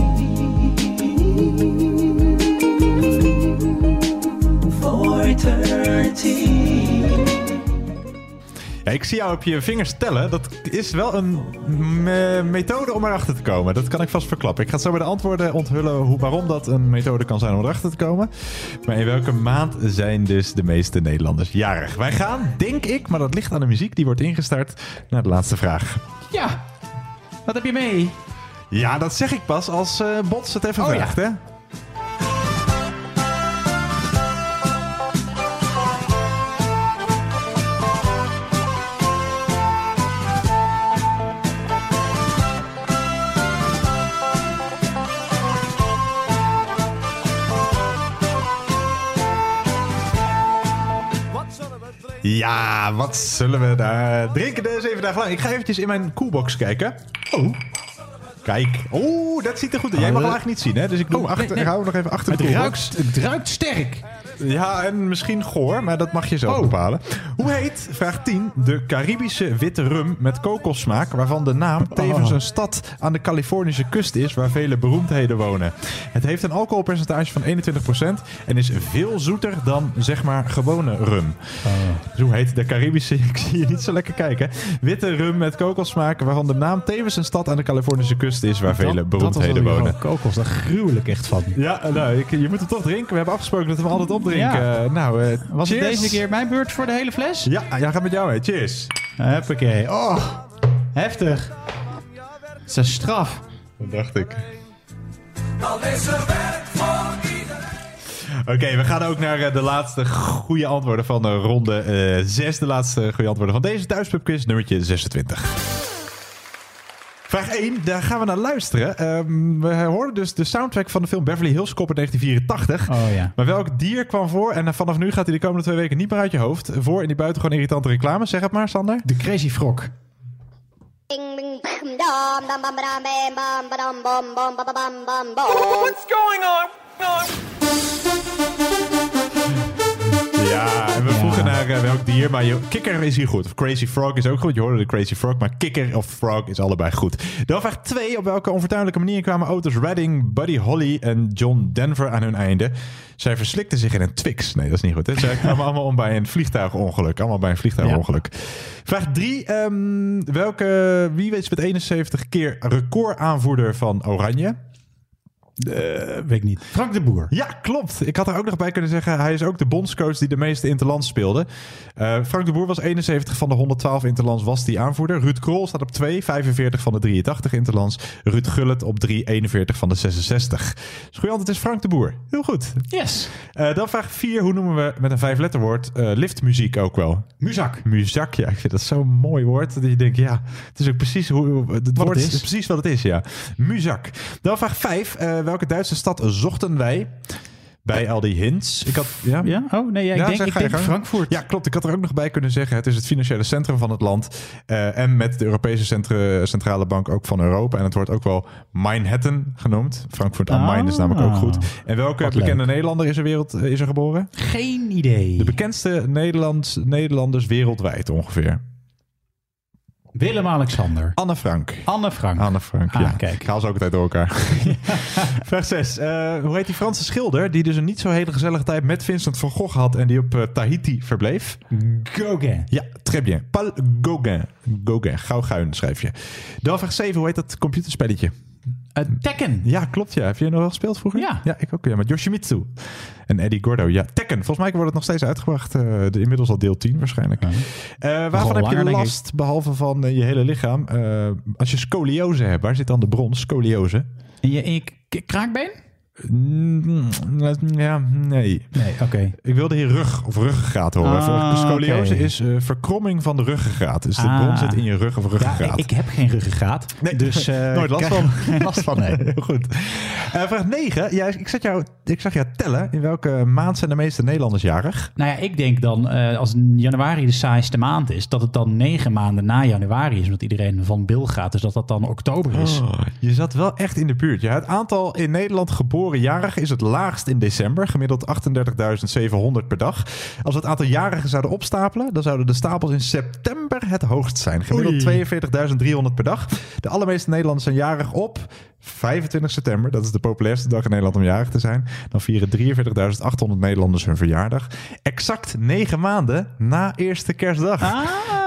For eternity. Ja, ik zie jou op je vingers tellen. Dat is wel een me- methode om erachter te komen. Dat kan ik vast verklappen. Ik ga zo bij de antwoorden onthullen hoe, waarom dat een methode kan zijn om erachter te komen. Maar in welke maand zijn dus de meeste Nederlanders jarig? Wij gaan, denk ik, maar dat ligt aan de muziek die wordt ingestart, naar de laatste vraag. Ja. Wat heb je mee? Ja, dat zeg ik pas als eh Bots het even Oh, ja. hè? Ja, wat zullen we daar drinken de zeven dagen lang? Ik ga eventjes in mijn koelbox kijken. Oh. Kijk. Oeh, dat ziet er goed uit. Jij mag hem eigenlijk niet zien, hè? Dus ik, doe hem achter, Oh, nee, nee. ik hou hem nog even achter de Het ruikt, het ruikt sterk. Ja, en misschien goor, maar dat mag je zelf Oh. bepalen. Hoe heet, vraag 10, de Caribische witte rum met kokossmaak... waarvan de naam tevens Oh. een stad aan de Californische kust is... waar vele beroemdheden wonen. Het heeft een alcoholpercentage van 21% en is veel zoeter dan, zeg maar, gewone rum. Dus hoe heet de Caribische... Ik zie je niet zo lekker kijken. Witte rum met kokossmaak... waarvan de naam tevens een stad aan de Californische kust is... waar vele beroemdheden dat was wonen. kokos, daar gruwel ik echt van. Ja, nou, ik- je moet hem toch drinken. We hebben afgesproken dat we altijd opdrinken. Ja. Nou, eh, Was het deze keer mijn beurt voor de hele fles? Ja, ja, gaat met jou mee. Cheers. Huppakee. Oh, heftig. Het is een straf. Dat dacht ik. Dan is er werk voor iedereen. Oké, we gaan ook naar eh, de laatste goede antwoorden van de ronde 6. de laatste goede antwoorden van deze thuispubquiz, nummertje 26. Vraag 1, daar gaan we naar luisteren. Ehm, we hoorden dus de soundtrack van de film Beverly Hills Cop in 1984. Oh ja. Maar welk dier kwam voor? En eh, vanaf nu gaat hij de komende twee weken niet meer uit je hoofd. Voor in die buitengewoon irritante reclame. Zeg het maar, Sander. De Crazy Frog. What's going on? Ja, en we vroegen naar eh, welk dier, maar je, kikker is hier goed. Of Crazy Frog is ook goed. Je hoorde de Crazy Frog, maar kikker of frog is allebei goed. Dan vraag 2. Op welke onvertuinlijke manier kwamen auto's Redding, Buddy Holly en John Denver aan hun einde? Zij verslikten zich in een Twix. Nee, dat is niet goed. Hè? Zij kwamen allemaal om bij een vliegtuigongeluk. Allemaal bij een vliegtuigongeluk. Vraag 3. welke, wie is met 71 keer recordaanvoerder van Oranje? Weet ik niet. Frank de Boer. Ja, klopt. Ik had er ook nog bij kunnen zeggen, hij is ook de bondscoach die de meeste interlands speelde. Eh, Frank de Boer was 71 van de 112 interlands, was die aanvoerder. Ruud Krol staat op 2, 45 van de 83 interlands. Ruud Gullit op 3, 41 van de 66. Dus goeie antwoord is Frank de Boer. Heel goed. Yes. Eh, dan vraag 4, hoe noemen we met een vijfletterwoord uh, liftmuziek ook wel? Muzak. Muzak, ja. Ik vind dat zo'n mooi woord. Dat je denkt, ja, het is ook precies hoe het Wat woord het is. precies wat het is, ja. Muzak. Dan vraag 5, welke Duitse stad zochten wij? Bij al die hints. Ik had, ja? Ja? Oh, nee, ja, ik denk, zeg, ik denk. Frankfurt. Ja, klopt. Ik had er ook nog bij kunnen zeggen. Het is het financiële centrum van het land. eh, en met de Europese centra- centrale bank ook van Europa. En het wordt ook wel Manhattan genoemd. Frankfurt am Main is namelijk ook goed. En welke Wat bekende Nederlander is er, wereld, is er geboren? Geen idee. De bekendste Nederlands, Nederlanders wereldwijd ongeveer. Willem-Alexander. Anne Frank. Anne Frank. Anne Frank, Ah, ja. kijk. Ik haal ze ook altijd door elkaar. Vraag 6. hoe heet die Franse schilder die dus een niet zo hele gezellige tijd met Vincent van Gogh had en die op eh, Tahiti verbleef? Gauguin. Ja, très bien. Paul Gauguin. Gauguin. Gauguin schrijf je. Dan vraag 7. Hoe heet dat computerspelletje? Uh, Tekken. Ja, klopt. Ja. Heb je nog wel gespeeld vroeger? Ja. Ja, ik ook. Ja, met Yoshimitsu. En Eddie Gordo. Ja, Tekken. Volgens mij wordt het nog steeds uitgebracht. eh, de, inmiddels al deel 10 waarschijnlijk. Eh, waarvan heb je last, behalve van eh, je hele lichaam? Eh, als je scoliose hebt, waar zit dan de bron? Scoliose. In je, in je kraakbeen? Ja, nee. Nee, oké. Ik wilde hier rug of ruggengraat horen. Ah, Scoliose is eh, verkromming van de ruggengraat. Dus de Ah. bron zit in je rug of Ja, ruggengraat. ik, ik heb geen ruggengraat. Nee, dus, eh, nooit last van. geen last van, nee. Heel goed. Eh, vraag 9. Ja, ik, zag jou, ik zag jou tellen. In welke maand zijn de meeste Nederlanders jarig? Nou ja, ik denk dan, eh, als januari de saaiste maand is, dat het dan negen maanden na januari is, omdat iedereen van bil gaat. Dus dat dat dan oktober is. Oh, je zat wel echt in de buurt. Ja, het aantal in Nederland geboren jarigen is het laagst in december. Gemiddeld 38.700 per dag. Als we het aantal jarigen zouden opstapelen, dan zouden de stapels in september het hoogst zijn. Gemiddeld 42.300 per dag. De allermeeste Nederlanders zijn jarig op 25 september. Dat is de populairste dag in Nederland om jarig te zijn. Dan vieren 43.800 Nederlanders hun verjaardag. Exact negen maanden na eerste kerstdag.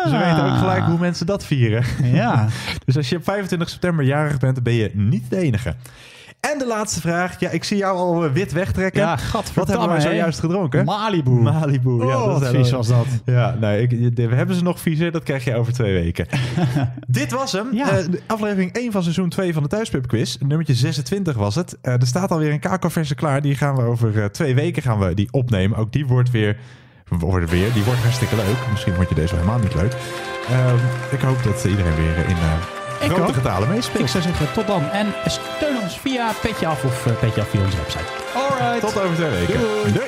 Dus we weten ook gelijk hoe mensen dat vieren. Ja. Dus als je op 25 september jarig bent, ben je niet de enige. En de laatste vraag. Ja, ik zie jou al eh, wit wegtrekken. Ja, Wat hebben we hè? zojuist gedronken? Malibu. Malibu. Ja, Oh, dat wat is vies was dat. Ja, nee, ik, we hebben ze nog viezer. Dat krijg je over twee weken. Dit was hem. Ja. Eh, aflevering 1 van seizoen 2 van de Thuispub Quiz. Nummertje 26 was het. Eh, er staat alweer een kakelverse klaar. Die gaan we over twee weken gaan we die opnemen. Ook die wordt weer... Wordt weer. Die wordt hartstikke leuk. Misschien vond je deze helemaal niet leuk. Ehm, ik hoop dat iedereen weer in Ik grote ook. getalen meespeelt. Ik zou zeggen, tot dan. En steun ons via Petje Af of eh, Petje Af via onze website. Alright. Tot over twee weken. Doei.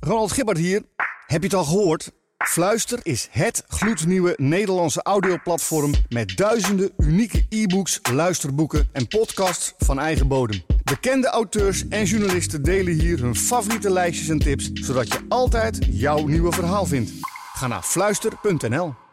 Ronald Gibbert hier. Heb je het al gehoord? Fluister is het gloednieuwe Nederlandse audioplatform met duizenden unieke e-books, luisterboeken en podcasts van eigen bodem. Bekende auteurs en journalisten delen hier hun favoriete lijstjes en tips, zodat je altijd jouw nieuwe verhaal vindt. Ga naar fluister.nl.